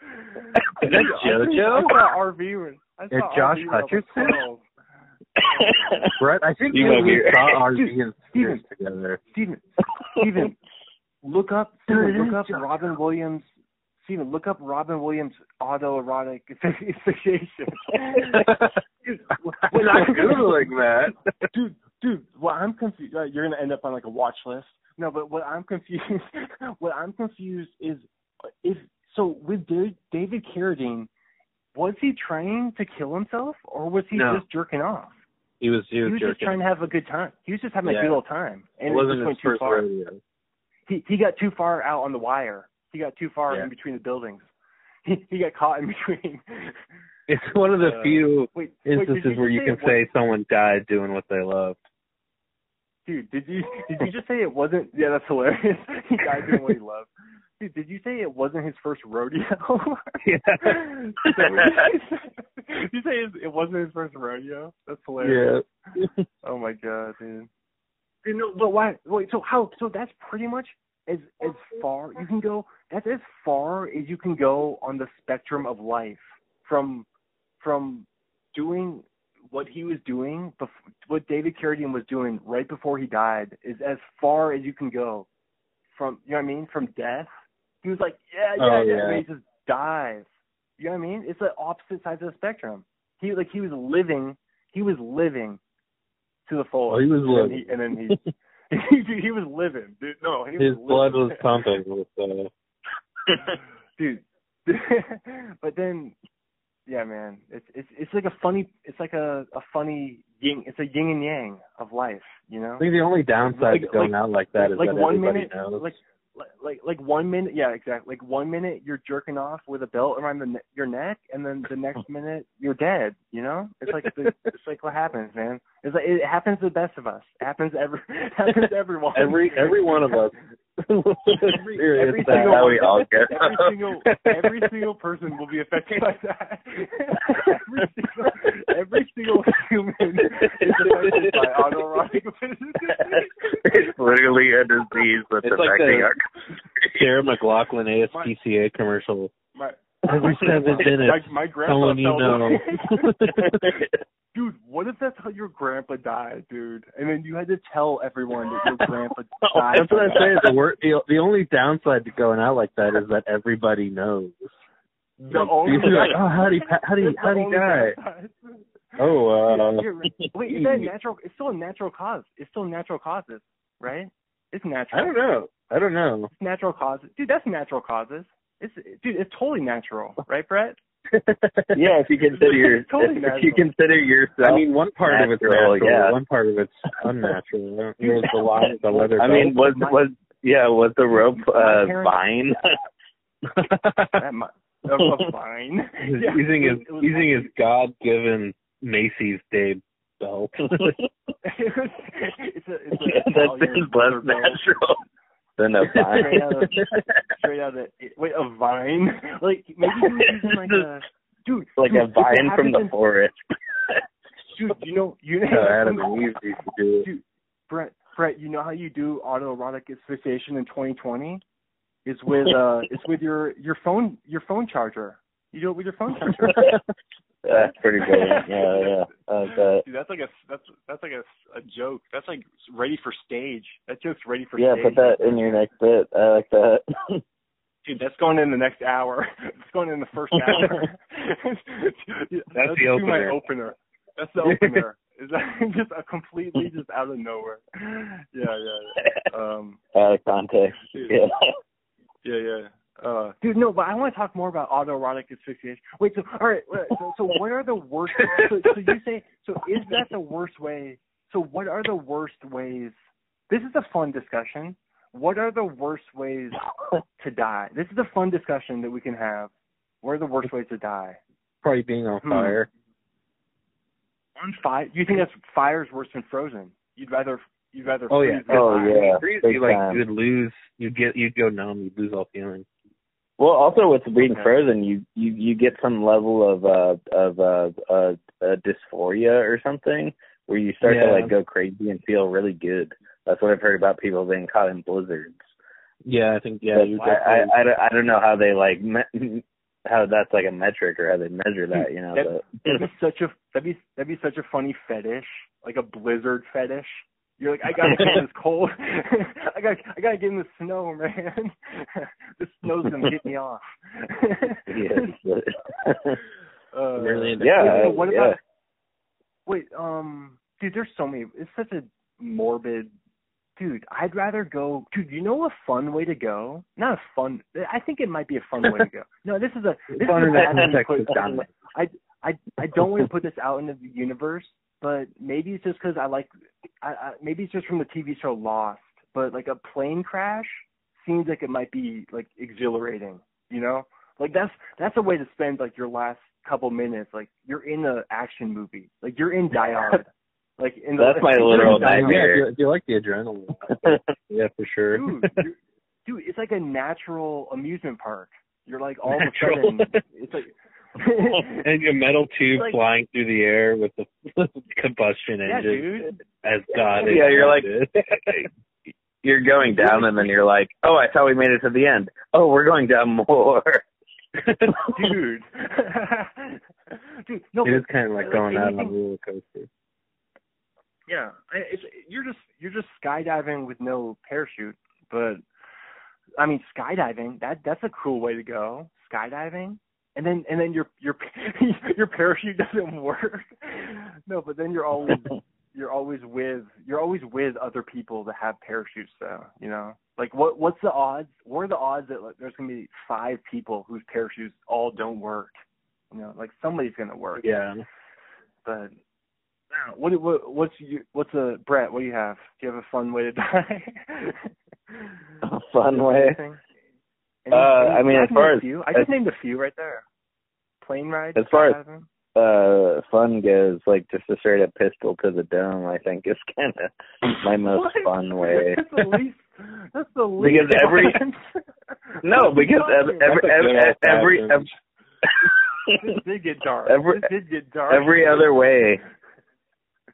Is that I JoJo? saw RV when I saw Yeah, Josh RV when I Hutcherson? Brett, I think You we saw. RV and Steven. Together. Steven, Steven, look up, Steven, look up Robin Williams. Steven, look up Robin Williams autoerotic (laughs) asphyxiation. We're not googling that. dude, dude, what I'm confused. Uh, you're gonna end up on like a watch list. No, but what I'm confused, (laughs) what I'm confused is, is so with David, David Carradine, was he trying to kill himself or was he No. just jerking off? He was he He was, was just trying to have a good time. He was just having Yeah. a good old time, and it, wasn't just went too far. rodeo. He he got too far out on the wire. He got too far Yeah. in between the buildings. (laughs) He he got caught in between. (laughs) It's one of the Uh, few Wait, wait, instances you where you can say someone died doing what they loved. Dude, did you did you just say it wasn't? Yeah, that's hilarious. (laughs) he died doing what he loved. Dude, did you say it wasn't his first rodeo? Yeah. Did you say it- it wasn't his first rodeo? That's hilarious. Yeah. Oh my god, dude. You know, but why? Wait, so how? So that's pretty much as as far you can go. That's as far as you can go on the spectrum of life. From from doing what he was doing, bef- what David Carradine was doing right before he died, is as far as you can go. From you know what I mean? From death, he was like, yeah, yeah, Oh, yeah, yeah. and he just dies. You know what I mean? It's the opposite sides of the spectrum. He like he was living. He was living to the fullest. Oh, he was and living. he, and then he (laughs) he, (laughs) he was living. Dude, no, he His was blood living. was (laughs) pumping with uh dude. (laughs) but then, yeah, man, it's it's it's like a funny, it's like a a funny yin. It's a yin and yang of life, you know. I think the only downside Like- to going like- out like that is like that one minute, knows. like like like like one minute, yeah, exactly. Like one minute you're jerking off with a belt around the ne- your neck, and then the next (laughs) minute you're dead. You know, it's like the, (laughs) it's like what happens, man. It's like it happens to the best of us. It happens every it (laughs) happens to everyone. every every one of us Every, experience every that. single how we all get. every single every single person will be affected by that. every single every single human is affected by autoerotic it's literally a disease that's It's like affecting the- our Sarah McLachlan ASPCA commercial. my, Every seven minutes, my, my grandpa someone you know. dude, what if that's how your grandpa died, dude? And then you had to tell everyone that your grandpa (laughs) died. That's what I'm saying. The, wor- the the only downside to going out like that is that everybody knows. The only You'd like, oh, how do you how do you how do you only die? downside. Oh, uh, You're. (laughs) Wait, is that natural? It's still a natural cause. It's still natural causes, right? It's natural. I don't know. I don't know. It's natural causes, dude. That's natural causes. It's dude. It's totally natural, (laughs) right, Brett? yeah, if you consider (laughs) your, totally if natural. you consider yourself. I mean, one part of it's Natural, natural, yeah. one part of it's unnatural. I don't- There was the (laughs) line, the leather. I mean, was My- was yeah, was the rope My uh parents- vine? That might, of, of fine. He's Yeah, using it his was- it was using his God-given Macy's Day belt. it was, it's a, it's yeah, a that Italian seems less natural than a (laughs) Straight out vine. of, straight out of wait a vine. (laughs) Like maybe using like a dude. like dude, a vine from the forest. (laughs) Dude, you know you know Uh, Adam and Eve used to do it. Dude, Brett, Brett, you know how you do autoerotic asphyxiation in 2020? It's with uh, it's with your your phone your phone charger. You do it with your phone charger. That's pretty good. Yeah, yeah. (laughs) But, Dude, that's like a that's that's like a, a joke. That's like ready for stage. That joke's ready for yeah, stage. Yeah, put that in your next bit. I like that. (laughs) Dude, that's going in the next hour. (laughs) It's going in the first hour. that's the to my opener. opener. That's the opener. Is that just a completely just out of nowhere? Yeah, yeah. yeah. Um, Out of context. dude, Yeah. yeah, yeah. Uh, dude, no, but I want to talk more about autoerotic asphyxiation. Wait, so all right, so, so what are the worst? So, so you say, so is that the worst way? So what are the worst ways? This is a fun discussion. What are the worst ways to die? This is a fun discussion that we can have. What are the worst ways to die? Probably being on Hmm. fire. On fire? You think that's fire's worse than frozen? You'd rather you'd rather Oh yeah. freeze than Oh, die. yeah. Freeze, you, like you would lose. You would get you'd go numb. You'd lose all feeling. Well, also with being Okay. frozen, you you you get some level of uh of uh, uh, uh dysphoria or something where you start to like go crazy and feel really good. That's what I've heard about people being caught in blizzards. Yeah, I think yeah. But You I, I, I, don't- I don't know how they like me- (laughs) how that's like a metric or how they measure that. You know, That- that'd be such a that'd be that'd be such a funny fetish, like a blizzard fetish. You're like, I gotta get in this (laughs) cold. (laughs) I got I gotta get in the snow, man. (laughs) the snow's gonna get me off. yes, Uh, Really Yeah, wait, what yeah. about? Wait, um, dude, there's so many. It's such a morbid. Dude, I'd rather go. Dude, you know a fun way to go? Not a fun. I think it might be a fun way to go. No, this is a. This is Fun a bad way to put Texas, John. I I I don't want to put this out into the universe, but maybe it's just because I like. I, I maybe it's just from the TV show Lost, but like a plane crash seems like it might be like exhilarating. You know, like that's that's a way to spend like your last couple minutes. Like you're in a action movie. Like you're in Die Hard. (laughs) Like in the, That's my (laughs) you're literal in nightmare. Yeah, if you, if you like the adrenaline, (laughs) yeah, for sure. Dude, dude, it's like a natural amusement park. You're like all Natural. of a sudden, it's like. (laughs) and your metal tube Like- flying through the air with the (laughs) combustion yeah, engine dude. as God. Yeah, you're like- (laughs) you're going down and then you're like, oh, I thought we made it to the end. Oh, we're going down more. dude. dude, no, it is kind of like like going out on a roller coaster. yeah, it's you're just you're just skydiving with no parachute, but I mean skydiving that that's a cool way to go. Skydiving, and then and then your your (laughs) your parachute doesn't work. No, but then you're always (laughs) you're always with you're always with other people that have parachutes though. You know, like what what's the odds? What are the odds that like, there's gonna be five people whose parachutes all don't work? You know, like somebody's gonna work. Yeah. But what what what's you what's a Brett? What do you have? Do you have a fun way to die? (laughs) A fun way? Anything? Uh, I mean, just as far named as- few. I as- just named a few right there. Plane ride. As far as- uh, fun goes, like just a straight up pistol to the dome, I think is kind of my most fun way. That's the (laughs) least. That's the least. (laughs) Because every- No, What are you because talking ev- every That's a every good every, old-fashioned- every, This did get dark. Every- this did get dark. every other way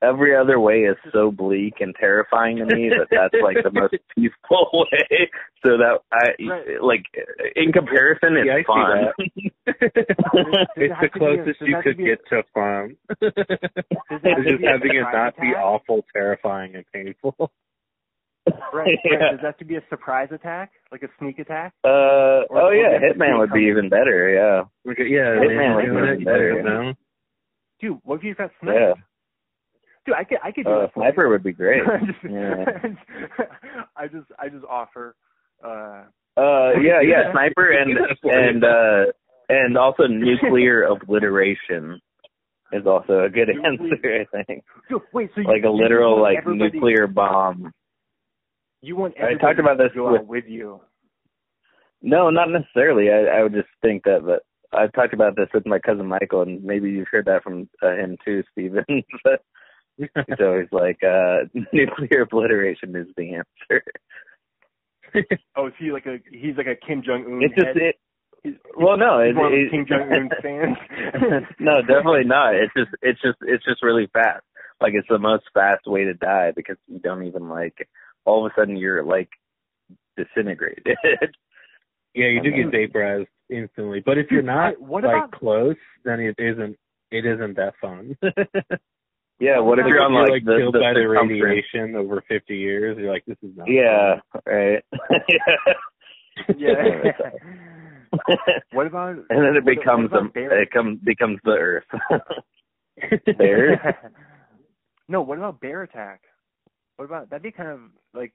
every other way is so bleak and terrifying to me that that's like the most (laughs) peaceful (laughs) way so that i Right. like in comparison it's Yeah, I fun (laughs) it's the to be a- closest you have to could a- get to fun. Does it have It's to just having it surprise not be awful, terrifying, and painful. Right. Yeah. right. Does that have to be a surprise attack, like a sneak attack? uh Or- oh yeah hitman would be even better yeah Like, yeah, Hitman man, was doing even better. you know? Dude, what if you got sniped? yeah Dude, I could I could do uh that for sniper you. would be great (laughs) I just, Yeah. (laughs) I just I just offer uh uh (laughs) yeah yeah sniper and and uh and also nuclear obliteration is also a good Nuclear- answer i think dude, wait, so you, like a literal like nuclear bomb You want I talked about this with- with you. No, not necessarily. I, I would just think that, but I've talked about this with my cousin Michael, and maybe you've heard that from uh, him too, Stephen. but he's always like, uh, (laughs) nuclear obliteration is the answer. (laughs) Oh, is he like a he's like a Kim Jong Un It's just head? it. He's, Well, no, he's it, one of the it, Kim Jong Un (laughs) fans. no, definitely not. It's just, it's just, it's just really fast. Like it's the most fast way to die because you don't even like. All of a sudden, you're like disintegrated. Yeah, you do get vaporized instantly. But if you're not I- what like about- close, then it isn't it isn't that fun. Yeah. What if you're on you're like, like the, killed the by the circumference? radiation over fifty years? You're like, this is not. Yeah. Right. (laughs) yeah. what about (laughs) and then it becomes what a, it comes becomes the earth. (laughs) fun. Bears? no, what about bear attack? What about that'd be kind of like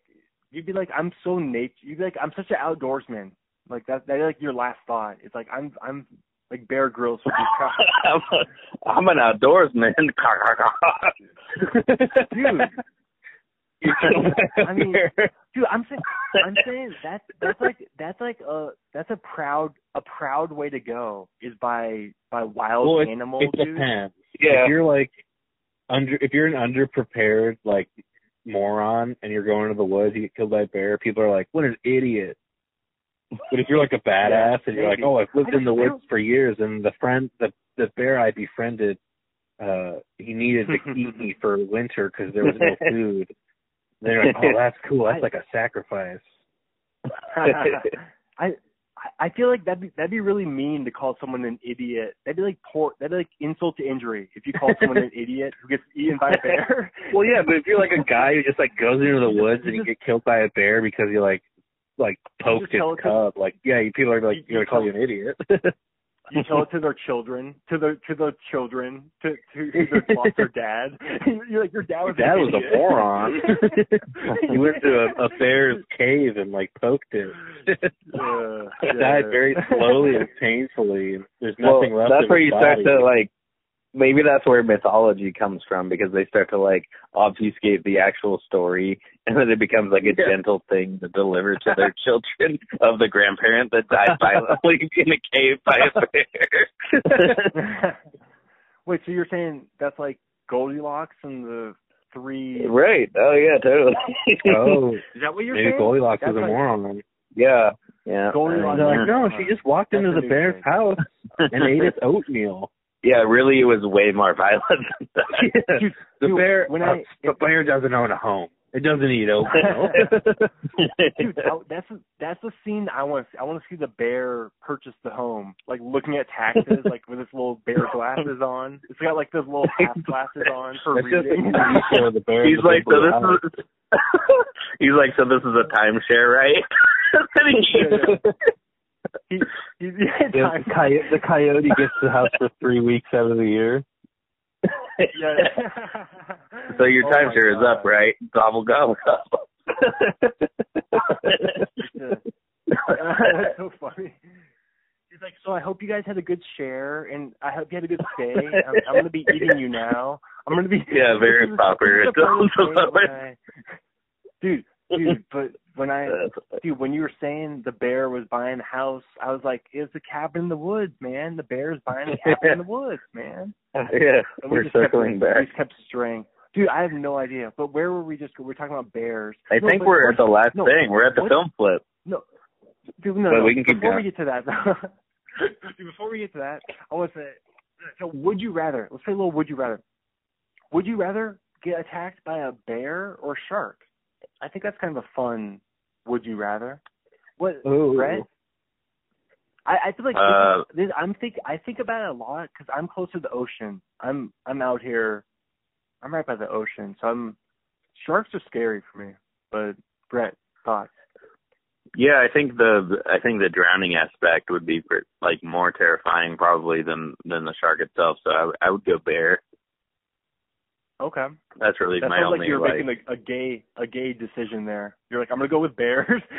you'd be like I'm so nature. You'd be like I'm such an outdoorsman. Like that. That'd be like your last thought. It's like I'm I'm like Bear Grylls would be proud. (laughs) I'm, a, I'm an outdoorsman. (laughs) Dude, You killed by a I mean, dude, I'm saying, I'm saying that that's like that's like a that's a proud a proud way to go is by by wild well, it, animal it dude. depends. yeah. If you're like under, if you're an underprepared like moron and you're going to the woods, you get killed by a bear. People are like, "What an idiot!" But if you're like a badass and you're like, "Oh, I've lived in the woods for years," and the friend, the the bear I befriended, uh, he needed to eat (laughs) me for winter because there was no (laughs) food. They're like, "Oh, that's cool. That's like a sacrifice." (laughs) I I feel like that'd be that'd be really mean to call someone an idiot. That'd be like poor. That'd be like insult to injury if you call someone an idiot who gets eaten by a bear. well, yeah, but if you're like a guy who just like goes into the woods and you get killed by a bear because you're like like poked his cub, like yeah, people are like you, gonna call you an idiot. (laughs) you tell it (laughs) to their children, to the to the children, to to, to their (laughs) lost their dad. You're like your dad was. Your dad was idiot. a moron. he went to a, a bear's cave and like poked it. He yeah. died very slowly and painfully. And there's nothing well, left. That's where his you start to like. Maybe that's where mythology comes from because they start to like obfuscate the actual story, (laughs) and then it becomes like a Yeah. gentle thing to deliver to their (laughs) children of the grandparent that died violently (laughs) in a cave by a bear. Wait, so you're saying that's like Goldilocks and the three? right? Oh yeah, totally. Oh, Is that what you're maybe saying? Goldilocks That's was a like- moron. Then. yeah, yeah. Goldilocks- They're like, Yeah. no, she just walked That's into the bear's thing. house and ate its oatmeal. Yeah, really, it was way more violent than (laughs) that. Dude, the dude, bear, when uh, I- the bear doesn't own a home. It doesn't eat oatmeal. (laughs) Dude, I, that's that's the scene I want. to see. I want to see the bear purchase the home, like looking at taxes, (laughs) like with his little bear glasses on. It's got like those little half glasses on for It's just a reading. TV show. The bear. He's like, so this house. is. He's like, so this is a timeshare, right? And he- he, he's yeah, The time- coyote, the coyote gets the house for three weeks out of the year. yeah. So your Oh share timeshare is up, right? Gobble gobble gobble. That's so funny. He's like, so I hope you guys had a good share, and I hope you had a good stay. I'm, I'm going to be eating you now. I'm going to be. Yeah, very This (laughs) proper. this is the part of the Don't- day when I- Dude, dude, (laughs) but when I, dude, when you were saying the bear was buying the house, I was like, it's a cabin in the woods, man. The bear's buying a cabin in the (laughs) woods, man. (laughs) yeah, And we we're just kept- circling We back. just kept straying. Dude, I have no idea. But where were we just? We're talking about bears. I No, think but we're at the last no, thing. We're at the what- film flip. No, dude, no, But no. we can keep before going. we get to that, dude, before we get to that, I want to say, so would you rather? Let's play a little. Would you rather? Would you rather get attacked by a bear or shark? I think that's kind of a fun. Would you rather? What, Ooh. Brett? I, I feel like Uh, this, I'm think I think about it a lot because I'm close to the ocean. I'm I'm out here. I'm right by the ocean, so I'm. Sharks are scary for me. But Brett, thoughts? Yeah, I think the I think the drowning aspect would be like more terrifying probably than than the shark itself. So I, I would go bear. Okay. That's really That my sounds only like you're like. making a, a gay a gay decision there. You're like, I'm gonna go with bears. (laughs)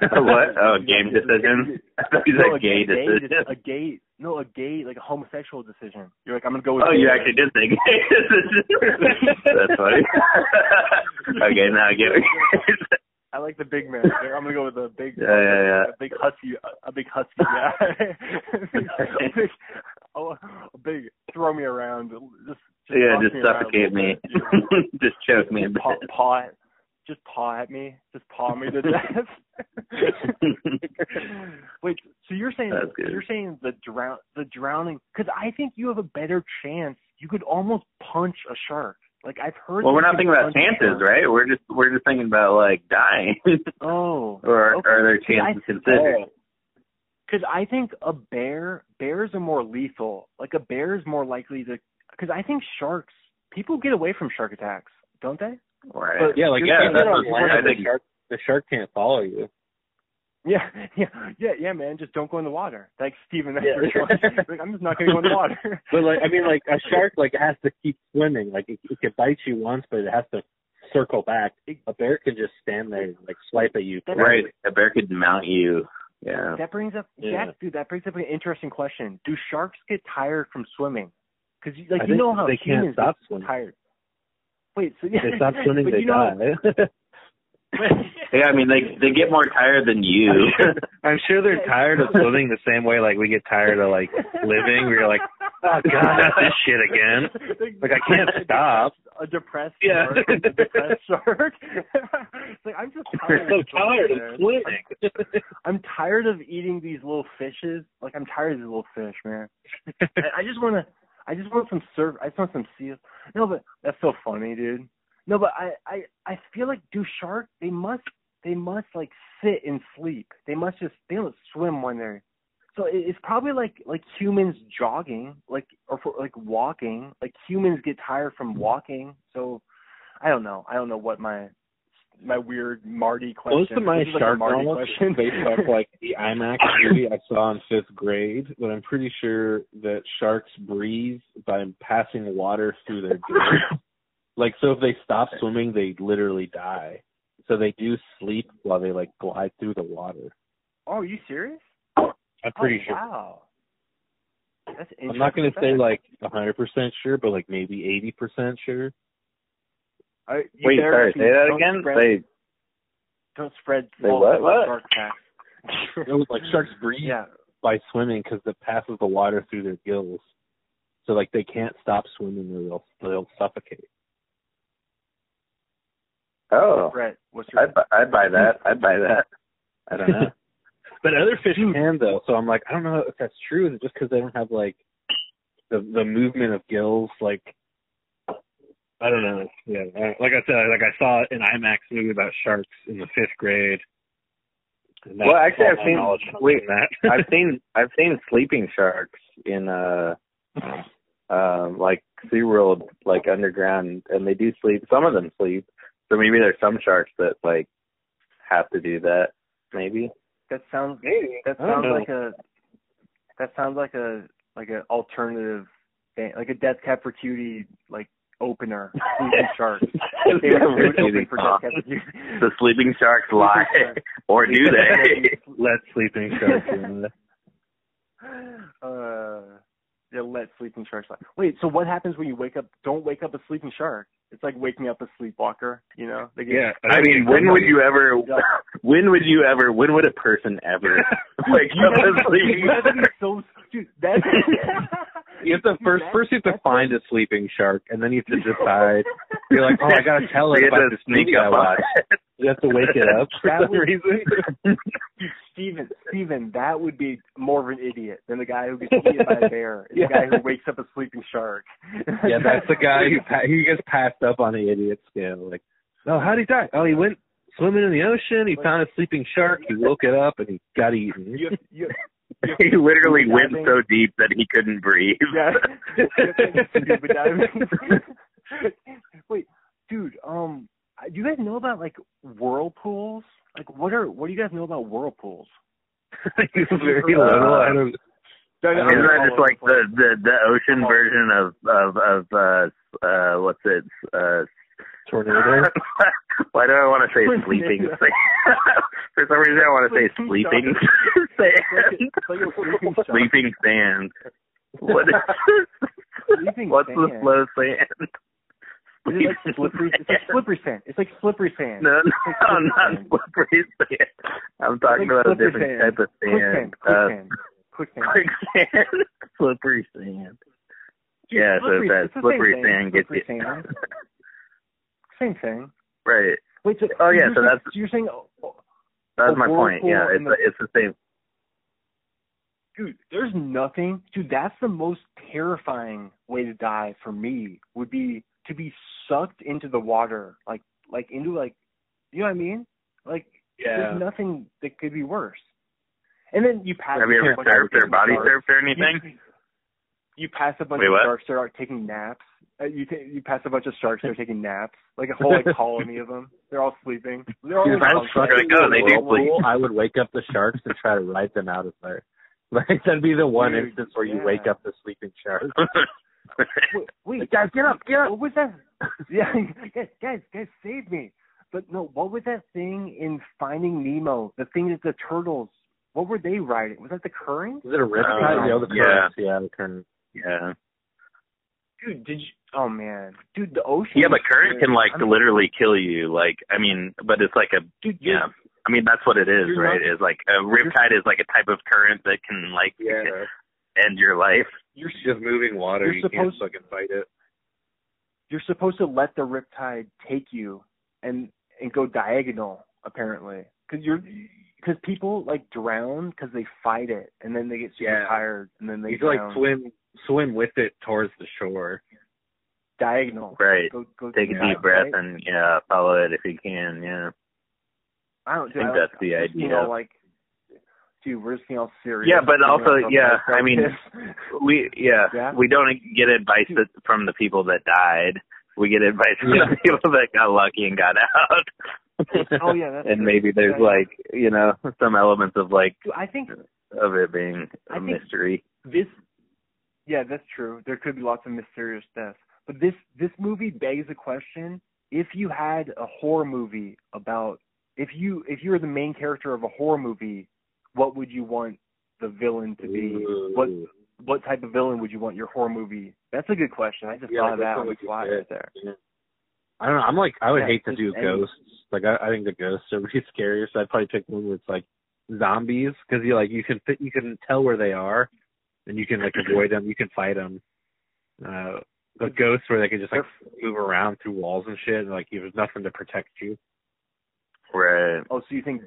What? Oh, a game (laughs) decision? Thought No, said a gay gay, decision. a gay, no, a gay, like a homosexual decision. You're like, I'm gonna go with. Oh, you actually did say gay (laughs) decision. That's funny. okay, now I get it. I like the big man. (laughs) I'm gonna go with a big, Yeah, yeah, yeah. a big husky, a, big husky guy. a (laughs) big, oh, a big, throw me around. Just, just yeah, just me suffocate me. bit, you (laughs) know. just choke me Just paw, paw, just paw at me. Just paw me to death. Wait, so you're saying you're saying the drown the drowning? Because I think you have a better chance. You could almost punch a shark. Like I've heard. well, we're not thinking about chances, shark. right? We're just we're just thinking about like dying, (laughs) Oh, or okay. are there See, I- chances considered? Because I think a bear, bears are more lethal. Like a bear is more likely to. Because I think sharks, people get away from shark attacks, don't they? Right. But- Yeah, like Yeah, that's you're what I the think. shark, the shark can't follow you. Yeah, (laughs) yeah, yeah, yeah, man. Just don't go in the water. Like Steven, that's Yeah. your (laughs) choice. like, I'm just not gonna go in the water. (laughs) But like, I mean, like a shark, like has to keep swimming. Like it, it can bite you once, but it has to circle back. A bear can just stand there, and, like swipe at you. Right. A bear could mount you. Yeah. That brings up, Yeah. yeah. dude. That brings up an interesting question. Do sharks get tired from swimming? Because like I you know how they can't humans stop get swimming. tired. Wait, so yeah, They stop swimming, they you know, die. Yeah, I mean they they get more tired than you. I'm sure they're tired of swimming the same way like we get tired of like living. We're like, oh god, not this shit again. Like I can't stop. A depressed Yeah. shark. A depressed shark. (laughs) like I'm just tired. We're of so tired of man. swimming. (laughs) I'm tired of eating these little fishes. Like I'm tired of these little fish, man. I, I just want to. I just want some surf. I just want some seals. No, but that's so funny, dude. No, but I, I, I feel like do shark? They must, they must like sit and sleep. They must just they don't swim when they're so it's probably like like humans jogging, like or for, like walking. Like humans get tired from walking. So I don't know. I don't know what my my weird Marty question. Most of my is like shark Marty knowledge based off (laughs) like the IMAX movie I saw in fifth grade, but I'm pretty sure that sharks breathe by passing water through their (laughs) gills. Like so if they stop swimming they literally die. So they do sleep while they like glide through the water. oh, are you serious? I'm pretty oh, sure. Wow. That's interesting. I'm not gonna say like a hundred percent sure, but like maybe eighty percent sure. I, you Wait, sorry, say that again. Spread, Say don't spread Say false what? What? shark facts. It was like sharks breathe yeah. by swimming because it passes the water through their gills. So like they can't stop swimming or they'll they'll suffocate. Oh, Brett, what's your I'd buy, I'd buy that. I'd buy that. I don't know. (laughs) but other fish can though, so I'm like, I don't know if that's true. Is it just because they don't have like the the movement of gills? Like, I don't know. Yeah, like I said, like I saw an IMAX movie about sharks in the fifth grade. Well, actually, I've seen- knowledge wait, from that. I've (laughs) seen I've seen sleeping sharks in uh um like SeaWorld like underground and they do sleep. Some of them sleep. So maybe there's some sharks that like have to do that. Maybe. that sounds Maybe. that sounds like a that sounds like a like an alternative thing, like a Death Cab for Cutie like opener. (laughs) Sleeping shark. They would do it open for Death Cab for Cutie. the sleeping sharks lie, (laughs) or do they? Let sleeping sharks in. (laughs) uh, yeah, let sleeping sharks lie. Wait, so what happens when you wake up? Don't wake up a sleeping shark. It's like waking up a sleepwalker. You know? They get, Yeah, I mean, when would you ever? (laughs) Yeah. When would you ever? When would a person ever (laughs) wake You up gotta, a sleeping you gotta shark? so dude. That's (laughs) You have to first first you have to find a sleeping shark and then you have to (laughs) decide you're like, Oh, I gotta tell it about have this movie I up watched. You have to wake it up (laughs) for That some would- reason. Steven, Steven, that would be more of an idiot than the guy who gets eaten by a (laughs) bear. It's Yeah. The guy who wakes up a sleeping shark. yeah, that's the guy who pa- he gets passed up on the idiot scale. Like, oh, how'd he die? Oh, he went swimming in the ocean. He found a sleeping shark. He woke it up and he got eaten. You have, you, (laughs) he literally went so deep that he couldn't breathe. yeah. (laughs) Scuba diving. (laughs) Wait, dude. Um, do you guys know about like whirlpools? Like, what are what do you guys know about whirlpools? very little. I don't. I mean, isn't that just like the the the ocean version of of of uh uh what's it uh Tornado. (laughs) Why do I want to say sleeping? (laughs) For some reason, I want to say sleeping sand. It's like a (laughs) sleeping sand. What is Sleeping What's the slow sand? Is it like slippery? It's like slippery sand. It's like slippery sand. No, no, like not sand. slippery sand. I'm talking Like about a different sand. type of sand. Quicksand. Uh, Quicksand. Quicksand. quicksand. slippery sand. Yeah, so Slippery- that it's the slippery sand gets Slippery you. Sand. Same thing. right. Wait, so Oh, yeah, so saying- that's- you're saying, oh, That's my point. Yeah, it's the- it's the same. dude, there's nothing, dude. That's the most terrifying way to die for me. Would be to be sucked into the water, like like into like, you know what I mean? Like there's nothing that could be worse. And then you pass. Have you ever bunch of surfed or body sharks. surfed or anything? You, you pass a bunch Wait, of what? sharks that are taking naps. Uh, you ta- you pass a bunch of sharks They're taking naps, like a whole like colony of them. They're all sleeping. They're all Dude, if like, I on was stuck You're in like, oh, the they do sleep. I would wake up the sharks and try to ride them out of there. (laughs) Like that'd be the one Dude, instance where you wake up the sleeping shark. (laughs) Wait, wait, guys, get up, get up. What was that? Yeah, (laughs) guys, guys, guys, save me! But no, what was that thing in Finding Nemo? The thing that the turtles. What were they riding? Was that the current? Is it a rip Uh, tide? Yeah, the yeah. current. Yeah, the current. yeah. Dude, did you? Oh man, dude, the ocean. Yeah, but current can like I mean, literally kill you. Like, I mean, but it's like a Dude, yeah. I mean, that's what it is, right? not- Is like a riptide is like a type of current that can like yeah. end your life. You're just moving water. You're you can't supposed- fucking fight it. you're supposed to let the riptide take you and and go diagonal apparently because you're because people like drown because they fight it and then they get super Yeah. tired and then they You can like swim, swim with it towards the shore. diagonal Right. go go Take a yeah, deep breath right? and yeah, follow it if you can. Yeah. I don't. I think I, that's the idea. You know, like, dude, we're just being all serious. Yeah, but also, yeah, I mean, we yeah, (laughs) Yeah. we don't get advice that, from the people that died. We get advice from Yeah. the people that got lucky and got out. (laughs) oh yeah, that's and true. maybe there's Yeah, yeah. like you know some elements of like Dude, I think of it being a I think- mystery. this. Yeah, that's true. There could be lots of mysterious deaths, but this this movie begs the question: If you had a horror movie about, if you if you were the main character of a horror movie, what would you want the villain to be? What what type of villain would you want your horror movie? That's a good question. I just Yeah, thought of that on the fly right there. I don't know. I'm like, I would Yeah, hate to do any- ghosts. Like, I, I think the ghosts are (laughs) really scary. So I'd probably pick one where it's like zombies because you like you can fit, you can tell where they are, and you can like avoid them. You can fight them. Uh, but ghosts where they can just like move around through walls and shit, and like there's nothing to protect you. Right. Oh, so you think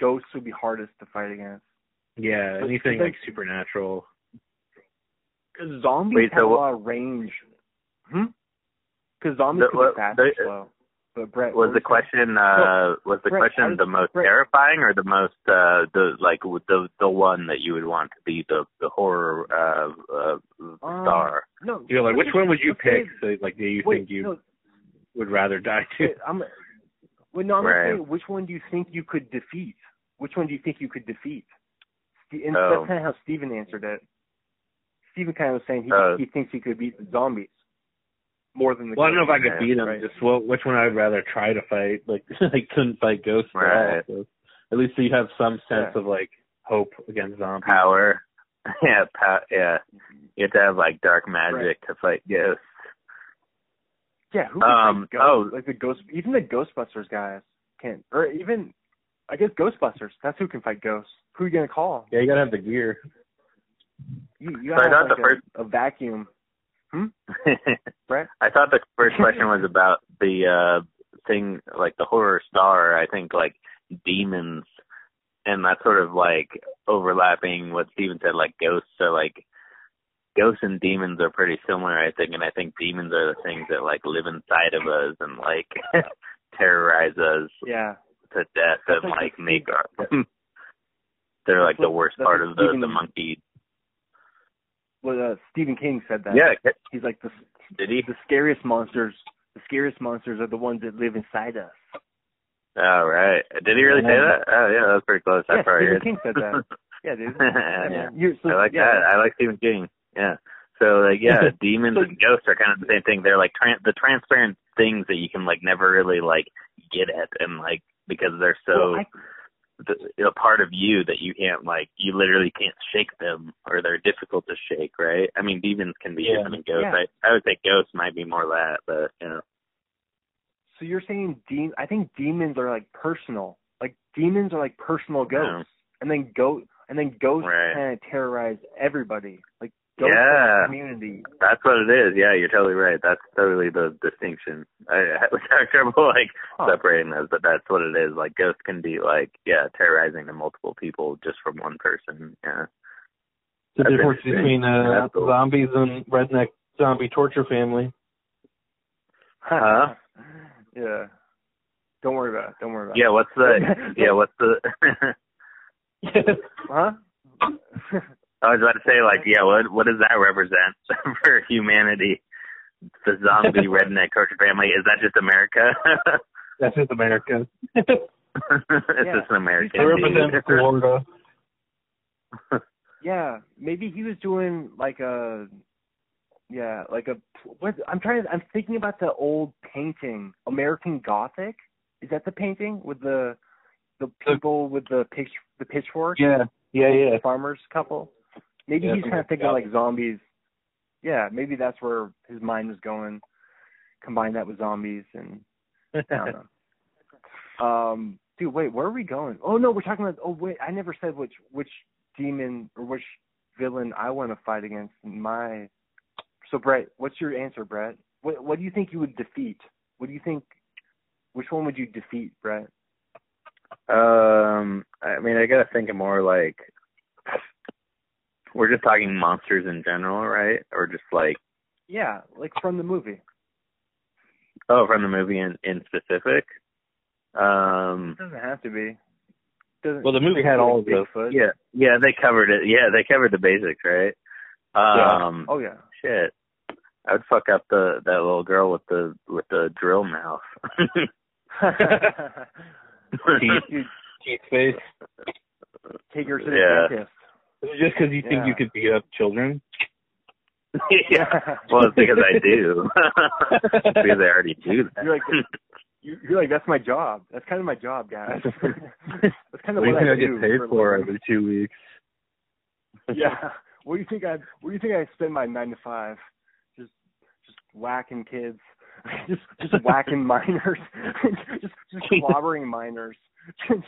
ghosts would be hardest to fight against? Yeah, But anything like supernatural. Because zombies Wait, have so a lot of range. Hmm. Because zombies The- can be fast the- and slow. But Brett, Was the question uh was the Brett, question was- the most Brett- terrifying or the most uh the like the the one that you would want to be the the horror uh, uh Um, star? No. You're like, which one would you let's pick? So, like, do you Wait, think you no, would rather die to? wait, I'm. Well, no, I'm Right. saying which one do you think you could defeat? Which one do you think you could defeat? And Oh. that's kind of how Steven answered it. Steven kind of was saying he Oh. he thinks he could beat the zombies more than the. Well, I don't know if I ghosts. could beat them. Right. Just well, which one I'd rather try to fight. Like (laughs) I couldn't fight ghosts at all. Right. So at least you have some sense Yeah. of like hope against zombies. Power. (laughs) yeah, pow- yeah. You have to have like dark magic to fight ghosts. Yeah, who could Um, fight ghosts? oh. like the ghost, even the Ghostbusters guys can't, or even I guess Ghostbusters. That's who can fight ghosts. Who are you gonna call? Yeah, you gotta have the gear. You you So I gotta have like the a, first- a vacuum, (laughs) Brett. I thought the first question was about the uh thing like the horror star, I think like demons and that's sort of like overlapping what Steven said, like ghosts are like ghosts and demons are pretty similar, I think, and I think demons are the things that like live inside of us and like (laughs) terrorize us Yeah, to death That's and like like make our (laughs) they're like That's the worst part of the the monkey. Well, uh, Stephen King said that. Yeah, he's like the did he? the scariest monsters. The scariest monsters are the ones that live inside us. Oh right. Did he really say that? Oh yeah, that was pretty close. I yeah, probably Stephen heard. King said that. (laughs) Yeah, dude. yeah. man. You're, so, I like yeah, that. I like Stephen King. Yeah. So like yeah, demons So- and ghosts are kind of the same thing. They're like tran- the transparent things that you can like never really like get at, and like because they're so Well, I, the, a part of you that you can't like you literally can't shake them or they're difficult to shake, right? I mean, demons can be Yeah. different than ghosts. Yeah. I I would say ghosts might be more that, but you know. so you're saying de- I think demons are like personal. Like demons are like personal ghosts, and then go and then ghosts Right. kind of terrorize everybody. Like ghosts Yeah. are a community. That's what it is. Yeah, you're totally right. That's totally the distinction. I, (laughs) I was having trouble like Huh. separating those, but that's what it is. Like ghosts can be like yeah, terrorizing to multiple people just from one person. Yeah. The That's difference between uh, That's zombies and redneck zombie torture family. Huh? yeah. Don't worry about it. Don't worry about it. Yeah. What's the (laughs) yeah? What's the? (laughs) Huh? I was about to say like yeah. What what does that represent (laughs) for humanity? The zombie (laughs) redneck torture family is that just America? (laughs) That's just America. it's Yeah. just an American. They represent Florida. yeah. Maybe he was doing like a yeah, like a what I'm trying To, I'm thinking about the old painting, American Gothic. Is that the painting with the the people with the pitch the pitchfork? Yeah, yeah, yeah. the farmers couple. Maybe Yeah, he's kind of thinking like zombies. Yeah, maybe that's where his mind was going. Combine that with zombies and I don't know. (laughs) Um, dude, wait, where are we going? Oh no, we're talking about. Oh wait, I never said which which demon or which villain I want to fight against. in My so Brett, what's your answer, Brett? What what do you think you would defeat? What do you think? Which one would you defeat, Brett? Um, I mean, I gotta think of more like we're just talking monsters in general, right? Or just like Yeah, like from the movie. oh, from the movie in in specific. Um, It doesn't have to be. Doesn't, Well, the movie had all of those. Bigfoot. yeah, yeah, they covered it. Yeah, they covered the basics, right? Um, Oh yeah. shit. I would fuck up the that little girl with the with the drill mouth. (laughs) (laughs) (laughs) Dude, Keith face. take her to the Yeah. dentist. Just because you think Yeah. you could beat up children? (laughs) yeah. Well, it's because I do. (laughs) because I already do that. You're like, you- you're like, that's my job. That's kind of my job, guys. that's (laughs) kind of What do you what think I I do get paid a for every two weeks? Yeah. What do you think I? What do you think I spend my nine to five? Just, just whacking kids, just, just whacking minors, just, just clobbering minors. just,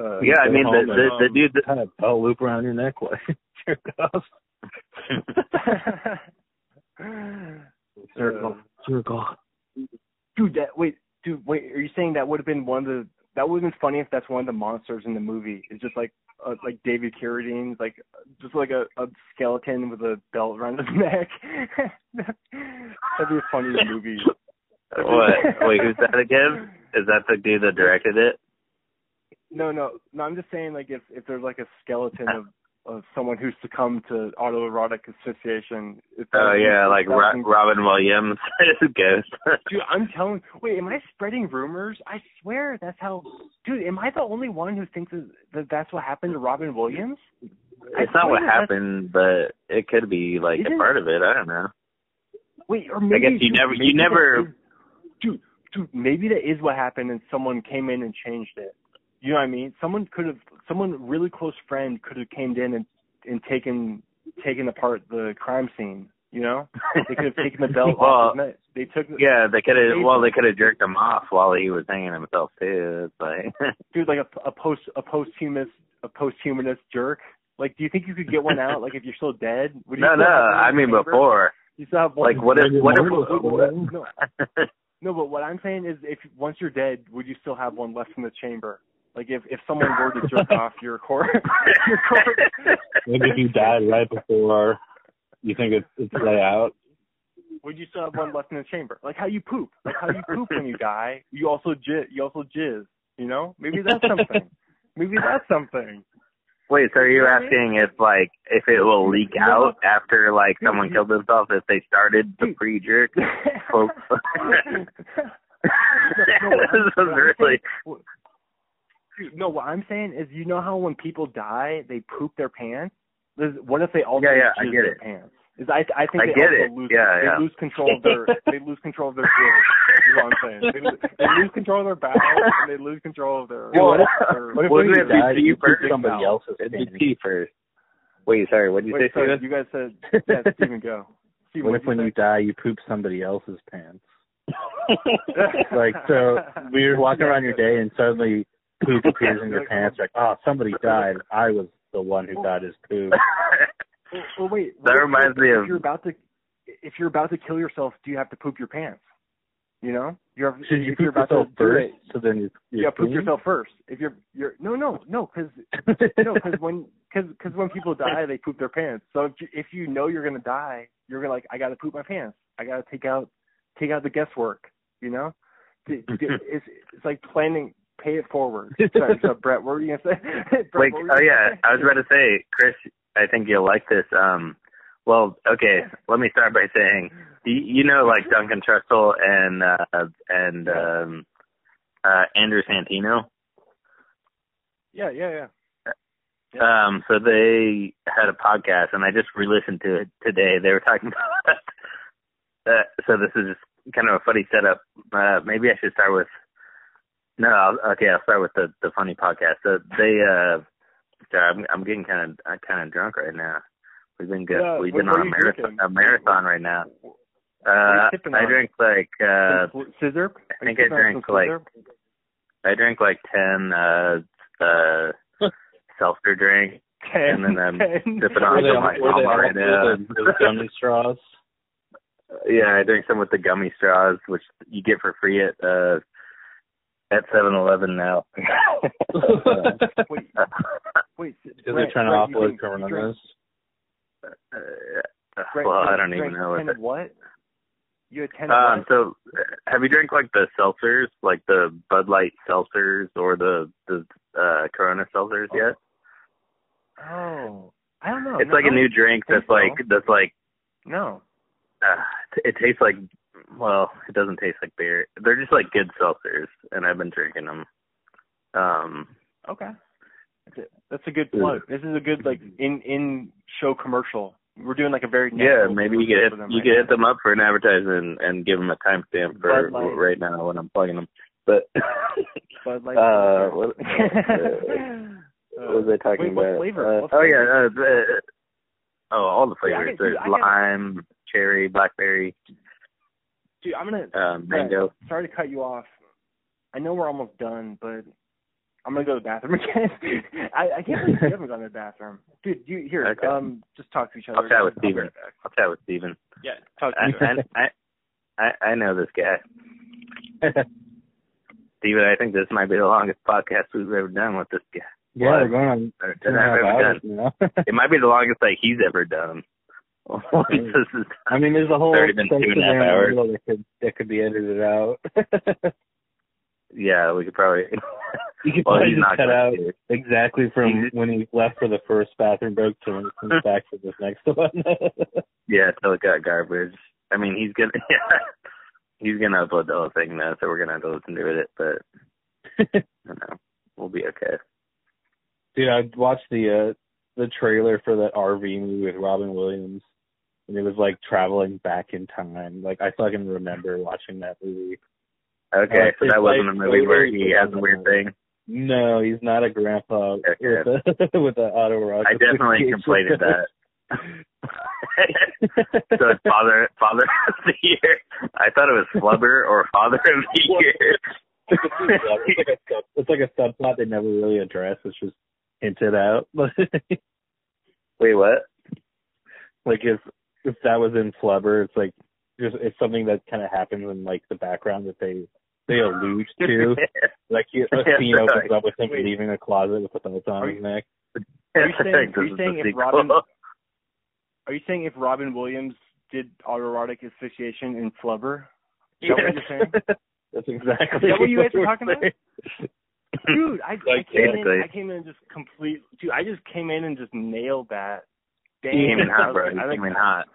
uh, Yeah, I mean the the, and, the um, dude that Kind of belt loop around your neck while (laughs) you (laughs) jerk off. (laughs) Circle. Circle. Dude, that wait, dude, wait. Are you saying that would have been one of the? That would have been funny if that's one of the monsters in the movie. It's just like, uh, like David Carradine, like just like a, a skeleton with a belt around his neck. That'd be a funny movie. what? Wait, who's that again? Is that the dude that directed it? No, no, no. I'm just saying, like, if if there's like a skeleton uh, of of someone who's succumbed to autoerotic asphyxiation. Oh yeah, like that Ro- was- Robin Williams (laughs) ghost. (laughs) Dude, I'm telling. Wait, am I spreading rumors? I swear that's how. Dude, am I the only one who thinks that, that that's what happened to Robin Williams? I It's not what happened, but it could be like a part of it. I don't know. Wait, or maybe. I guess you dude, never, you never. is- dude, dude, maybe that is what happened, and someone came in and changed it. You know what I mean? Someone could have, someone really close friend could have came in and and taken taken apart the crime scene. You know, they could have taken the belt (laughs) Well, off his neck. They took, Yeah, they could have. Well, they could have jerked him off while he was hanging himself too. It's like, (laughs) dude, like a, a post a posthumous a posthumanist jerk. Like, do you think you could get one out? Like, if you're still dead? Would you no, no. have one in I mean chamber? before. You still have one. Like, what if? What if? (laughs) no, no, but what I'm saying is, if once you're dead, would you still have one left in the chamber? Like, if if someone were to jerk (laughs) off your core, (laughs) your core, Maybe if you died right before, you think it's it's lay out. would you still have one left in the chamber? Like how you poop, like how you poop when you die. You also jizz. You also jizz. You know, maybe that's something. Maybe that's something. Wait, so are you You know what I mean? asking if like if it will leak out what? after like someone mm-hmm. killed themselves if they started the Dude. pre jerk? (laughs) No, no, what I'm- this is what I'm really. saying- what- Dude, no, what I'm saying is, you know how when people die, they poop their pants. What if they also Yeah, yeah, I get their it. pants? Is I I think I they get also it. lose Yeah, they yeah. lose control of their (laughs) they lose control of their jizz. is what I'm saying. They, lose- they lose control of their bowels and they lose control of their. Well, what if- their what if when it you be died, pee you first? pooped somebody else's It'd pants? pee first. Wait, sorry. What did you Wait, say, sorry, you guys said (laughs) yeah, Steven, go. Steven, What if when what'd you die, you poop somebody else's pants? (laughs) Like so, we're walking around your day and suddenly poop (laughs) appears in your pants. Like, oh, somebody (laughs) died. I was the one who got his poop. (laughs) Well, well, wait. That what if- reminds me if of- you're about to if you're about to kill yourself, do you have to poop your pants? You know, you're Should you if you're about yourself to do first, it, so then you you you're gotta poop clean? yourself first. If you're you're no no no because no because when because because when people die they poop their pants. So if you, if you know you're gonna die, you're gonna like I gotta poop my pants. I gotta take out take out the guesswork. You know, D- d- it's it's like planning. Pay it forward. (laughs) Sorry, so Brett, what were you gonna say? (laughs) Brett, were oh yeah, say? I was about to say, Chris. I think you'll like this. Um, well, okay. Let me start by saying, you, you know, like Duncan Trussell and uh, and um, uh, Andrew Santino. Yeah, yeah, yeah. Um, so they had a podcast, and I just re-listened to it today. They were talking (laughs) about. Uh, so this is just kind of a funny setup. Uh, maybe I should start with. No, I'll, okay, I'll start with the the funny podcast. So they. uh Sorry, I'm I'm getting kind of I'm kind of drunk right now. We've been good. Yeah, We've been on a marathon a marathon right now. Uh, I drink like uh Some sl- scissor? I think I drank like I drank like ten uh uh (laughs) seltzer drink. and then I'm sipping on Were they, some my were they mama all right now. those, those gummy straws? (laughs) Yeah, I drink some with the gummy straws, which you get for free at uh at Seven Eleven now. (laughs) Wait, wait. Because they're trying to offload coronas. Uh, well, I don't even know what. Kind That, of what? You attended. Um, so uh, have you drank like the seltzers, like the Bud Light seltzers or the the uh Corona seltzers Oh, yet? Oh, I don't know. It's No, like a new drink think that's like that's like No. uh, it tastes like well, it doesn't taste like beer. They're just like good seltzers, and I've been drinking them. Um, Okay. That's a, that's a good plug. This is a good like in in show commercial. We're doing like a very yeah, maybe you could hit them you right could hit them up for an advertisement and give them a timestamp for right now when I'm plugging them. But (laughs) Bud Light. (laughs) uh, what, what was I talking (laughs) wait, about? flavor? Uh, oh yeah, uh, the, oh all the Yeah, I flavors. dude, There's I lime, cherry, blackberry, Dude, I'm gonna um, Brett, mango. Sorry to cut you off. I know we're almost done, but I'm gonna go to the bathroom (laughs) again. I, I can't believe you haven't gone to the bathroom, dude. You here? Okay. Um, just talk to each other. I'll chat with I'll Steven. I'll chat with Steven. Yeah, talk to I, each. I, I, I I know this guy. (laughs) Steven, I think this might be the longest podcast we've ever done with this guy. Yeah, What? we're going on that and a I've ever hours done. now. (laughs) It might be the longest like he's ever done. (laughs) I mean, there's a whole been two and a half there in the hours. that could that could be edited out. (laughs) yeah, we could probably. you could (laughs) well, probably just cut out to. exactly from when he left for the first bathroom break to when he comes back for this next one. Yeah, till it got garbage. I mean, he's gonna. Yeah, he's gonna upload the whole thing now, so we're gonna have to listen to it. But I don't know, we'll be okay. Dude, I watched the uh the trailer for that RV movie with Robin Williams, and it was like traveling back in time. Like I fucking remember watching that movie. Okay, Uh, so that wasn't like a movie where he has a weird thing. No, he's not a grandpa Okay. (laughs) with a with a autoerotic. I definitely (laughs) conflated that. (laughs) so it's father father of the year. I thought it was flubber or father of the year. it's, like a it's like a subplot they never really address. It's just hinted out. Wait, what? like if if that was in Flubber, it's like just it's something that kind of happens in like the background that they they allude (laughs) to. Like he, a (laughs) Yeah, scene opens right. up with him Wait. leaving a closet with a belt on Are his neck. Are you (laughs) saying, are you saying if. Robin- Are you saying if Robin Williams did autoerotic asphyxiation in Flubber? Is that what you're saying? That's exactly. Is that what you guys were we're talking about? saying. Dude, I, I Like, came in. I came in and just complete. Dude, I just came in and just nailed that. Damn, He came in hot, bro. He I like came in hot.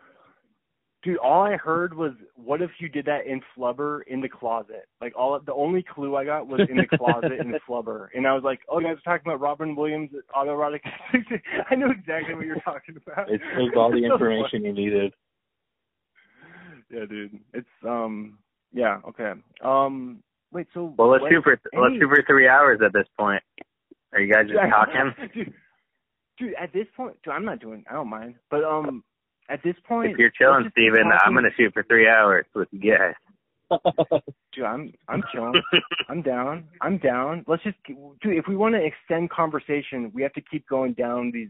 Dude, all I heard was, "What if you did that in Flubber in the closet?" Like all the only clue I got was in the closet in (laughs) Flubber, and I was like, "Oh, you guys are talking about Robin Williams autoerotic." (laughs) I know exactly what you're talking about. It was all the (laughs) information you needed. Yeah, dude. It's um. Yeah. Okay. Um. Wait. So. Well, let's shoot for let's any- shoot for three hours at this point. Are you guys just talking? Dude, at this point, dude, I'm not doing. I don't mind, but um, at this point, If you're chilling, Steven, I'm gonna shoot for three hours with you guys. (laughs) Dude, I'm I'm chilling. I'm down. I'm down. Let's just, dude. If we want to extend conversation, we have to keep going down these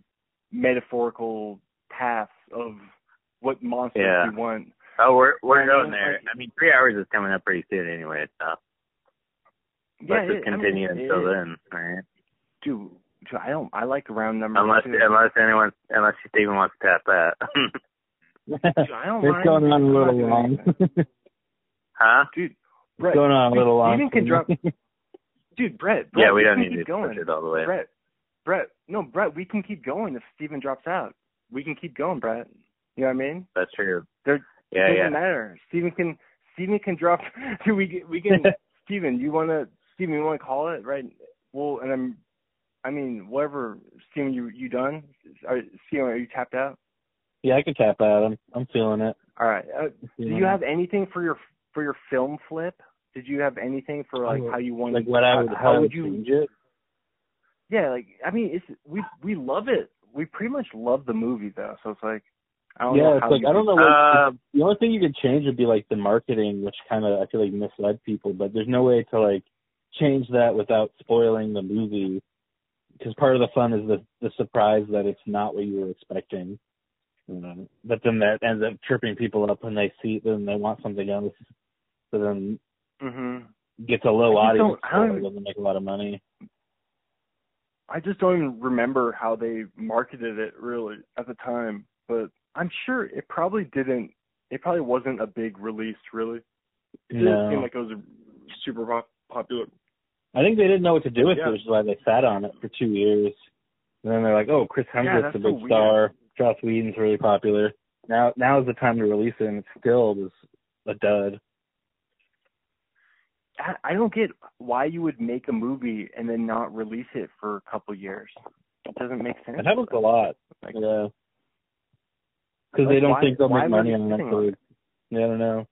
metaphorical paths of what monsters Yeah. we want. Oh, we're we're going there. like- I mean, three hours is coming up pretty soon anyway. So Yeah, let's just it- I mean, continue it until then, all right? Dude, I don't. I like round numbers. Unless too. unless anyone unless Steven wants to tap that. (laughs) Dude, I don't it's going on a I'm not little long. anything. (laughs) huh? dude. it's going on a dude, little long. Steven can drop. Dude, Brett. (laughs) Brett Yeah, we don't can need keep to going. push it all the way. Brett, Brett, no, Brett, we can keep going if Steven drops out. We can keep going, Brett. You know what I mean? That's true. There- Yeah, it doesn't yeah. matter. Steven can Steven can drop. Dude, we we can. Steven, you wanna Steven, you wanna call it right? Well, and I'm. I mean, whatever. Steven, you you done? Are, Steven, are you tapped out? yeah, I can tap out. I'm I'm feeling it. All right. Uh, do you have anything for your for your film flip? Did you have anything for like Oh, how you want? like what I would how, how would would you? change it? Yeah, like I mean, it's we we love it. We pretty much love the movie though, so it's like I don't know Yeah, it's how like I don't know. What, Uh, the only thing you could change would be like the marketing, which kind of I feel like misled people. But there's no way to like change that without spoiling the movie, because part of the fun is the the surprise that it's not what you were expecting. You know, but then that ends up tripping people up when they see it, then they want something else. So then Mhm. gets a low I audience, don't- I don't so it doesn't make a lot of money. I just don't even remember how they marketed it really at the time, but I'm sure it probably didn't it probably wasn't a big release, really. It No. didn't seem like it was a super pop- popular. I think they didn't know what to do with Yeah. it, which is why they sat on it for two years. And then they're like, "Oh, Chris Yeah, Hemsworth's that's a big weird. star. Joss Whedon's really popular. Now, now is the time to release it, and it still was a dud. I, I don't get why you would make a movie and then not release it for a couple years. It doesn't make sense. It happens a lot. Like, Yeah, because Like, they don't why- think they'll make money on Netflix. Yeah, I don't know.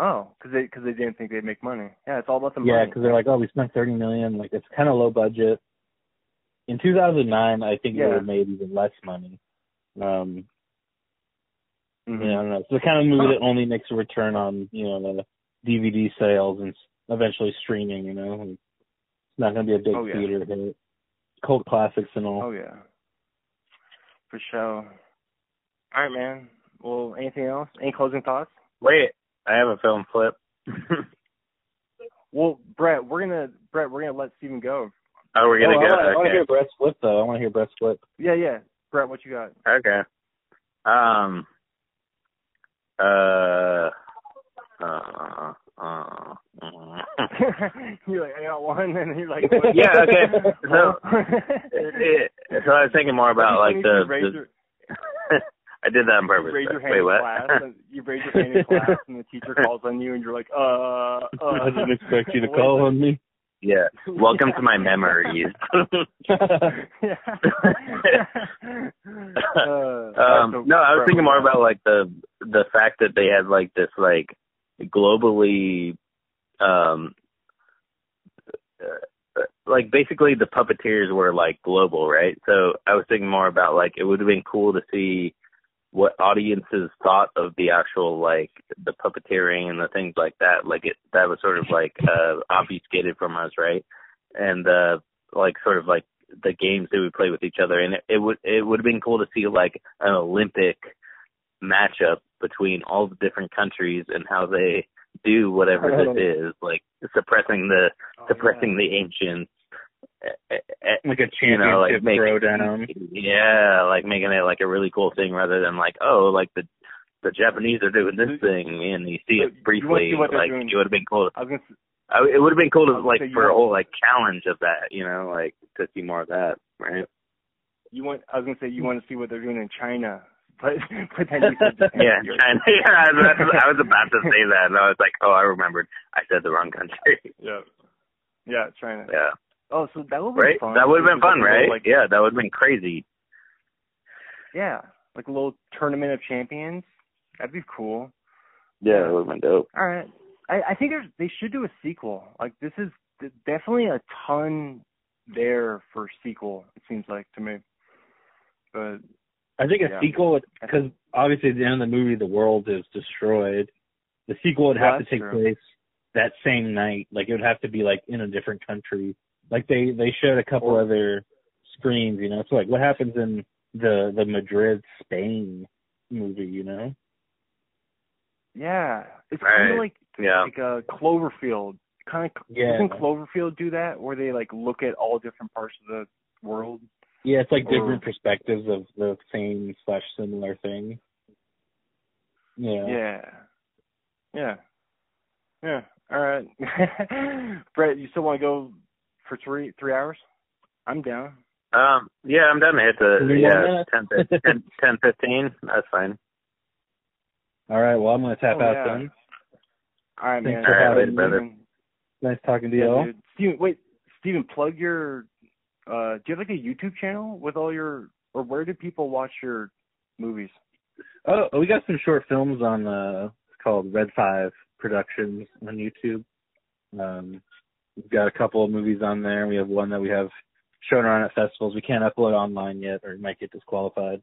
Oh, because they because they didn't think they'd make money. Yeah, it's all about the Yeah, money. Yeah, because they're like, "Oh, we spent thirty million. Like, it's kind of low budget." In 2009, I think Yeah. they would have made even less money. Um, Mhm. Yeah, I don't know. It's the kind of movie that only makes a return on, you know, the DVD sales and eventually streaming, you know. It's not going to be a big Oh, yeah. theater hit. Cult classics and all. Oh yeah, for sure. All right, man. Well, anything else? Any closing thoughts? Wait, I have a film flip. (laughs) Well, Brett, we're gonna Brett, we're gonna let Steven go. oh, we're gonna Oh, go. wanna- I want to hear Brett's flip, though. I want to hear Brett's flip. Yeah, yeah. Brett, what you got? Okay. Um. Uh. Uh. Uh. uh. (laughs) you're like, I got one, and you're like, (laughs) Yeah, okay. So- It- so I was thinking more about like the. the your, I did that on you raise your hand Wait, in what? class, (laughs) and you raise your hand in class, and the teacher calls on you, and you're like, uh, uh. I didn't expect you to call on me. yeah. (laughs) it? Welcome to my memories. yeah. (laughs) Uh, um no i was thinking more about like the the fact that they had like this like globally um uh, like basically the puppeteers were like global right so i was thinking more about like it would have been cool to see what audiences thought of the actual like the puppeteering and the things like that like it that was sort of like uh obfuscated from us right? And uh like sort of like the games that we play with each other. And it, it would it would have been cool to see like an olympic matchup between all the different countries and how they do whatever this is like suppressing the Oh, suppressing the ancients like a you know, like championship make, throwdown. Yeah, like making it like a really cool thing rather than like, oh, like the the Japanese are doing this thing and you see it you briefly. what Like it would have been cool. I was I, it would have been cool to like you for a whole like challenge of that, you know, like to see more of that, right? You want? I was gonna say you want to see what they're doing in China, (laughs) but but then you said (laughs) Japan. (laughs) Yeah, China. Yeah, I was, I was about to say that, and I was like, oh, I remembered. I said the wrong country. Yeah. Yeah, China. yeah, Oh, so that would be right. fun. That would have been fun, like a little, right? Like, yeah, that would have been crazy. yeah, like a little tournament of champions. That'd be cool. Yeah, that would have been dope. All right. I, I think there's they should do a sequel. Like this is definitely a ton there for sequel. It seems like to me. But I think a Yeah. sequel, because obviously at the end of the movie, the world is destroyed. The sequel would Well, have to take true. place that same night. Like it would have to be like in a different country. Like they they showed a couple other screens, you know. So like what happens in the the Madrid Spain movie, you know? yeah, it's kind of like Yeah. like a Cloverfield. Kind of Yeah. doesn't Cloverfield do that where they like look at all different parts of the world? Yeah, it's like Or- different perspectives of the same slash similar thing. Yeah. Yeah. Yeah. Yeah. All right. (laughs) Brett, you still want to go for three three hours? I'm down. Um, yeah, I'm done to hit the yeah minutes? 10, 10, (laughs) 10, 15. That's fine. All right. Well, I'm gonna tap Oh, out yeah. then. All right, Thanks man. for All right, having later, me. brother. Nice talking to Yeah, you all. Steven, wait, Steven, plug your. Uh, do you have like a YouTube channel with all your, or where do people watch your movies? Oh, we got some short films on uh it's called Red Five Productions on YouTube. Um we've got a couple of movies on there. We have one that we have shown around at festivals. We can't upload online yet or we might get disqualified.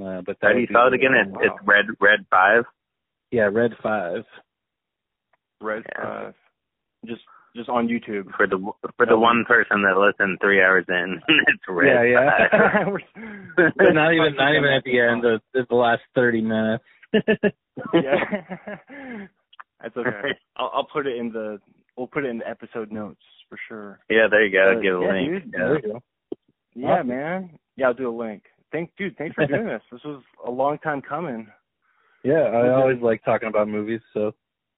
Uh but that How do you be spell it again? It's, it's red red five. Yeah, Red Five. Red Yeah. Five. Just, just on YouTube. For the for the Oh. one person that listened three hours in, (laughs) it's red. Yeah, yeah. five. (laughs) (laughs) We're- not even not even at the end of the, the last thirty minutes. yeah. That's okay. I'll, I'll put it in the. We'll put it in the episode notes for sure. yeah, there you go. Uh, Give a yeah, link. dude. Yeah. There we go. Yeah, Awesome. man. Yeah, I'll do a link. Thank, dude. Thanks for (laughs) doing this. This was a long time coming. Yeah, I always like talking about movies, so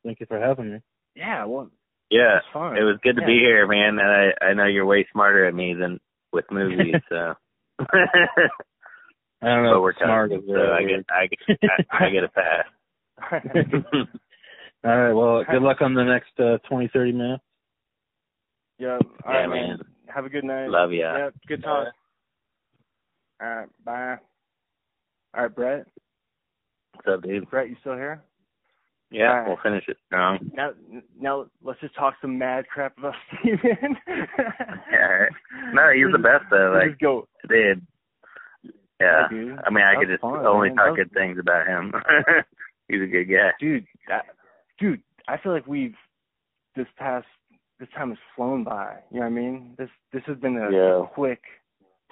thank you for having me. Yeah, well, Yeah, it's fun. it was good to Yeah. be here, man. And I I know you're way smarter at me than with movies, (laughs) so. I don't know. but we're if smart cousins, so I word. get I get I, I get a pass. (laughs) All right. Well, good luck on the next uh, 20, 30 minutes. yeah. All Yeah, right, man. Have a good night. Love ya. Yeah. Good talk. All right. Bye. All right, Brett. What's up, dude? Brett, you still here? Yeah, Alright. we'll finish it strong. Now, now let's just talk some mad crap about (laughs) Steven. Yeah. No, he's the best though. Like, just go. dude. Yeah. dude. I mean, I could just fun, only man. talk was- good things about him. (laughs) he's a good guy. dude, that, dude, I feel like we've this past this time has flown by. You know what I mean? This this has been a Yeah. quick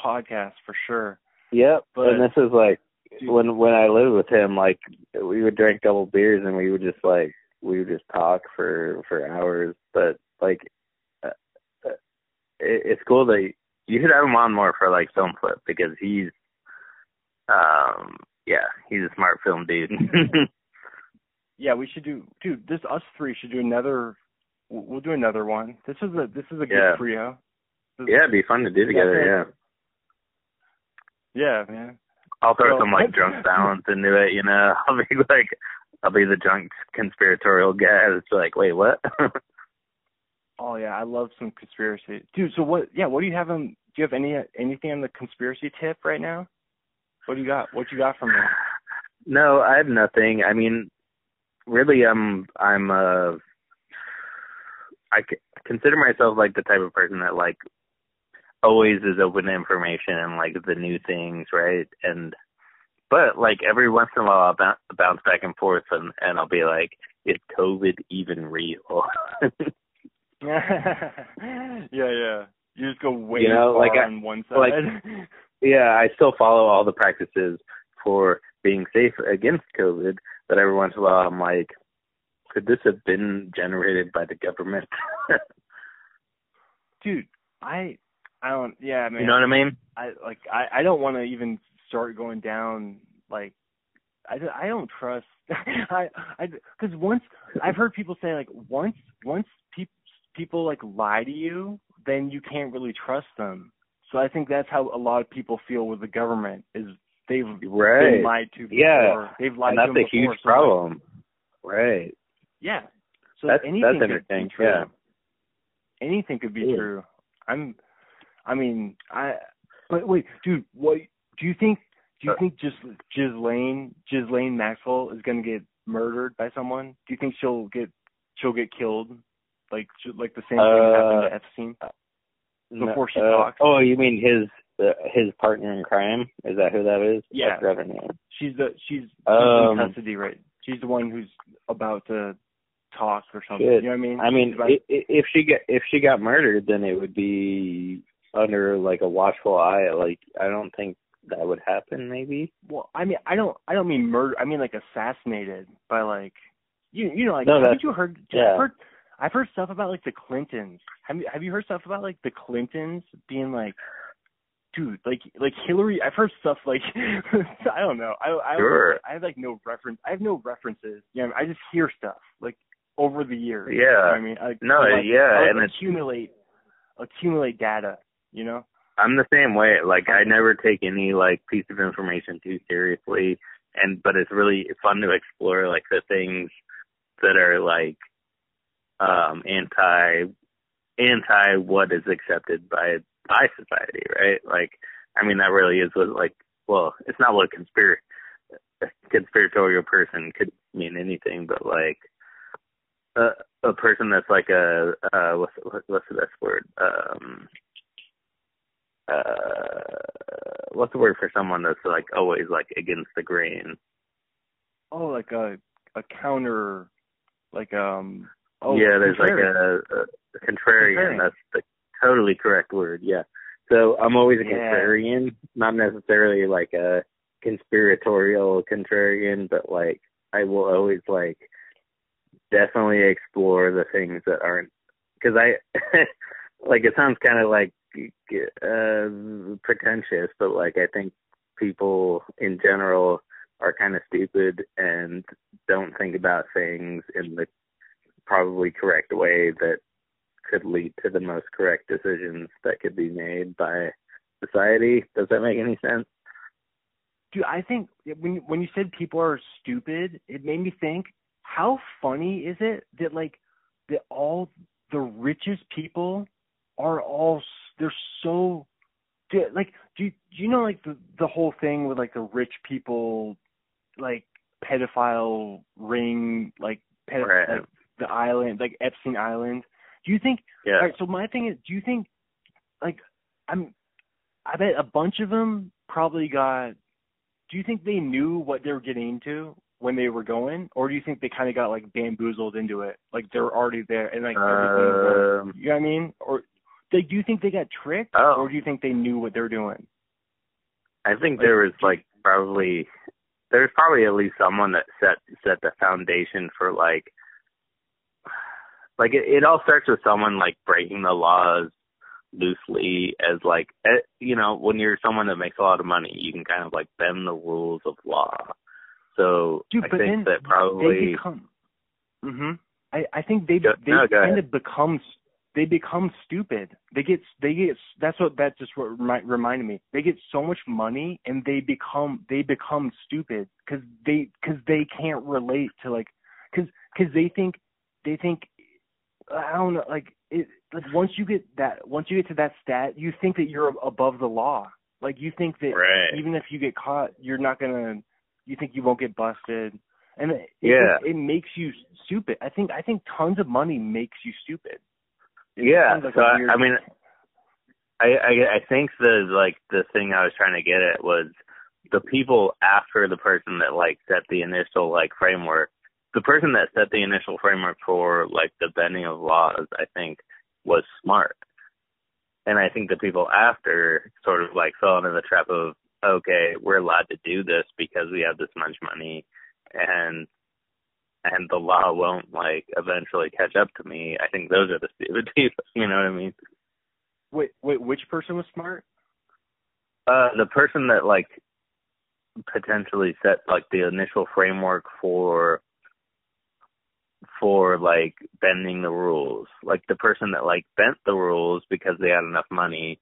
podcast for sure. Yep. But- and this is like Dude. when when I lived with him, like we would drink double beers and we would just like we would just talk for for hours. But like, uh, uh, it, it's cool that you should have him on more for like film flip because he's, um, yeah, he's a smart film dude. (laughs) Yeah, we should do, dude. This us three should do another. We'll we'll do another one. This is a this is a good Yeah. trio. This- yeah, it'd be fun to do together. Yeah. Yeah, man. I'll throw So- some like (laughs) drunk balance into it, you know. (laughs) I'll be like, I'll be the drunk conspiratorial guy It's like, wait, what? (laughs) Oh yeah, I love some conspiracy, dude. So what? Yeah, what do you have on? Do you have any anything on the conspiracy tip right now? What do you got? What you got from me? (sighs) no, I have nothing. I mean, really, I'm I'm uh, I consider myself like the type of person that like always is open to information and like the new things, right? And but like every once in a while, I'll bou- bounce back and forth, and and I'll be like, is COVID even real? (laughs) yeah, yeah. You just go way You know, far like I- on one side. like- (laughs) Yeah, I still follow all the practices for being safe against COVID, but every once in a while I'm like, could this have been generated by the government? (laughs) dude, I, I don't. Yeah, man. you know what I mean? I like. I I don't want to even start going down like. I, I don't trust. (laughs) I I because once I've heard people say like once once people people like lie to you, then you can't really trust them. So I think that's how a lot of people feel with the government is they've been lied to before. Yeah. They've lied And that's to a huge before, so, like, problem. Right. Yeah. So That's- anything that's could interesting, be true. yeah. Anything could be Yeah. true. I'm I mean, I but wait, dude, what do you think do you Uh, think just Ghislaine Ghislaine Maxwell is gonna get murdered by someone? Do you think she'll get she'll get killed? Like like the same thing that happened Uh, to Epstein? No, Before she uh, talks. Oh, you mean his uh, his partner in crime? Is that who that is? Yeah. I forgot her name. She's the she's, she's Um, in custody right. She's the one who's about to talk or something. Shit. You know what I mean? I mean, about- if she get if she got murdered, then it would be under like a watchful eye. Like I don't think that would happen. Maybe. Well, I mean, I don't, I don't mean murder. I mean like assassinated by like, you, you know, like No, haven't you heard? yeah. I've heard, I've heard stuff about like the Clintons. Have you, have you heard stuff about like the Clintons being like, dude, like, like Hillary? I've heard stuff like, (laughs) I don't know. I, I, Sure. I have like no reference. I have no references. You know, I just hear stuff like over the years. You know Yeah. I mean, I, No, I, like, yeah, like, and accumulate, accumulate data. You know. I'm the same way. Like I never take any like piece of information too seriously, and but it's really fun to explore like the things that are like um anti anti what is accepted by by society, right? Like I mean that really is what like well, it's not what a conspir a conspiratorial person could mean anything, but like a a person that's like a uh what's what's the best word? Um uh what's the word for someone that's like always like against the grain Oh, like a a counter, like um. Oh, yeah there's contrarian. like a, a, contrarian. Contrarian. that's the totally correct word yeah so i'm always a Yeah. contrarian not necessarily like a conspiratorial contrarian but like i will always like definitely explore the things that aren't because i (laughs) like it sounds kind of like uh pretentious but like i think people in general are kind of stupid and don't think about things in the probably correct way that could lead to the most correct decisions that could be made by society. Does that make any sense? Dude, I think when when you said people are stupid, it made me think how funny is it that like that all the richest people are all they're so like do you, do you know like the the whole thing with like the rich people like pedophile ring like, ped- right. like the island like Epstein Island do you think yeah all right so my thing is do you think like I'm I bet a bunch of them probably got do you think they knew what they were getting into when they were going, or do you think they kind of got like bamboozled into it, like they're already there and like everything? Um, you know what I mean? Or they, do you think they got tricked, Oh. or do you think they knew what they were doing? I think there was like probably there's probably at least someone that set set the foundation for like like it, it all starts with someone like breaking the laws loosely as like eh, you know when you're someone that makes a lot of money you can kind of like bend the rules of law so Dude, I think that they probably become. Mhm. I I think they Go- they no, kind of become they become stupid. They get they get that's what that just what remi- reminded me. They get so much money and they become they become stupid because they because they can't relate to like because because they think they think I don't know like it like once you get that once you get to that stat you think that you're above the law. Like you think that right even if you get caught, you're not gonna. You think you won't get busted, and it, Yeah. it, it makes you stupid. I think I think tons of money makes you stupid. It yeah like so a I, weird- I mean I, I I think the like the thing I was trying to get at was the people after the person that like set the initial like framework. The person that set the initial framework for like the bending of laws, I think, was smart. And I think the people after sort of like fell into the trap of okay, we're allowed to do this because we have this much money and and the law won't like eventually catch up to me. I think those are the stupid (laughs) people, you know what I mean? wait, wait, which person was smart? Uh, the person that like potentially set like the initial framework for for like bending the rules. Like the person that like bent the rules because they had enough money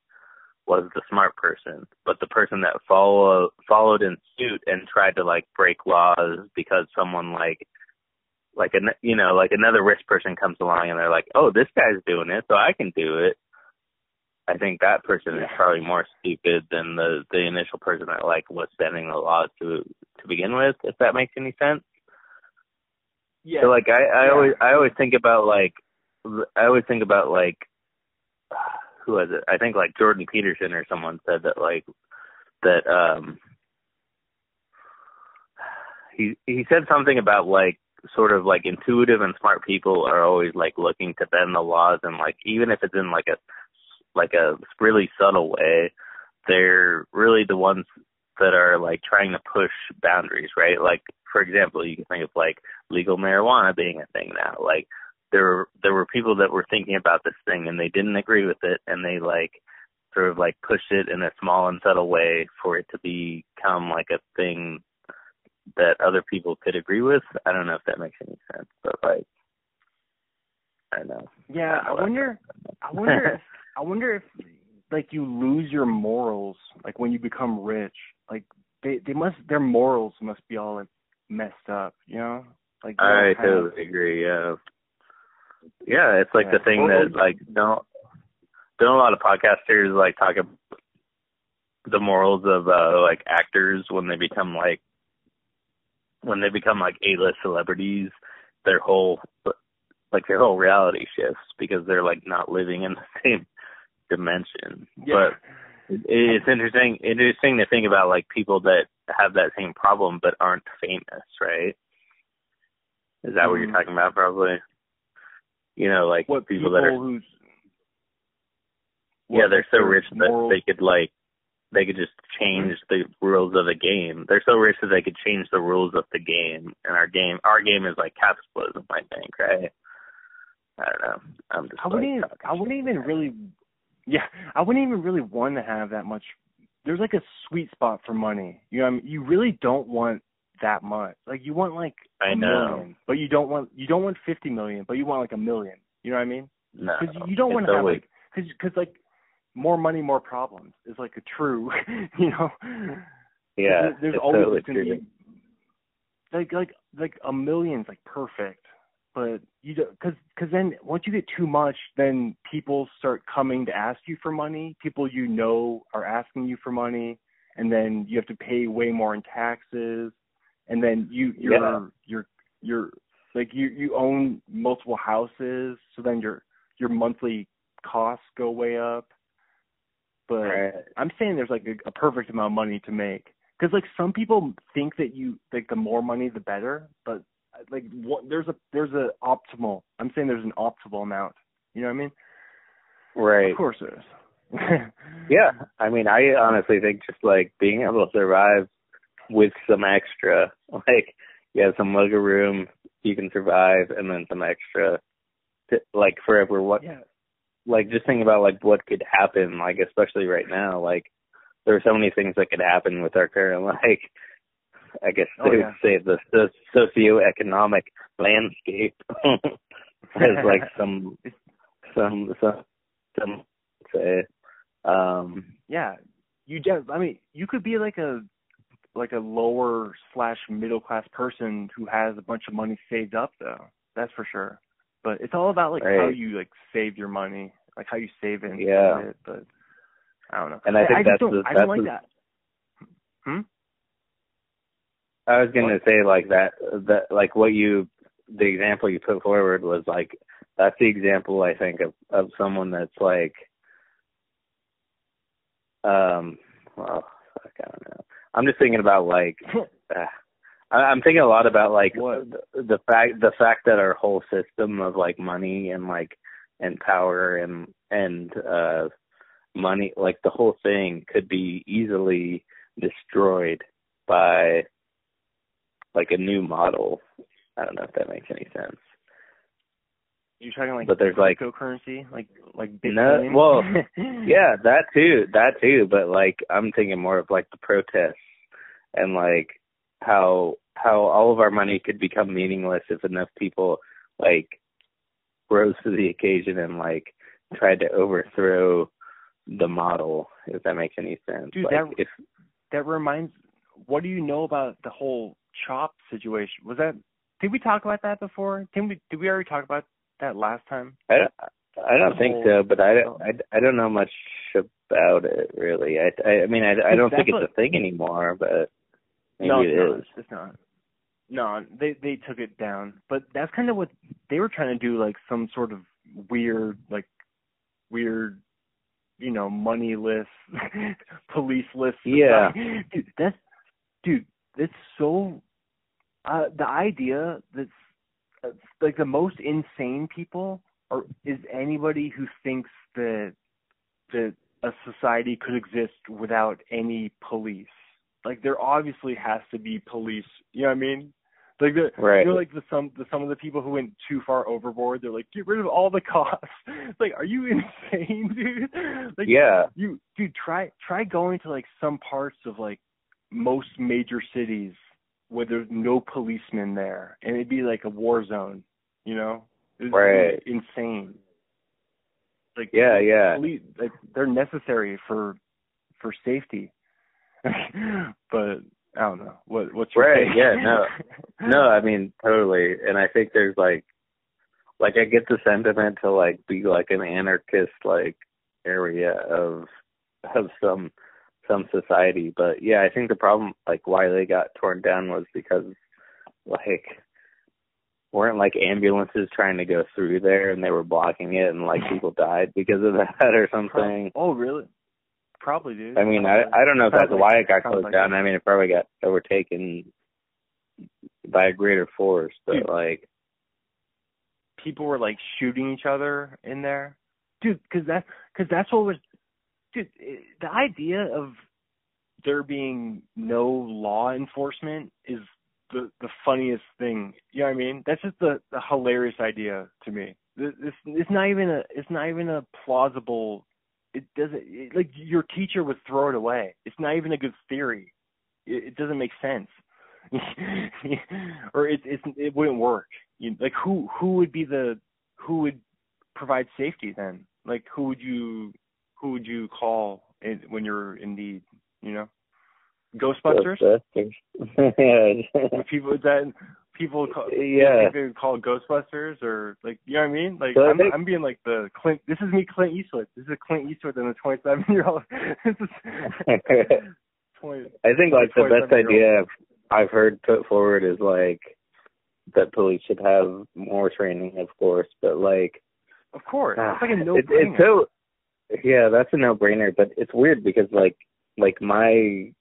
was the smart person, but the person that follow followed in suit and tried to like break laws because someone like like an you know like another rich person comes along and they're like, oh, this guy's doing it, so I can do it. I think that person is probably more stupid than the the initial person that like was bending the laws to to begin with. If that makes any sense. Yeah. So like I I Yeah. always I always think about like I always think about like who was it? I think like Jordan Peterson or someone said that like that um he he said something about like sort of like intuitive and smart people are always like looking to bend the laws and like even if it's in like a like a really subtle way they're really the ones that are like trying to push boundaries right like for example you can think of like legal marijuana being a thing now like there there were people that were thinking about this thing and they didn't agree with it and they like sort of like pushed it in a small and subtle way for it to become like a thing that other people could agree with. I don't know if that makes any sense, but like I don't know. Yeah, I I don't know. wonder. I wonder (laughs) if I wonder if like you lose your morals like when you become rich. Like they they must their morals must be all like messed up. You know, like I totally agree. Yeah, yeah. It's like Yeah. the thing Well, that like don't don't a lot of podcasters like talk about the morals of uh like actors when they become like when they become like A-list celebrities, their whole like their whole reality shifts because they're like not living in the (laughs) same dimension. Yeah. But it's interesting interesting to think about like people that have that same problem but aren't famous, right? Is that what you're Mhm. talking about probably? You know, like what people, that are who's yeah, they're so rich that they could like they could just change the rules of the game. They're so rich that they could change the rules of the game. And our game our game is like capitalism, I think, right? I don't know. I'm just I wouldn't. like, even, I wouldn't even really. Yeah, I wouldn't even really want to have that much. There's like a sweet spot for money. You know, I mean, you really don't want. that much. Like you want like I a know. million, but you don't want you don't want fifty million, but you want like a million. You know what I mean? No, Because you don't want to have always- like because because like more money, more problems is like a true. (laughs) You know. yeah, There- There's always totally be like like like a million's like perfect, but you don't because because then once you get too much, then people start coming to ask you for money. People you know are asking you for money, and then you have to pay way more in taxes, and then you you're Yeah. you're you're like you you own multiple houses, so then your your monthly costs go way up. But Right. I'm saying there's like a, a perfect amount of money to make because like some people think that you like the more money the better, but like what, there's a there's a optimal. I'm saying there's an optimal amount. You know what I mean? Right. Of course there is. (laughs) Yeah, I mean, I honestly think just like being able to survive with some extra, (laughs) like you have some wiggle room, you can survive, and then some extra, to, like forever. What, yeah. like just think about like what could happen, like especially right now, like there are so many things that could happen with our current, (laughs) like I guess Oh, they yeah. would say the so- socioeconomic landscape (laughs) as like (laughs) some, some, some, some say. Um, yeah. You just I mean you could be like a like a lower slash middle class person who has a bunch of money saved up though. That's for sure. But it's all about like how you like save your money, like how you save it. and Yeah. it, but I don't know. And I think just that's the- I don't that's like the- that. Hmm. I was going to say like that that like what you the example you put forward was like that's the example I think of of someone that's like um well fuck, I don't know. I'm just thinking about like (laughs) uh, I, I'm thinking a lot about like What? the, the fact the fact that our whole system of like money and like and power and and uh money like the whole thing could be easily destroyed by like a new model. I don't know if that makes any sense. You're talking like But there's, like- cryptocurrency, like like No, Bitcoin. well, (laughs) Yeah, that too, that too. But like, I'm thinking more of like the protests and like how how all of our money could become meaningless if enough people like rose to the occasion and like tried to overthrow the model. If that makes any sense. Dude, like, that- if that reminds. What do you know about the whole CHOP situation? Was that? Did we talk about that before? Did we? Did we already talk about that last time? I don't, I don't think so, but I don't, I, I don't know much about it really. I, I, I mean, I, I don't think it's a thing anymore, but maybe no, it is. It's not. No, they they took it down, but that's kind of what they were trying to do, like some sort of weird, like weird, you know, moneyless, (laughs) policeless. Yeah. dude, that's dude. It's so. Uh, the idea that's uh, like the most insane people are is anybody who thinks that that a society could exist without any police. Like there obviously has to be police. You know what I mean? Like the Right. you know like the some the some of the people who went too far overboard, they're like, get rid of all the cops. (laughs) Like, are you (laughs) insane, dude? Like yeah. you dude, try try going to like some parts of like most major cities where there's no policemen there and it'd be like a war zone, you know? It's Right. insane. Like Yeah, yeah. police like they're necessary for for safety. (laughs) but I don't know. What what's your Right, take? yeah, no. (laughs) No, I mean totally. And I think there's like like I get the sentiment to like be like an anarchist like area of of some some society. But yeah, I think the problem like why they got torn down was because like weren't like ambulances trying to go through there and they were blocking it and like people died because of (laughs) that or something. Oh, oh really? Probably dude. I mean, I I don't know if Sounds that's why it got sounds closed down. I mean, it probably got overtaken by a greater force, but Dude. like, people were like shooting each other in there, dude. Because that because that's what was, dude. Eh, the idea of there being no law enforcement is the the funniest thing. You know what I mean? That's just the the hilarious idea to me. This it's, it's not even a it's not even a plausible. It doesn't it, like your teacher would throw it away. It's not even a good theory. It, it doesn't make sense. (laughs) or it it's it wouldn't work. You, like who who would be the who would provide safety then? Like who would you who would you call in, when you're in need? You know, Ghostbusters. Ghostbusters. people that people call, (laughs) yeah they would call Ghostbusters or like you know what I mean? Like So I'm think- I'm being like the Clint. This is me, Clint Eastwood. This is Clint Eastwood and the 27 year old. (laughs) this is (laughs) 20. I think like the best idea I've, heard put forward is like that police should have more training, of course, but like Of course, it's like a ah, no it, it's so yeah, that's a no brainer. But it's weird because like like my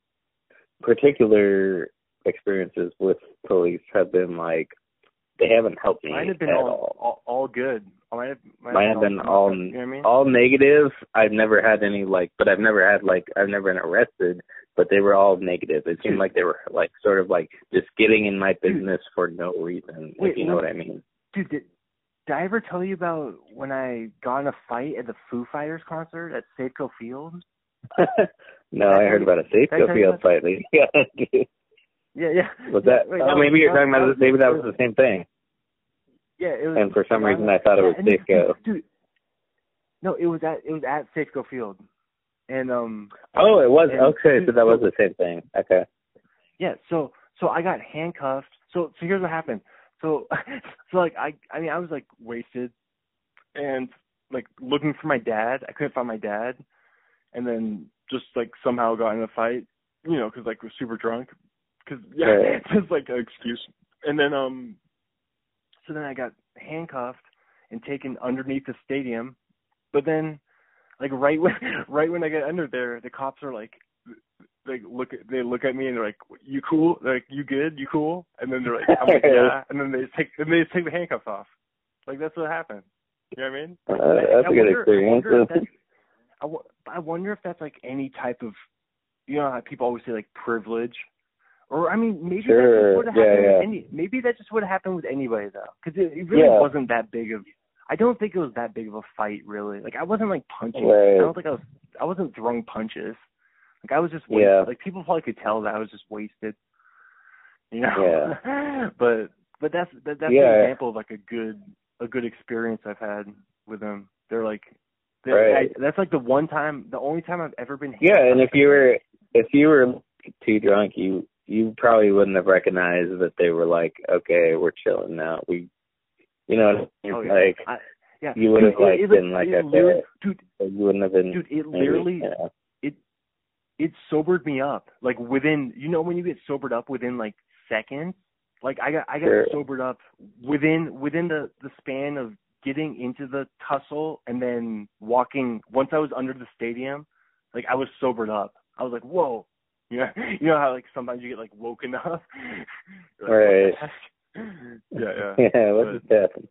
particular experiences with police have been like they haven't helped me Mine have been at all, all. all good. Mine have, mine Mine have been all you know I mean? all negative. I've never had any like, but I've never had like I've never been arrested, but they were all negative. It seemed like they were like sort of like just getting in my business for no reason. If Wait, you know what I mean? Dude, did, I ever tell you about when I got in a fight at the Foo Fighters concert at Safeco Field? (laughs) no, I heard about a Safeco field fight. (laughs) Yeah. Yeah, yeah. was that? wait, oh, that maybe you're talking that about was- maybe that was the same thing. Yeah, it was. And for some reason, I thought it was Safeco. (laughs) Dude, no, it was at it was at Safeco Field, and um. Oh, it was okay. So that was the same thing. Okay. Yeah, so so I got handcuffed. So so here's what happened. So (laughs) so like I I mean I was like wasted, and like looking for my dad. I couldn't find my dad, and then just like somehow got in a fight. You know, 'cause like was super drunk. 'Cause yeah, Right. (laughs) just like an excuse. And then um, so then I got handcuffed and taken underneath the stadium, but then like right when (laughs) right when I get under there, the cops are like they look at they look at me and they're like, "You cool? They're like, you good? You cool?" And then they're like, "I'm like, (laughs) yeah." And then they just take and they just take the handcuffs off. Like that's what happened. You know what I mean? Uh, I- that's I a good wonder- experience. I wonder, if that's, I, wonder if that's like any type of, you know, how people always say like privilege, or I mean maybe Sure, that just would have yeah, happened yeah. with any. Maybe that just would have happened with anybody though, because it, it really Yeah. wasn't that big of. I don't think it was that big of a fight really. Like I wasn't like punching. Right. I don't think I was. I wasn't throwing punches. Like I was just wasted. Yeah. Like people probably could tell that I was just wasted. You know. Yeah. (laughs) but but that's that, that's Yeah. an example of like a good a good experience I've had with them. They're like, they're, Right. I, that's like the one time, the only time I've ever been. Yeah, and if you were if you were too drunk, you you probably wouldn't have recognized that they were like, okay, we're chilling now. We, you know, what I mean? Oh, yeah. like I, yeah, you would have like it, it, been like, it okay, literally- dude, you wouldn't have been. dude, it literally, know. It sobered me up. Like within, you know, when you get sobered up within like seconds. Like I got, I got Sure. sobered up within within the the span of getting into the tussle and then walking. Once I was under the stadium, like I was sobered up. I was like, whoa. You (laughs) know, you know how like sometimes you get like woken up. (laughs) Like, heck? (laughs) yeah, yeah. yeah, what But- just happened?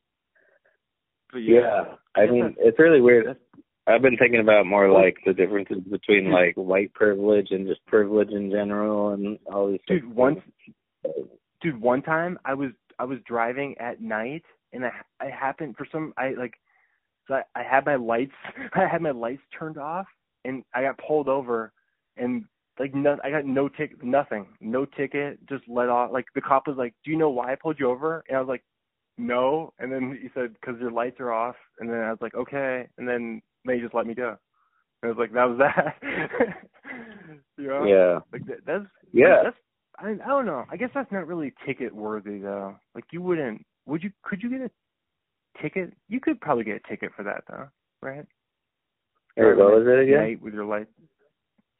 But Yeah, I guess mean, it's really weird. I've been thinking about more like the differences between like white privilege and just privilege in general, and all these. dude, different once things. dude one time i was i was driving at night and i i happened for some i like so i, I had my lights (laughs) i had my lights turned off and i got pulled over and like no i got no ticket nothing no ticket just let off like the cop was like do you know why i pulled you over and i was like no and then he said because your lights are off and then i was like okay and then they just let me go and i was like that was that (laughs) you know Yeah, like that, that's yeah. that's I I don't know. I guess that's not really ticket worthy though. Like you wouldn't would you could you get a ticket? You could probably get a ticket for that though, right? Or what was it again? Night with your lights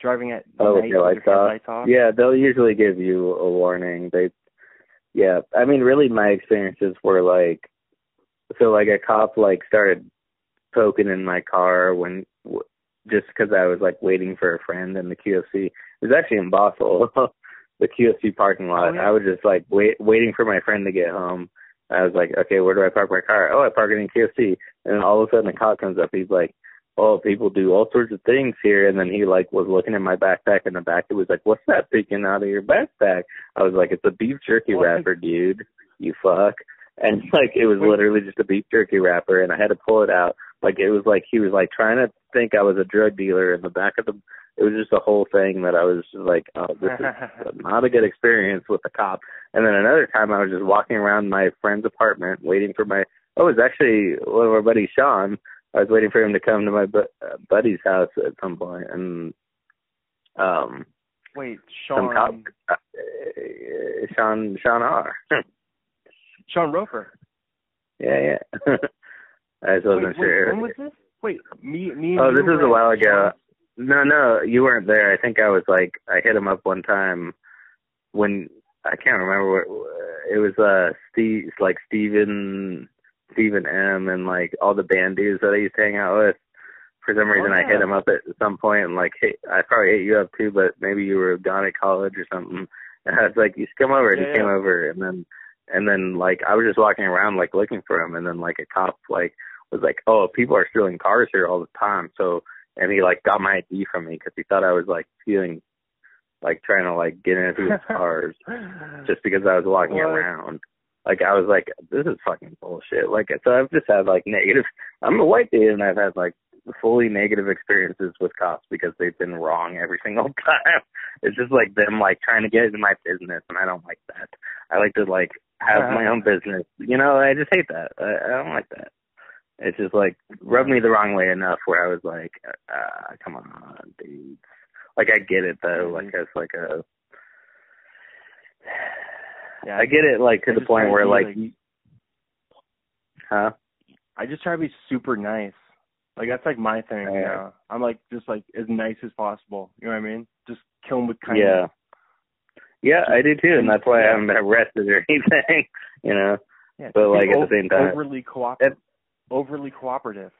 driving at Oh, with night your with lights your off? headlights off. Yeah, they'll usually give you a warning. They, yeah, I mean, really, my experiences were like, so like a cop like started poking in my car when w- just because I was like waiting for a friend in the QFC. It was actually in Bothell, (laughs) the QFC parking lot. Oh, yeah. I was just like wait waiting for my friend to get home. I was like, okay, where do I park my car? Oh, I park it in QFC. And then all of a sudden, a cop comes up. He's like, oh, people do all sorts of things here. And then he like was looking at my backpack in the back. It was like, what's that peeking out of your backpack? I was like, it's a beef jerky What? wrapper, dude. You fuck. And like it was literally just a beef jerky wrapper, and I had to pull it out. Like it was like he was like trying to think I was a drug dealer in the back of the. It was just a whole thing that I was just like, oh, this is (laughs) not a good experience with the cop. And then another time I was just walking around my friend's apartment waiting for my. Oh, it was actually one of our buddies, Sean. I was waiting for him to come to my bu- uh, buddy's house at some point, and um. Wait, Sean. cop, uh, Sean Sean R. (laughs) Sean Roper. yeah, yeah. (laughs) I just wasn't wait, sure. Wait, when was this? Wait, me, me. Oh, this was a while ago. No, no, you weren't there. I think I was like, I hit him up one time when I can't remember what it was. Uh, Steve, like Steven, Steven M, and like all the band dudes that I used to hang out with. For some reason, Oh, I hit him up at some point and like, hey, I probably hit you up too, but maybe you were gone at college or something. (laughs) And I was like, you should come over. And Yeah, he came yeah. over, and then, and then like I was just walking around like looking for him, and then like a cop like was like, oh, people are stealing cars here all the time, so and he like got my ID from me because he thought I was like stealing, like trying to like get into his (laughs) cars just because I was walking What? around. Like I was like, this is fucking bullshit. Like so, I've just had like negative. (laughs) I'm a white dude, and I've had like fully negative experiences with cops because they've been wrong every (laughs) single time. It's just like them like trying to get into my business, and I don't like that. I like to like have my uh-huh. own business. You know, I just hate that. I, I don't like that. It's just like rubbed me the wrong way enough where I was like, uh, come on, dude. Like I get it though, like as like a Yeah, I get it like to I the point where like, like- huh? I just try to be super nice. Like that's like my thing. Yeah. now. I'm like just like as nice as possible. You know what I mean? Just kill him with kindness. Yeah. Yeah, I do too, and that's why I haven't been arrested or (laughs) anything. You know. Yeah, But, like, at the same time- overly cooperative. Overly cooperative.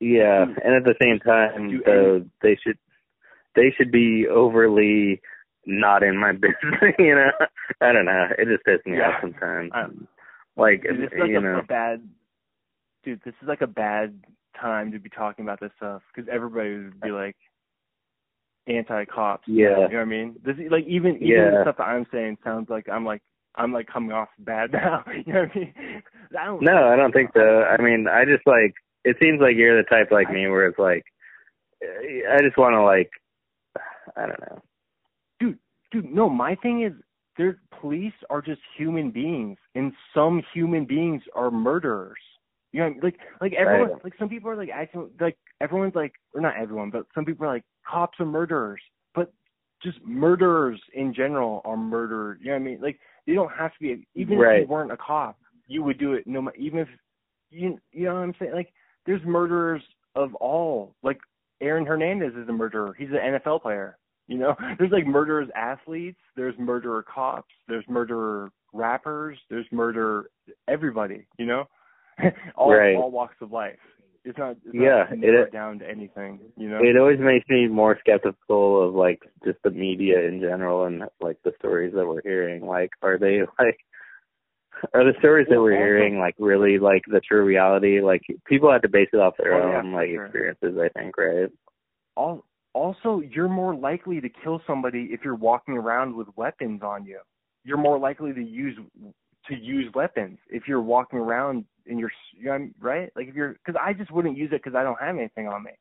Yeah, and at the same time, they should they should be overly not in my (laughs) business. You know, I don't know. It just pisses me Yeah. off sometimes. Um, like Dude, this is like you a, know, a bad. Dude, this is like a bad time to be talking about this stuff because everybody would be like anti-cops. Yeah. You know what I mean? This is like even even Yeah. the stuff that I'm saying sounds like I'm like I'm like coming off bad (laughs) now. you know what I mean? I don't. no, I don't think so. I mean, I just like it seems like you're the type like me where it's like eh, I just want to like I don't know. dude, dude, no, my thing is their police are just human beings and some human beings are murderers. You know, like like everyone Right. like some people are like acting like everyone's like or not everyone, but some people are like cops are murderers. But just murderers in general are murder. You know what I mean? Like they don't have to be even if Right. you weren't a cop, you would do it no even if you you know what I'm saying? Like there's murderers of all. Like Aaron Hernandez is a murderer. He's an NFL player. You know, (laughs) there's like murderers athletes, there's murderer cops, there's murderer rappers, there's murder everybody, you know? (laughs) all Right. all walks of life. It's not it's Yeah, not it- down to anything, you know? It always makes me more skeptical of like just the media in general and like the stories that we're hearing. Like, are they (laughs) like are the stories that we're hearing like really like the true reality? Like people have to base it off their Oh, yeah, own like sure. experiences, I think, right? Al- also, you're more likely to kill somebody if you're walking around with weapons on you. You're more likely to use to use weapons if you're walking around and you're, you know, right? Like if you're, because I just wouldn't use it because I don't have anything on me. (laughs)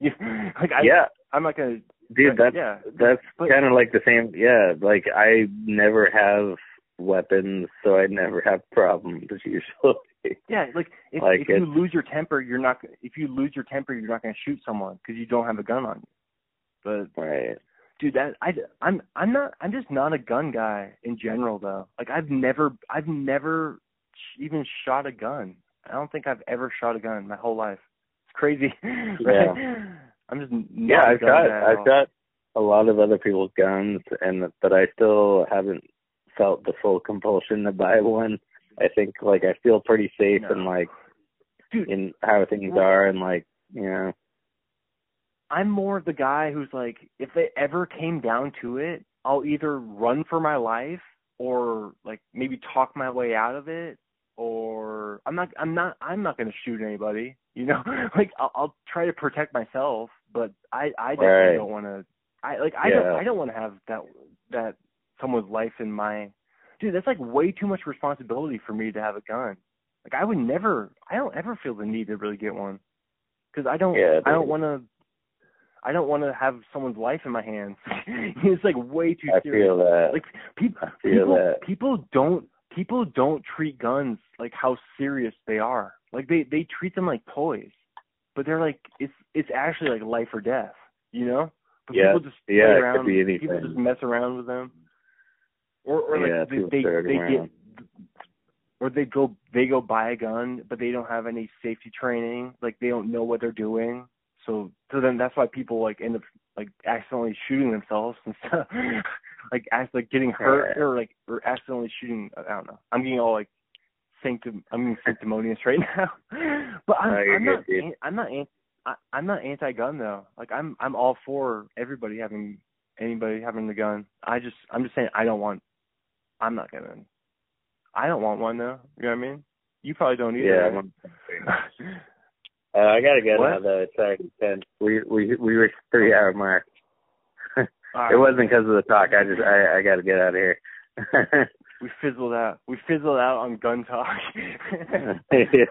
You, like I, yeah, I'm not gonna. dude, that's yeah, that's kind of like the same. Yeah, like I never have weapons, so I never have problems (laughs) usually. yeah. Like if Like if you lose your temper, you're not. If you lose your temper, you're not gonna shoot someone because you don't have a gun on you. But right. dude that i i'm i'm not i'm just not a gun guy in general though like i've never i've never even shot a gun i don't think i've ever shot a gun in my whole life it's crazy (laughs) right? i'm just Yeah, I've shot I've all. shot a lot of other people's guns, and but I still haven't felt the full compulsion to buy one. I think like I feel pretty safe No. and like dude in how things are, and like you know, i'm more of the guy who's like if it ever came down to it i'll either run for my life or like maybe talk my way out of it or i'm not i'm not i'm not going to shoot anybody you know (laughs) like I'll, I'll try to protect myself but i i definitely Right. don't want to i like i Yeah. don't i don't want to have that that someone's life in my dude that's like way too much responsibility for me to have a gun like i would never i don't ever feel the need to really get one because I don't Yeah, I don't want to I don't want to have someone's life in my hands. (laughs) it's like way too I serious. feel that. Like people I feel people that. people don't people don't treat guns like how serious they are. Like they they treat them like toys, but they're like it's it's actually like life or death. You know? But Yeah. people just Yeah, around. People just mess around with them. Or or like Yeah, they they, they around. get or they go they go buy a gun but they don't have any safety training like they don't know what they're doing so so then that's why people like end up like accidentally shooting themselves and stuff (laughs) like act like getting hurt or like or accidentally shooting I don't know I'm getting all like sanctum I'm being sanctimonious right (laughs) now but I'm No, I'm good, not an- I'm not an- I, I'm not anti-gun though like I'm I'm all for everybody having anybody having the gun I just I'm just saying I don't want I'm not gonna I don't want one though. You know what I mean? You probably don't either. Yeah, right? (laughs) Uh, I gotta get What? out though. It's already ten. We we we were three hour mark. All It wasn't because of the talk. I just I I gotta get out of here. (laughs) We fizzled out. We fizzled out on gun talk. (laughs) yeah.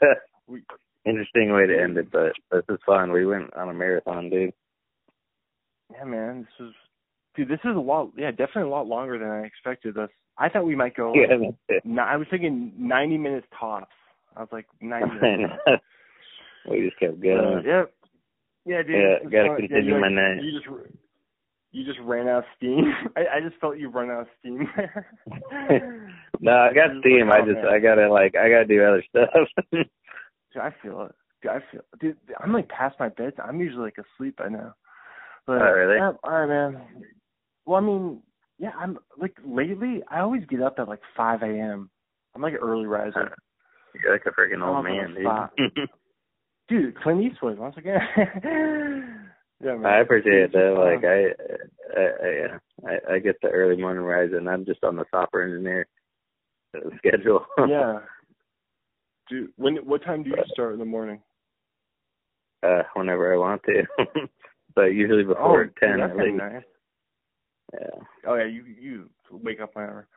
We- Interesting way to end it, but this is fun. We went on a marathon, dude. yeah, man. This was, dude. This is a lot. Yeah, definitely a lot longer than I expected. This. I thought we might go. Like, Yeah, ni- I was thinking ninety minutes tops. I was like ninety (laughs) minutes. we just kept Uh, going. yep. Yeah, dude. Yeah, gotta fun. continue you, my like, night. You just, ran out of steam. (laughs) I, I just felt you run out of steam there. (laughs) no, I got steam. like, I oh, just man. I gotta like I gotta do other stuff. (laughs) Dude, I feel it. Dude, I feel dude, I'm like past my bedtime. I'm usually like asleep by now. But Oh, really? yeah, all right, man. Well, I mean, yeah, I'm like lately. I always get up at like 5 a.m. I'm like an early riser. You're like a freaking old man, dude. Dude, Clint Eastwood once again. Yeah, man. I appreciate it though. Like I, I, I, yeah, I, I get the early morning rise, and I'm just on the software engineer (laughs) schedule. yeah. (laughs) Dude, when what time do you start in the morning? uh, whenever I want to, (laughs) but usually before oh, ten that's at least. nice. Yeah. Oh yeah, you you wake up whenever.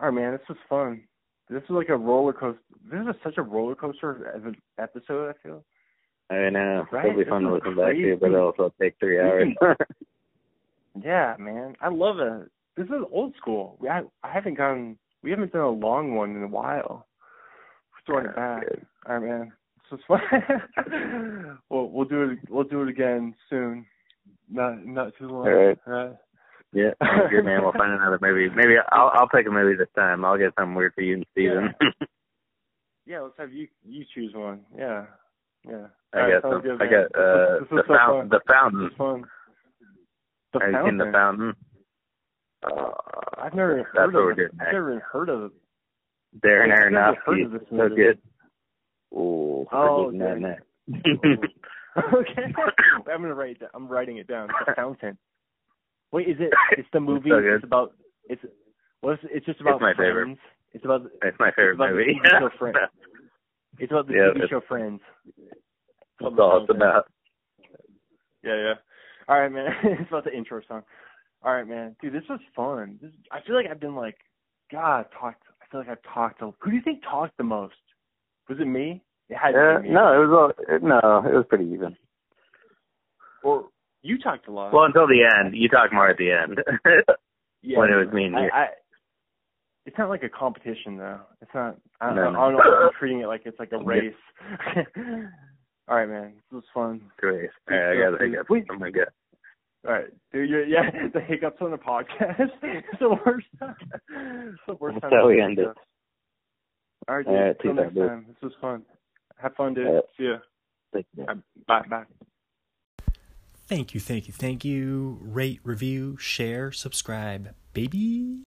All right, man. This was fun. This is like a roller coaster. This is such a roller coaster episode. I feel. I know. Uh, right? It'll be This fun to listen back to, but it'll also take three hours. (laughs) Yeah, man. I love it. This is old school. We, I, I haven't gone. We haven't done a long one in a while. We're throwing it back. good. All right, man. This was fun. (laughs) well, we'll do it. We'll do it again soon. Not not too long. All right. right. yeah, good, man. We'll find another movie. Maybe I'll I'll pick a movie this time. I'll get something weird for you and Steven. Yeah, (laughs) let's have you you choose one. Yeah. Yeah. I All got sounds some. good, I got uh This was- this the so fountain. The fountain. fun. The Have you seen the fountain. Uh, I've never heard what of it. I've never even heard of it. Darren heard Aronofsky. of this So good. Ooh, Oh, okay. that next. (laughs) okay. (laughs) I'm gonna write that. I'm writing it down. The fountain. Wait, is it? It's the (laughs) movie. so it's about. It's. Well, it's, it's just about my friends. favorite. It's about. It's my favorite It's about movie. Friends. It's about the Yeah, TV it's- show Friends. That's all it's about. Yeah, yeah. All right, man. (laughs) it's about the intro song. All right, man. Dude, this was fun. This, I feel like I've been like, God, talked. I feel like I've talked. To, who do you think talked the most? Was it me? It had Uh, me. no, it was all, no, it was pretty even. Or you talked a lot. Well, until the end. You talk more at the end. (laughs) yeah, when it was me and I, you. I, it's not like a competition though. It's not. I don't, No, know. no. I don't know. I'm treating it like it's like a race. (laughs) All right, man. This was fun. Great. All right, I got the hiccups. Wait. Oh my god. All right, dude. You're, yeah, (laughs) the hiccups on the podcast. (laughs) it's the worst. it's the worst That's time. how to we end it. All right, dude. All right, Till peace out, next dude. time. This was fun. Have fun, dude. All right. See ya. Thank you. Bye. Bye. Thank you, thank you, thank you. Rate, review, share, subscribe, baby.